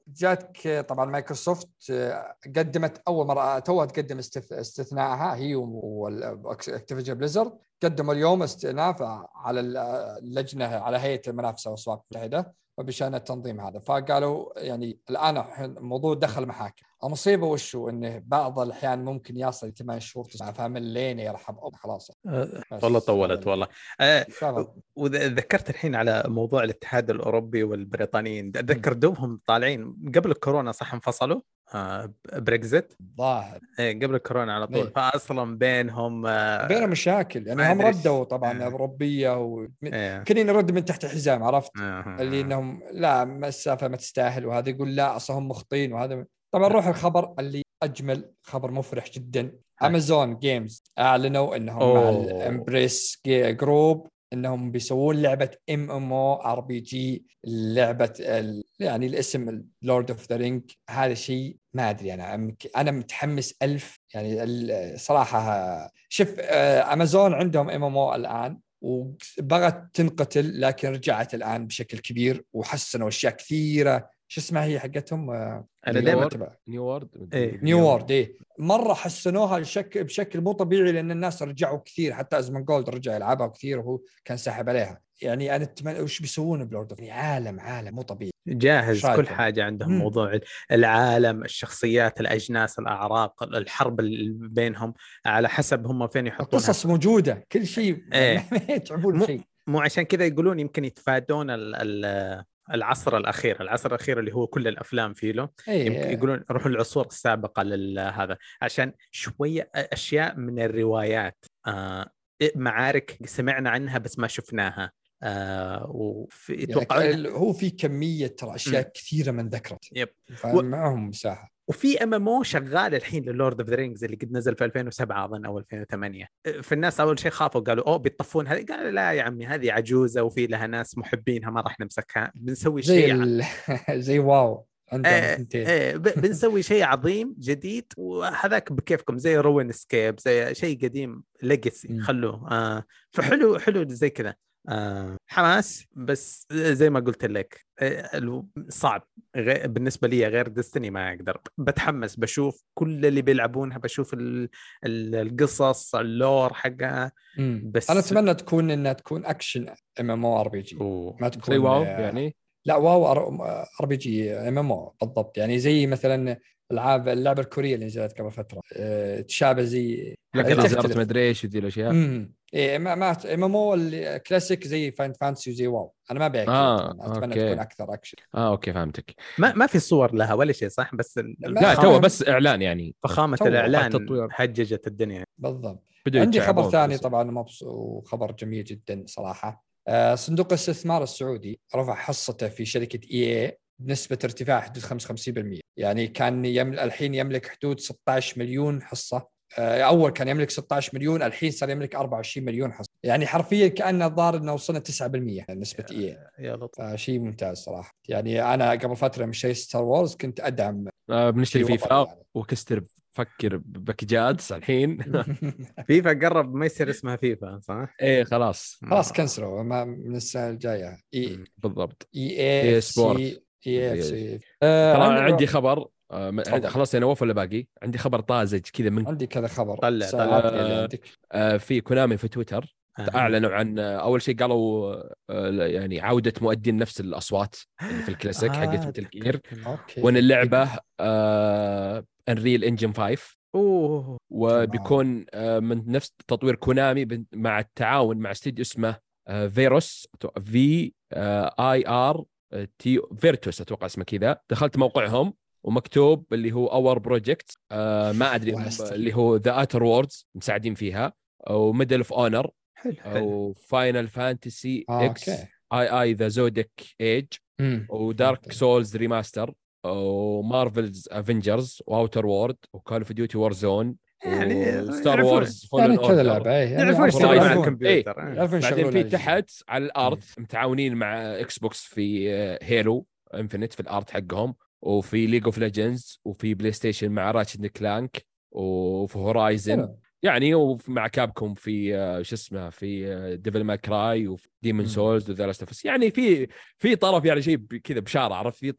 جاتك طبعا مايكروسوفت آه، قدمت أول مرة توها تقدم استث- استثنائها هي و Activision Blizzard قدموا اليوم استئناف على اللجنة على هيئة المنافسة والاسواق المتحدة وبشأن التنظيم هذا. فقالوا يعني الآن الموضوع دخل محاكم. المصيبه وشو إنه بعض الأحيان ممكن يصل ثمان شهور تسعة فمن لين يرحم أو خلاص والله طولت والله فعلا. وذكرت الحين على موضوع الاتحاد الأوروبي والبريطانيين اتذكر دوبهم طالعين قبل الكورونا صح انفصلوا آه، بريكزت ظاهر إيه، قبل الكورونا على طول. فاصلا بينهم آه، بينهم مشاكل يعني هم. ردوا طبعا آه. أوروبية و... إيه. كنا نرد من تحت الحزام عرفت آه. اللي إنهم لا السالفة ما تستاهل وهذا يقول لا أصلا هم مخطين وهذا طبعا نروح الخبر اللي أجمل خبر مفرح جدا. Amazon Games أعلنوا إنهم مع أوه. ال Embracer Group إنهم بيسوون لعبة ام ام أو ار بي جي لعبة ال- يعني الاسم Lord of the Ring هذا شيء ما أدري أنا أنا متحمس ألف. يعني ال- صراحة شوف آه، امازون عندهم MMO الآن وبغت تنقتل لكن رجعت الآن بشكل كبير وحسنوا أشياء كثيرة. شو اسمها هي حقتهم؟ آه، أنا دائما New World إيه. نيو وورد. إيه. مرة حسنوها بشكل بشكل مو طبيعي لأن الناس رجعوا كثير حتى Asmongold رجع يلعبها كثير وهو كان ساحب عليها. يعني أنا اتمنى وش بيسوون بلورد يعني عالم عالم مو طبيعي. جاهز شايفه. كل حاجة عندهم مم. موضوع العالم الشخصيات الأجناس الأعراق الحرب اللي بينهم على حسب هم فين يحطونها. القصص موجودة كل شيء. إيه. ما يتعبون شيء. مو عشان كذا يقولون يمكن يتفادون ال ال العصر الأخير، العصر الأخير اللي هو كل الأفلام فيه له، إيه. يقولون روحوا العصور السابقة لهذا عشان شوية أشياء من الروايات. آه معارك سمعنا عنها بس ما شفناها. آه وفي يعني هو في كمية ترى أشياء مم. كثيرة من ذكرت. Yep. فمعهم مساحه وفي MMO شغال الحين ل Lord of the Rings اللي قد نزل في 2007 أظن أو 2008 فالناس أول شيء خافوا قالوا أوه بيطفون هذه. قالوا لا يا عمي هذه عجوزة وفي لها ناس محبينها ما راح نمسكها. بنسوي زي شيء ال... زي WoW إيه إيه بنسوي شيء عظيم جديد وهذاك بكيفكم زي RuneScape زي شيء قديم legacy. خلوه. آه فحلو حلو زي كذا. حماس بس زي ما قلت لك آه، صعب. بالنسبة لي غير Destiny ما أقدر. بتحمس بشوف كل اللي بيلعبونها بشوف ال- ال- القصص ال lore حقها. بس- أنا أتمنى تكون إنها تكون اكشن ام ام أو ار بي جي. ما تكون زي WoW آه، يعني؟ لا واو ار بي جي ام ام أو بالضبط. يعني زي مثلا ألعاب اللعبة الكورية اللي نزلت قبل فترة. تشابه زي لك الازرار تختلف. ما أدري إيش وذي الأشياء. إيه ما ما MMO classic زي Final Fantasy وزي WoW أنا ما ابيع آه،. أتمنى okay. تكون أكثر اكشن آه okay فهمتك ما ما في صور لها ولا شيء صح بس لا،. تو بس إعلان يعني فخامة الإعلان التطوير. حججت الدنيا بالضبط عندي خبر ثاني. طبعا مبسوط وخبر جميل جدا صراحة آه، صندوق الاستثمار السعودي رفع حصته في شركة EA بنسبة ارتفاع حدود 55% يعني كان يمل الحين يملك حدود 16 مليون حصة أول كان يملك 16 مليون الحين صار يملك 24 مليون حصه يعني حرفيا كانه الظاهر إنه وصلنا 9% نسبه اي يا لطيف. فشيء ممتاز صراحة. يعني أنا قبل فترة من شيء Star Wars كنت أدعم آه بنشتري شيء فيفا يعني. وكستر فكر باكجات الحين. فيفا قرب ما يصير اسمها فيفا صح؟ إيه خلاص. خلاص كنسلوا. ما من السنة الجاية. إي. بالضبط. EA Sports. EA FC. ترى عندي خبر. آه،. خلاص يا نواف ولا باقي؟ عندي خبر طازج كذا من عندي كذا خبر. طلع- طلع. اللي عندك. آه، في Konami في تويتر آه. أعلنوا عن آه، أول شيء قالوا آه، يعني عودة مؤدين نفس الأصوات اللي في الكلاسيك آه، حقت Metal Gear وإن اللعبة Unreal Engine 5 أوه. وبيكون آه، من نفس تطوير Konami بن- مع التعاون مع استديو اسمه آه، Virtuos V I R T Virtuos أتوقع اسمه كذا. دخلت موقعهم. ومكتوب اللي هو our project ما أدري. اللي هو The Outer Worlds مساعدين فيها و Medal of Honor حلو حلو أو Final Fantasy آه، XI I The Zodiac Age. و Dark. Souls Remaster و Marvel's Avengers و Outer World و Call of Duty Warzone يعني Star Wars يعني كذا لعبة إيه، يعني يعرفون يشتغلون على. الكمبيوتر إيه. إيه. يعرفون بعدين في تحت على ال art متعاونين مع Xbox في Halo Infinite في ال art حقهم وفي League of Legends وفي PlayStation مع Ratchet Clank وفي Horizon. يعني ومع Capcom في آه، شو اسمه في Devil May Cry وفي Demon مم. Souls و The Last يعني في في طرف يعني شيء كذا بشاره عرفت؟ في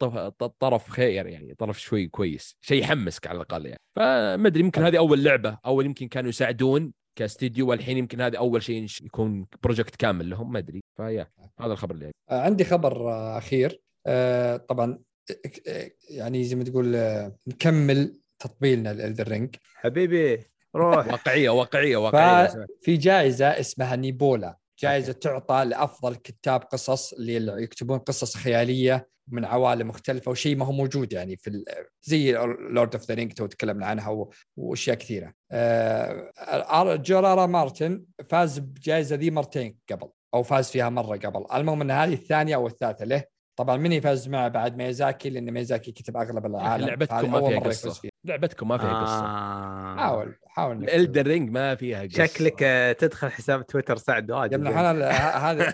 طرف خير يعني طرف شوي كويس. شيء يحمسك على الأقل يعني. فما أدري يمكن هذه أول لعبة أول يمكن كانوا يساعدون كاستديو والحين يمكن هذه أول شيء يكون project كامل لهم ما أدري. فيا هذا الخبر اللي عندي. آه، عندي خبر آه، أخير. طبعا يعني زي ما تقول آه، نكمل تطبيلنا ال Elden Ring. حبيبي روح. واقعية واقعية واقعية ففي جائزة اسمها Nebula. جائزة تعطى لأفضل كتاب قصص اللي يكتبون قصص خيالية من عوالم مختلفة وشيء ما هو موجود يعني في ال- زي Lord of the Ring تو تكلمنا عنها وأشياء كثيرة. آه، جورج آر آر مارتن فاز بجائزة ذي مرتين قبل أو فاز فيها مرة قبل، المهم إن هذه الثانية أو الثالثة له. طبعا مين فاز معه بعد ميزاكي لأن ميزاكي كتب أغلب العالم. لعبتكم ما فيها قصة. لعبتكم ما فيها قصة. آه. حاول حاول Elden Ring ما فيها قصة. شكلك آه، تدخل حساب تويتر سعد يا واجد ابن الحلال هذا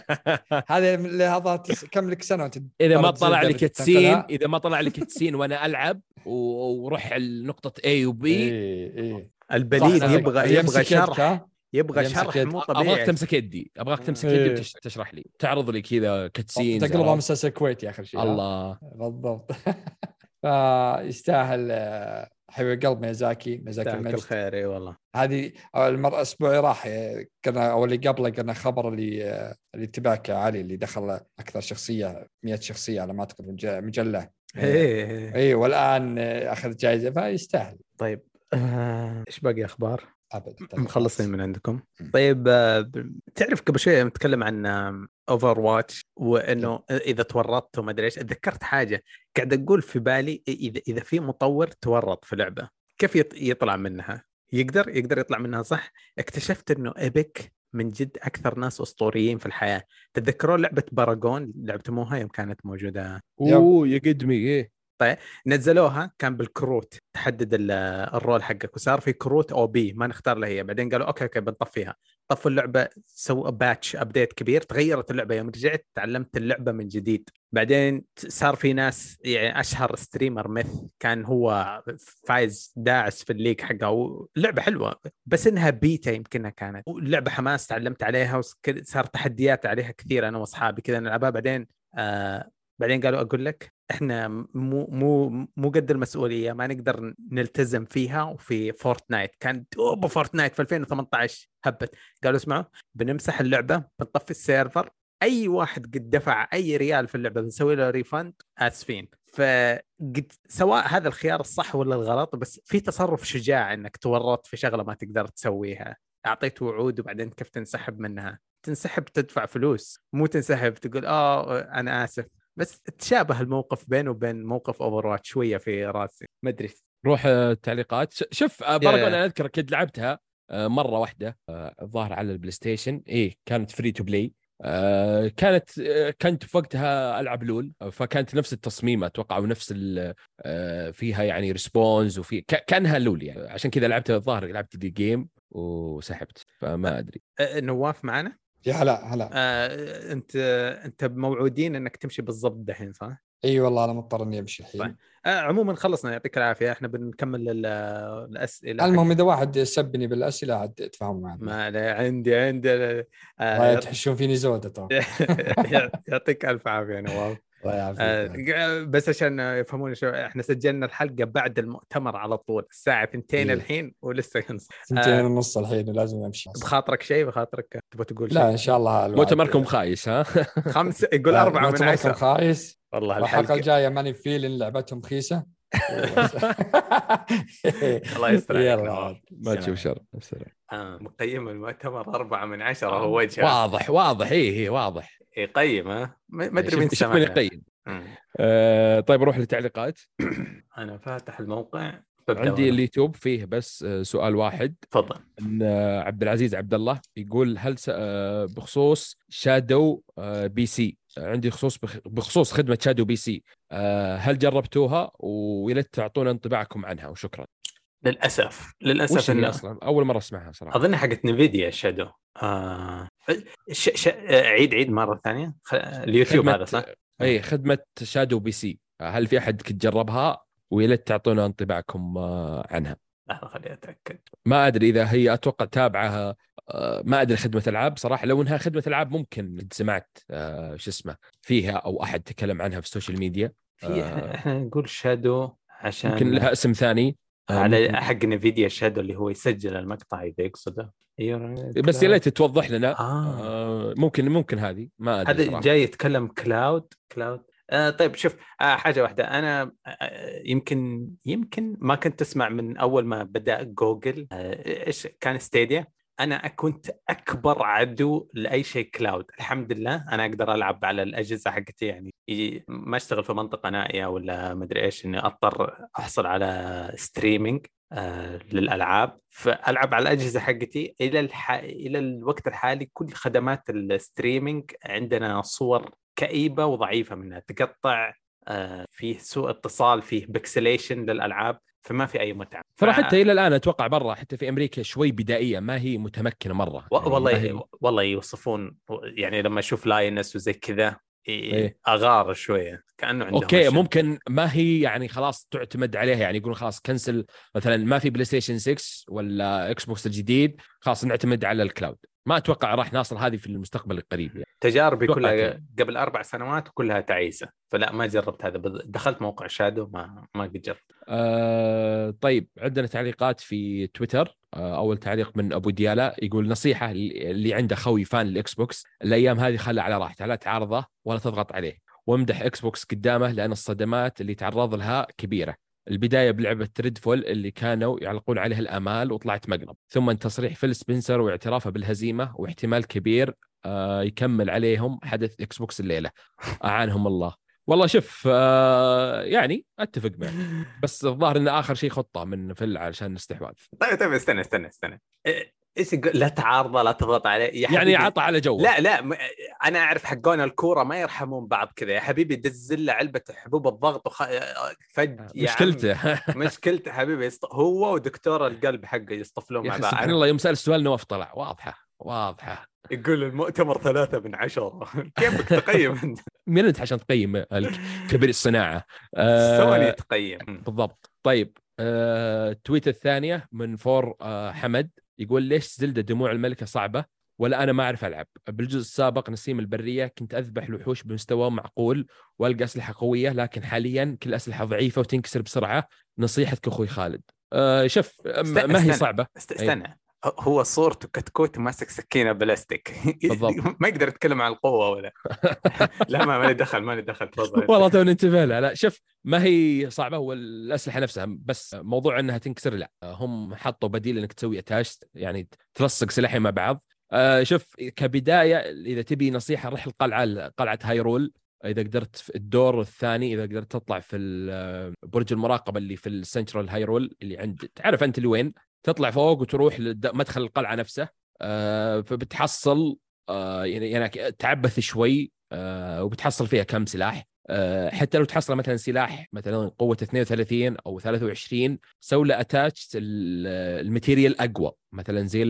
هذا لهذا كم لك سنة وأنت إذا ما طلع لي بتنقلها. cutscene إذا ما طلع لي cutscene وأنا ألعب و- وروح لنقطة A و B. اي اي البليد يبغى يبغى شرح؟ يبغى شرح. مو ابغاك طبيعي. تمسك يدي. أبغاك تمسك إيه. يدي وتشرح لي. تعرض لي كذا cutscene تقلبها مسلسل كويتي اخر شيء؟ الله. بالضبط. فيستاهل آه، حبيب قلب ميزاكي ميزاكي كل خير إي والله. هذه المرة الأسبوع اللي راح آه، قلنا أو اللي قبله قلنا خبر اللي آه، اللي تبعك يا علي اللي دخل أكثر شخصية 100 شخصية على ما أعتقد مج- مجلة. اي والآن آه، اخذ جائزه فيستاهل. طيب. إيش باقي أخبار؟ ابدا مخلصين من عندكم. طيب آه، تعرف قبل شوي نتكلم عن Overwatch وإنه إذا تورطت وما أدري إيش. تذكرت حاجة قاعد أقول في بالي إذا إذا في مطور تورط في لعبة كيف يط- يطلع منها؟ يقدر يقدر يطلع منها صح؟ اكتشفت إنه Epic من جد أكثر ناس أسطوريين في الحياة. تتذكرون لعبة Paragon لعبتموها يوم كانت موجودة؟ أوه يا قدمي إيه. نزلوها كان بالكروت تحدد ال- ال role حقك وصار في كروت OP ما نختار لها هي. بعدين قالوا okay okay بنطفيها. طفوا اللعبة سووا patch update كبير تغيرت اللعبة. يوم رجعت تعلمت اللعبة من جديد. بعدين صار في ناس يعني أشهر streamer Myth كان هو فايز داعس في ال league حقه. لعبة حلوة بس إنها بيتا يمكنها كانت. لعبه حماس تعلمت عليها وصار تحديات عليها كثير أنا وأصحابي. كذا نلعبها. بعدين آه بعدين قالوا أقول لك إحنا مو مو مو قد المسؤوليه ما نقدر نلتزم فيها وفي فورتنايت كان دوب فورتنايت في 2018 هبت. قالوا اسمعوا بنمسح اللعبة بنطفي السيرفر. أي واحد قد دفع أي ريال في اللعبة بنسوي له refund اسفين فقد سواء هذا الخيار الصح ولا الغلط بس في تصرف شجاع إنك تورط في شغلة ما تقدر تسويها. أعطيت وعود وبعدين كيف تنسحب منها؟ تنسحب تدفع فلوس مو تنسحب تقول آه أنا آسف. بس تشابه الموقف بينه وبين موقف over شوية في راسي. ما أدري. روح آه، التعليقات. شوف آه، يا- أنا أذكر كنت لعبتها آه، مرة واحدة الظاهر على البلاي ستيشن إيه كانت free to play كانت كنت في وقتها ألعب لول فكانت نفس التصميم أتوقع ونفس فيها يعني response وفي كأنها لول يعني. عشان كذا لعبت الظاهر لعبت the game وسحبت فما أدري. نواف معنا؟ يا هلا هلا. آه، انت انت موعودين انك تمشي بالضبط دحين صح؟ إي والله أنا مضطر إني أمشي الحين. آه، عموما خلصنا يعطيك العافية. إحنا بنكمل ال- الاسئله المهم إذا واحد سبني بالأسئلة عاد تفاهموا معنا. ما عندي عندي. آه، تحشون فيني زوده ترى يعطيك ألف عافية نواف. آه، بس عشان يفهمون شو إحنا سجلنا الحلقة بعد المؤتمر على طول الساعة 2 إيه. الحين ولسه ينص. سنتين ونص الحين ولازم امشي بخاطرك شيء؟ بخاطرك تبغى تقول شيء؟ لا إن شاء الله مؤتمركم خايس ها؟ خمسه يقول أربعة من مؤتمركم عشرة. خايس. والله الحلقة. الجاية ماني فيلن لعبتهم خيسة. الله يستر عليك. يلا. ما تشوف شر. آه، مقيم المؤتمر أربعة من عشرة هو وجهه. واضح واضح. اي اي واضح. يقيم ها؟ ما ما أدري مين شوف من. يقيم. آه طيب نروح للتعليقات. أنا فاتح الموقع. عندي. اليوتيوب فيه بس آه، سؤال واحد. تفضل. من آه، عبد العزيز عبد الله يقول هل س... آه، بخصوص شادو بي سي؟ عندي خصوص بخ... بخصوص خدمة شادو بي سي. هل جربتوها؟ ويا تعطونا انطباعكم عنها وشكرا. للأسف للأسف وش إنه أصلا؟ أول مرة أسمعها صراحة. أظن حقت نفيديا شادو آه... ش... ش... عيد عيد مرة ثانية. خ... اليوتيوب خدمة- هذا صح؟ اي خدمة شادو بي سي هل في أحد جربها؟ ويا ليت تعطونا انطباعكم آه، عنها. لحظة خليني أتأكد. ما أدري إذا هي أتوقع تابعة آه، ما أدري خدمة ألعاب. صراحة لو إنها خدمة ألعاب ممكن قد سمعت آه، شو اسمه فيها أو أحد تكلم عنها في السوشيال ميديا. في. إحنا نقول شادو عشان يمكن لها اسم ثاني. على حق نفيديا شادو اللي هو يسجل المقطع إذا يقصده. أيوه بس يا ليت توضح لنا آه. آه، ممكن ممكن هذه ما أدري هذا صراحة. جاي يتكلم cloud cloud آه طيب شوف آه حاجة واحدة. أنا آه يمكن يمكن ما كنت تسمع من أول ما بدأ جوجل آه إيش كان ستيديا أنا كنت أكبر عدو لأي شيء cloud الحمد لله أنا أقدر ألعب على الأجهزة حقتي يعني. ما أشتغل في منطقة نائية ولا مدري إيش إني أضطر أحصل على streaming آه للألعاب. فألعب على الأجهزة حقتي إلى الح... إلى الوقت الحالي كل خدمات ال streaming عندنا صور كئيبة وضعيفة منها. تقطع آه فيه سوء اتصال فيه pixelation للألعاب. فما في أي متعة ترى ف- حتى إلى الآن أتوقع برا حتى في أمريكا شوي بدائية ما هي متمكنة مرة و- يعني ما هي- والله والله يوصفون يعني لما أشوف لاينس وزي كذا إيه،. أغار شوية كأنه عندهم okay أشياء. ممكن ما هي يعني خلاص تعتمد عليها يعني يقولون خلاص cancel مثلا ما في بلاي ستيشن 6 ولا إكس بوكس الجديد خلاص نعتمد على ال cloud ما أتوقع راح نصل هذه في المستقبل القريب يعني. تجاربي كلها كذا. قبل أربع سنوات وكلها تعيسة فلا ما جربت هذا. دخلت موقع شادو ما ما قد جربت آه طيب عندنا تعليقات في تويتر. آه أول تعليق من أبو ديالا يقول نصيحة اللي عنده خوي فان الاكس بوكس الأيام هذه خلى على راحته لا تعارضه ولا تضغط عليه. وامدح إكس بوكس قدامه لأن الصدمات اللي تعرض لها كبيرة. البداية بلعبة ريدفول اللي كانوا يعلقون عليها الأمال وطلعت مقلب. ثم تصريح فيل سبنسر واعترافه بالهزيمة واحتمال كبير آه يكمل عليهم حدث إكس بوكس الليلة. أعانهم الله. والله شوف آه يعني أتفق معك. بس الظاهر انه آخر شيء خطه من فل علشان الاستحواذ طيب طيب استنى استنى استنى. إيه- إيش يقول؟ لا تعارضه لا تضغط عليه يا يعني عطى على جو لا لا. أنا أعرف حقون الكورة ما يرحمون بعض كذا يا حبيبي دزل له علبة حبوب الضغط وخ... فج. مشكلته. مشكلته حبيبي يسط... هو ودكتور القلب حقه يصطفلون مع بعض. سبحان الله يوم سأل السؤال نواف طلع واضحة واضحة. يقول المؤتمر ثلاثة من عشرة. كيفك تقيم؟ انت؟ من انت عشان تقيم كبير الصناعة؟ آه سوني تقيم. بالضبط. طيب آه التويته الثانية من فور آه حمد. يقول ليش زلدة دموع الملكة صعبة ولا أنا ما أعرف ألعب؟ بالجزء السابق نسيم البرية كنت أذبح الوحوش بمستوى معقول وألقى أسلحة قوية لكن حاليا كل أسلحة ضعيفة وتنكسر بسرعة. نصيحتك أخوي خالد. آه استنى- ما هي استنى. صعبة؟ است... استنى. هو صورته كتكوت ماسك سكينة بلاستيك. بالضبط. ما يقدر يتكلم عن القوة ولا. لا ما مالي دخل مالي دخل تفضل. والله تو ننتبه لها لا شوف ما هي صعبة هو الأسلحة نفسها بس موضوع إنها تنكسر لا. هم حطوا بديل إنك تسوي attach يعني تلصق سلاحين مع بعض. آه شوف كبداية إذا تبي نصيحة روح القلعة قلعة هايرول. إذا قدرت في الدور الثاني إذا قدرت تطلع في برج المراقبة اللي في السنترال هايرول اللي عند تعرف أنت اللي وين تطلع فوق وتروح لمدخل القلعة نفسه. آه فبتحصل آه يعني يعني تعبث شوي آه وبتحصل فيها كم سلاح. آه حتى لو تحصل مثلا سلاح مثلا قوة 32 أو 23 سوي له attach ال material أقوى. مثلا زي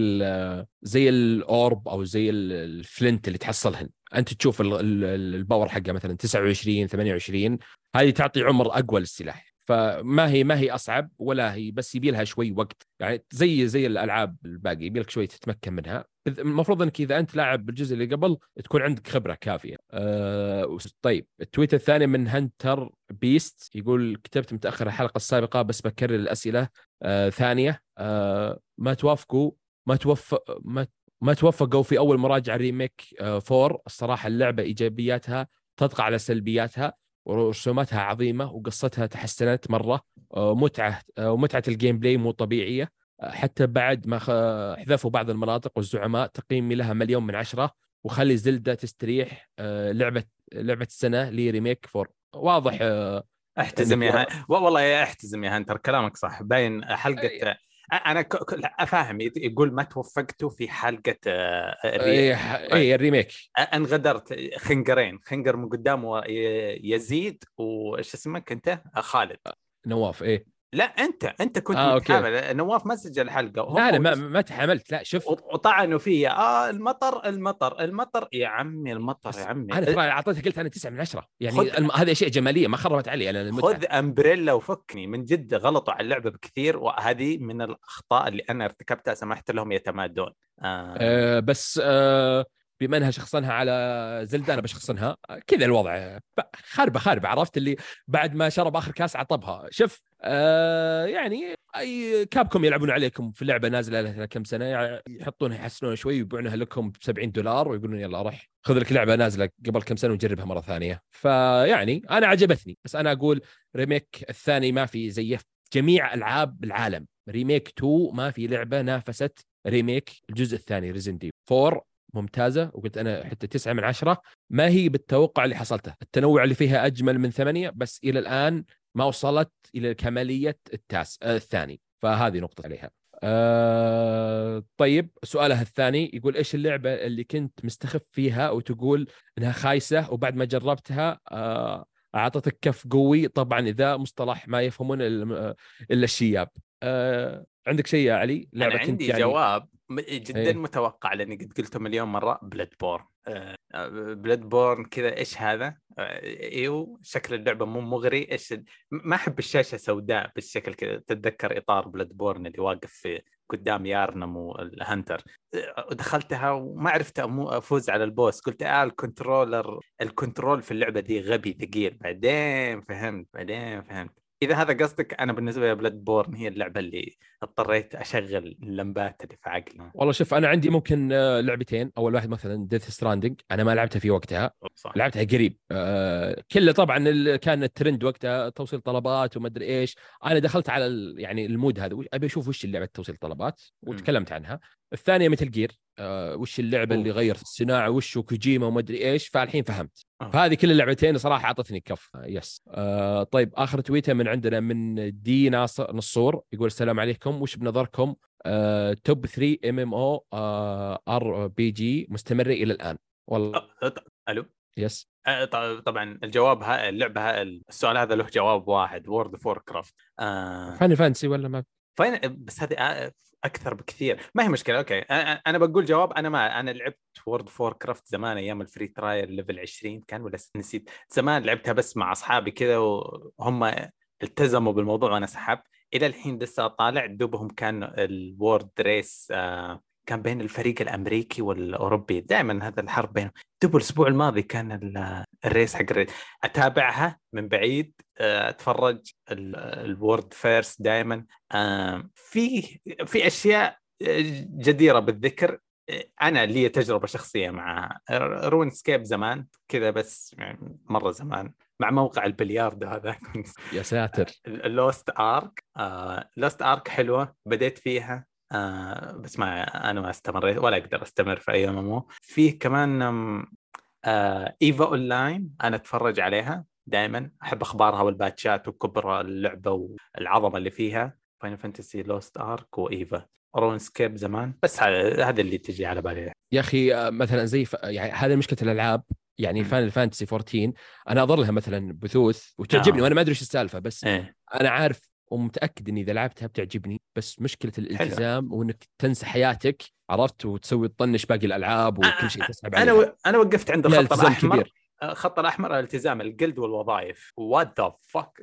زي ال orb أو زي ال flint اللي تحصلهن. أنت تشوف ال power حقه مثلا 29 28 هذه تعطي عمر أقوى للسلاح. فما هي ما هي أصعب ولا هي بس يبي لها شوي وقت. يعني زي زي الألعاب الباقي يبي لك شوي تتمكن منها. المفروض إنك إذا أنت لاعب بالجزء اللي قبل تكون عندك خبرة كافية. أه طيب ال tweet الثاني من هنتر بيست يقول كتبت متأخر الحلقة السابقة بس بكرر الأسئلة. أه ثانية أه ما توافقوا ما توفق ما ما توفقوا في أول مراجعة remake 4 آه، الصراحة اللعبة إيجابياتها تطغى على سلبياتها. ورسوماتها عظيمة وقصتها تحسنت مرة. آه، متعة آه، ومتعه ال gameplay مو طبيعية. حتى بعد ما حذفوا بعض المناطق والزعماء تقييمي لها مليون من عشرة. وخلي زلدة تستريح. لعبة لعبة السنة ل remake four. واضح أحتزم يا والله يا أحتزم يا hunter كلامك صح. باين حلقة أنا ك... افهم يقول ما توفقتوا في حلقة آه، اي اي الريميك. انغدرت خنقرين. خنقر من قدام يزيد وش اسمك انت خالد. نواف إيه. لا أنت أنت كنت آه متحامل نواف ما سجل حلقة لا لا ما, ما تحملت لا شوف. وطعنوا فيا آه المطر المطر المطر. يا عمي المطر يا عمي. أنا ترى اعطيتك قلت أنا تسعة من عشرة. يعني خذ... الم... هذه أشياء جمالية ما خربت علي أنا المتعة. خذ أمبريلا وفكني. من جد غلطوا على اللعبة بكثير وهذه من الأخطاء اللي أنا ارتكبتها سمحت لهم يتمادون. آه. آه بس آه بما انها شخصنها على زلدة أنا بشخصنها. كذا الوضع. خاربه خاربه عرفت اللي بعد ما شرب آخر كاس عطبها. شوف آه يعني أي كابكم يلعبون عليكم في لعبه نازلة لها كم سنة يحطونها يحسنونها شوي ويبيعونها لكم ب 70 دولار ويقولون يلا روح خذ لك لعبة نازلة قبل كم سنة وجربها مرة ثانية. فيعني أنا عجبتني. بس أنا أقول ريميك الثاني ما في زيه جميع ألعاب العالم. ريميك 2 ما في لعبة نافست ريميك الجزء الثاني ريزندي 4 ممتازة وقلت أنا حتى تسعة من عشرة. ما هي بالتوقع اللي حصلته؟ التنوع اللي فيها أجمل من ثمانية بس إلى الآن ما وصلت إلى كمالية التاس آه الثاني. فهذه نقطة عليها. آه طيب سؤاله الثاني يقول إيش اللعبة اللي كنت مستخف فيها وتقول إنها خايسة وبعد ما جربتها آه أعطتك كف قوي؟ طبعا إذا مصطلح ما يفهمون إلا الشياب. آه عندك شيء يا علي؟ لعبة أنا عندي يعني... جواب جدا إيه. متوقع لأني قد قلته مليون مرة Bloodborne Bloodborne كذا إيش هذا؟ آه، إيوه شكل اللعبة مو مغري. إيش ما أحب الشاشة سوداء بالشكل كذا. تتذكر إطار Bloodborne اللي واقف في قدام يارنم وال hunter آه، دخلتها وما عرفت أفوز على ال boss. قلت آه ال controller ال control في اللعبة دي غبي ثقيل. بعدين فهمت بعدين فهمت. إذا هذا قصدك أنا بالنسبة لي Bloodborne هي اللعبة اللي اضطريت أشغل اللمبات اللي في عقلي. والله شوف أنا عندي ممكن آه، لعبتين. أول واحد مثلا Death Stranding أنا ما لعبتها في وقتها. صح. لعبتها قريب. آه كله طبعا كان الترند وقتها توصيل طلبات وما أدري إيش. أنا دخلت على يعني ال mood هذا أبي أشوف وش اللعبة توصيل طلبات وتكلمت عنها. الثانية مثل جير آه وش اللعبة أوه. اللي غير الصناعة؟ وش كوجيما وما أدري إيش؟ فالحين فهمت. أوه. فهذه كل اللعبتين صراحة أعطتني كف آه يس. آه طيب آخر تويتة من عندنا من دي ناصر نصور يقول السلام عليكم. وش بنظركم؟ آه توب 3 إم إم أو آر بي جي مستمرة إلى الآن. والله. ألو؟ يس. آه، طبعا الجواب ها اللعبة ها السؤال هذا له جواب واحد وورد فور كرافت فاني فانسي ولا ما؟ فاين بس هذه آه، أكثر بكثير. ما هي مشكلة أوكي. أنا بقول جواب أنا ما أنا لعبت وورد فور كرافت زمان أيام الفري ترايل ليفل 20 كان ولا نسيت. زمان لعبتها بس مع أصحابي كذا وهم التزموا بالموضوع وأنا سحبت. إلى الحين لسه طالع دوبهم كان الوورد ريس آه كان بين الفريق الأمريكي والأوروبي دائما هذا الحرب بينهم. دوب الأسبوع الماضي كان الريس حق الريس. أتابعها من بعيد آه، أتفرج ال world first دائما. آه، في في أشياء آه، جديرة بالذكر. أنا لي تجربة شخصية مع RuneScape زمان كذا بس يعني مرة زمان مع موقع البلياردو هذا. يا ساتر. Lost Ark Lost Ark حلوة بديت فيها. آه بس ما أنا ما استمريت ولا أقدر أستمر في أي ام فيه كمان آه EVE Online أنا أتفرج عليها دائما أحب أخبارها وال patchات وكبر اللعبة والعظمة اللي فيها. Final Fantasy Lost Ark و EVE. RuneScape زمان. بس هذا اللي تجي على بالي. يا أخي آه، مثلا زي ف... يعني هذا مشكلة الألعاب. يعني. Final Fantasy 14 أنا أحضر لها مثلا بثوث وتعجبني آه. وأنا ما أدري إيش السالفة بس إيه. أنا عارف ومتأكد إني إذا لعبتها بتعجبني بس مشكلة الالتزام وإنك تنسى حياتك عرفت؟ وتسوي تطنش باقي الألعاب وكل شيء تسحب أنا عليها و... أنا وقفت عند الخط الأحمر. كبير. الخط الأحمر التزام الجلد والوظائف. what the fuck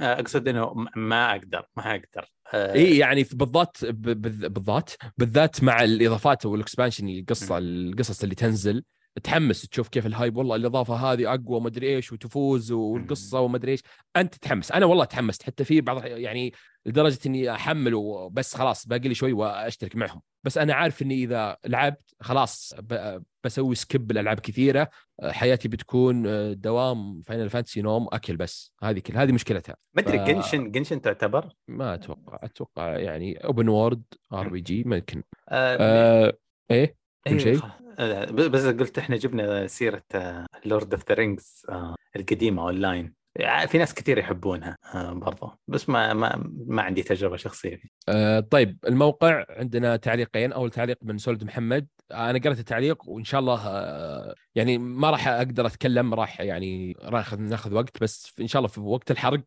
أقصد إنه ما أقدر ما أقدر. إي يعني في- بالضبط ب- ب- بالضبط بالذات مع الإضافات وال expansion القصة القصص اللي تنزل. تحمس تشوف كيف ال hype والله الإضافة هذه أقوى ومدري إيش وتفوز والقصة ومدري إيش. أنت تتحمس. أنا والله تحمست. حتى في بعض يعني لدرجة إني أحمل وبس خلاص باقي لي شوي وأشترك معهم. بس أنا عارف إني إذا لعبت خلاص بسوي skip لالعاب كثيرة. حياتي بتكون دوام Final Fantasy نوم أكل بس. هذه كل هذه مشكلتها. ما أدري ف- Genshin Genshin تعتبر؟ ما أتوقع. أتوقع يعني open world RPG ممكن آه، آه إيه؟ أيوة، شيء؟ آه، بس قلت إحنا جبنا سيرة Lord of the Rings القديمة اونلاين يعني في ناس كثير يحبونها آه، برضه بس ما ما ما عندي تجربة شخصية فيه آه طيب الموقع عندنا تعليقين. أول تعليق من سولد محمد. آه أنا قرأت التعليق وإن شاء الله آه يعني ما راح أقدر أتكلم راح يعني راح ناخذ وقت. بس إن شاء الله في وقت الحرق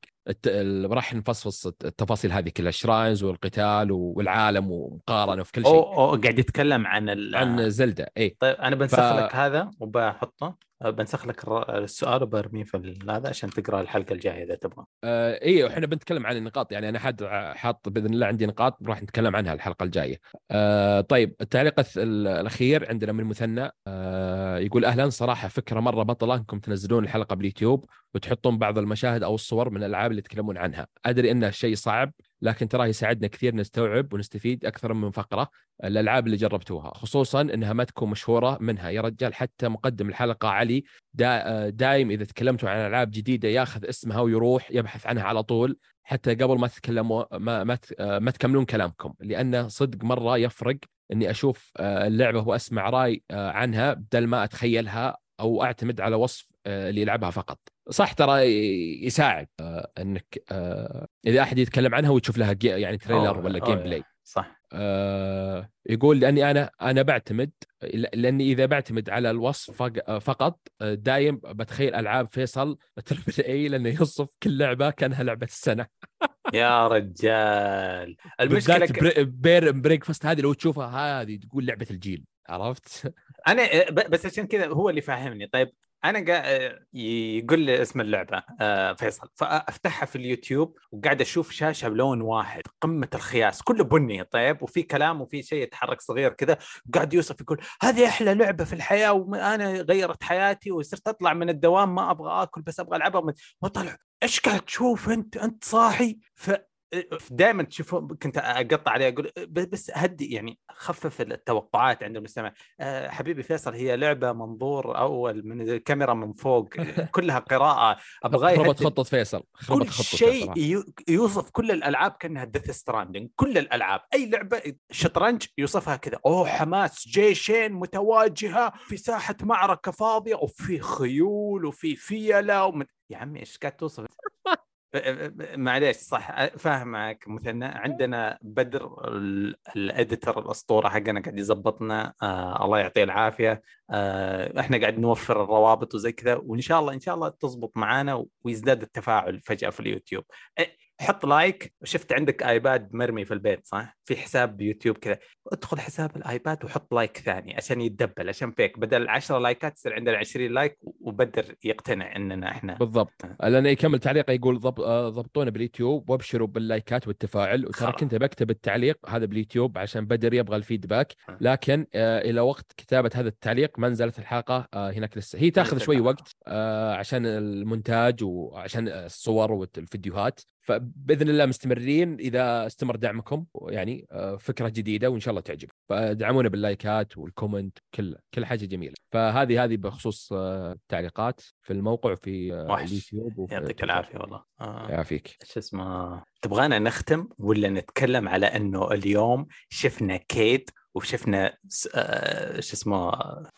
راح نفصفص التفاصيل هذه كلها ال shrines والقتال والعالم ومقارنة في كل أو, شيء. أو قاعد يتكلم عن ال... عن زلدة اي طيب أنا بنسخ ف- لك هذا وبحطه. بنسخ لك السؤال وبرميه في هذا عشان تقرأ الحلقة الجاية إذا تبغى. آه أيوه إحنا بنتكلم عن النقاط يعني أنا حد حاط بإذن الله عندي نقاط راح نتكلم عنها الحلقة الجاية. آه طيب التعليق الأخير عندنا من مثنى آه يقول أهلا صراحة فكرة مرة بطلة إنكم تنزلون الحلقة باليوتيوب وتحطون بعض المشاهد أو الصور من الالعاب اللي يتكلمون عنها، أدري إنه شيء صعب لكن تراه يساعدنا كثير نستوعب ونستفيد أكثر من فقرة الألعاب اللي جربتوها خصوصا إنها ما تكون مشهورة منها. يا رجال حتى مقدم الحلقة علي دا دايم إذا تكلمتوا عن ألعاب جديدة ياخذ اسمها ويروح يبحث عنها على طول حتى قبل ما تتكلموا ما ما ما تكملون كلامكم. لأنه صدق مرة يفرق إني أشوف آه، اللعبة وأسمع رأي آه، عنها بدل ما أتخيلها أو أعتمد على وصف آه، اللي يلعبها فقط. صح ترى يساعد آه، انك آه، اذا احد يتكلم عنها وتشوف لها يعني trailer أوه، ولا gameplay صح. آه، يقول لأني أنا أنا بعتمد لأني إذا بعتمد على الوصف فق- فقط دايم بتخيل ألعاب فيصل triple A لأنه يوصف كل لعبة كأنها لعبة السنة. يا رجال. المشكلة ك... Bear Breakfast هذه لو تشوفها هذه تقول لعبة الجيل عرفت؟ أنا ب- بس عشان كذا هو اللي فاهمني طيب أنا قاعد يقول لي اسم اللعبة آه، فيصل. فأفتحها في اليوتيوب وقاعد أشوف شاشة بلون واحد قمة الخياس كله بني طيب؟ وفي كلام وفي شيء يتحرك صغير كذا. قاعد يوصف يقول هذه أحلى لعبة في الحياة وأنا غيرت حياتي وصرت أطلع من الدوام ما أبغى آكل بس أبغى ألعبها. وطلع إيش قاعد تشوف أنت؟ أنت صاحي؟ ف دائما تشوفوا كنت أقطع عليه أقول بس هدي يعني خفف التوقعات عند المستمع. آه، حبيبي فيصل هي لعبة منظور أول من الكاميرا من فوق كلها قراءة. أبغى خربت خطه فيصل خربت كل شيء. يو- يوصف كل الألعاب كأنها Death Stranding كل الألعاب. أي لعبة شطرنج يوصفها كذا. أوه حماس جيشين متواجهة في ساحة معركة فاضية وفي خيول وفي فيلة ومن... يا عمي إيش قاعد توصف؟ معليش صح فاهمك مثنى عندنا بدر ال- الاديتر الأسطورة حقنا قاعد يظبطنا آه الله يعطيه العافية آه إحنا قاعد نوفر الروابط وزي كذا وإن شاء الله إن شاء الله تزبط معانا ويزداد التفاعل فجأة في اليوتيوب. حط like. شفت عندك آيباد مرمي في البيت صح؟ في حساب يوتيوب كذا. ادخل حساب الآيباد وحط like ثاني عشان يتدبل عشان فيك. بدل 10 لايكات يصير عندنا 20 like وبدر يقتنع إننا إحنا. بالضبط. لأنه يكمل تعليقه يقول ضب... آه، ضبطونا باليوتيوب وابشروا باللايكات والتفاعل. وترى. كنت بكتب التعليق هذا باليوتيوب عشان بدر يبغى ال feedback. آه. لكن آه إلى وقت كتابة هذا التعليق ما نزلت الحلقة آه هناك لسه. هي تاخذ شوي. وقت آه عشان المونتاج وعشان الصور والفيديوهات. فبإذن الله مستمرين إذا استمر دعمكم يعني آه فكرة جديدة وإن شاء الله تعجب فدعمونا باللايكات وال comment كل كل حاجة جميلة فهذه هذه بخصوص آه التعليقات في الموقع وفي آه. اليوتيوب يعطيك. العافية والله آه. يعافيك إيش اسمه تبغانا نختم ولا نتكلم على إنه اليوم شفنا كيد وشفنا آه، شو اسمه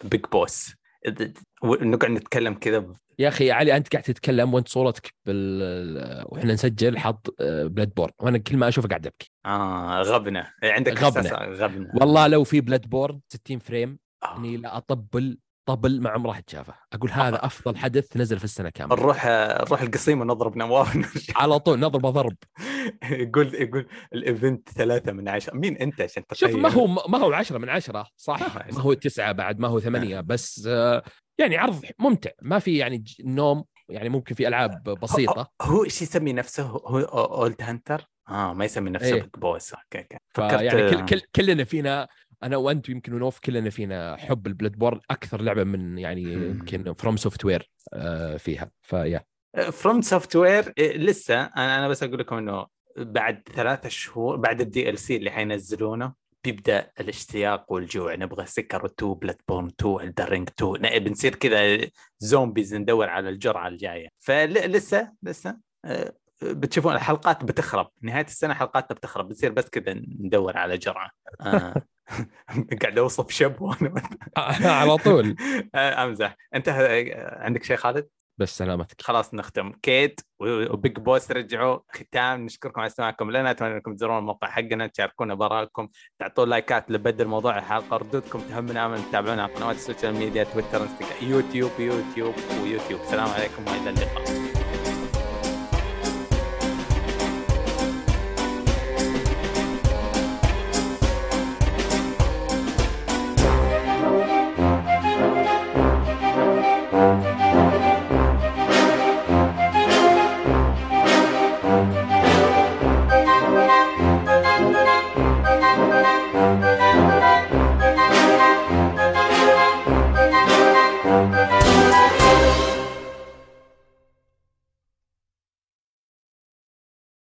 Big Boss ونقعد نتكلم كذا ب- يا أخي يا علي أنت قاعد تتكلم وأنت صورتك بال وإحنا نسجل حط Bloodborne وأنا كل ما أشوفه قاعد أبكي. آه غبنة. عندك غبنة. إحساس غبنة. والله لو في Bloodborne 60 frame آه. إني لا أطبل طبل ما عمره حد شافه. أقول هذا أفضل حدث نزل في السنة كاملة. نروح نروح القصيم ونضرب نواف. على طول نضرب ضرب. يقول يقول ال event ثلاثة من عشرة. مين أنت عشان شوف تقيم؟ ما هو ما هو 10 من 10 صح؟ آه، ما هو تسعة بعد ما هو ثمانية بس آه، يعني عرض ممتع. ما في يعني نوم يعني ممكن في ألعاب بسيطة. هو إيش يسمي نفسه؟ هو Old Hunter آه ما يسمي نفسه إيه. Big Boss أوكي أوكي. فيعني كل كل كل كلنا أنا وأنت يمكن ونوف كلنا فينا حب ال Bloodborne أكثر لعبة من يعني. يمكن FromSoftware فيها. فيا FromSoftware لسه أنا أنا بس أقول لكم إنه بعد ثلاثة شهور بعد ال DLC اللي حينزلونه بيبدأ الاشتياق والجوع نبغى Sekiro 2 Bloodborne 2 Elden Ring 2 ن- بنصير كذا zombies ندور على الجرعة الجاية. فلسه لسه آه، بتشوفون الحلقات بتخرب. نهاية السنة حلقاتنا بتخرب. بتصير بس كذا ندور على جرعة. آه. قاعد أوصف شب وأنا على طول. آه، أمزح. أنت عندك شيء خالد؟ بس سلامتك خلاص نختم. كيت و Big Boss رجعوا. ختام. نشكركم على استماعكم لنا. أتمنى أنكم تزورون الموقع حقنا تشاركونا بآرائكم تعطون لايكات لبدر موضوع الحلقة ردودكم تهمنا نأمل تتابعونا على قنوات ال social media تويتر إنستغرام يوتيوب يوتيوب ويوتيوب. السلام عليكم وإلى اللقاء.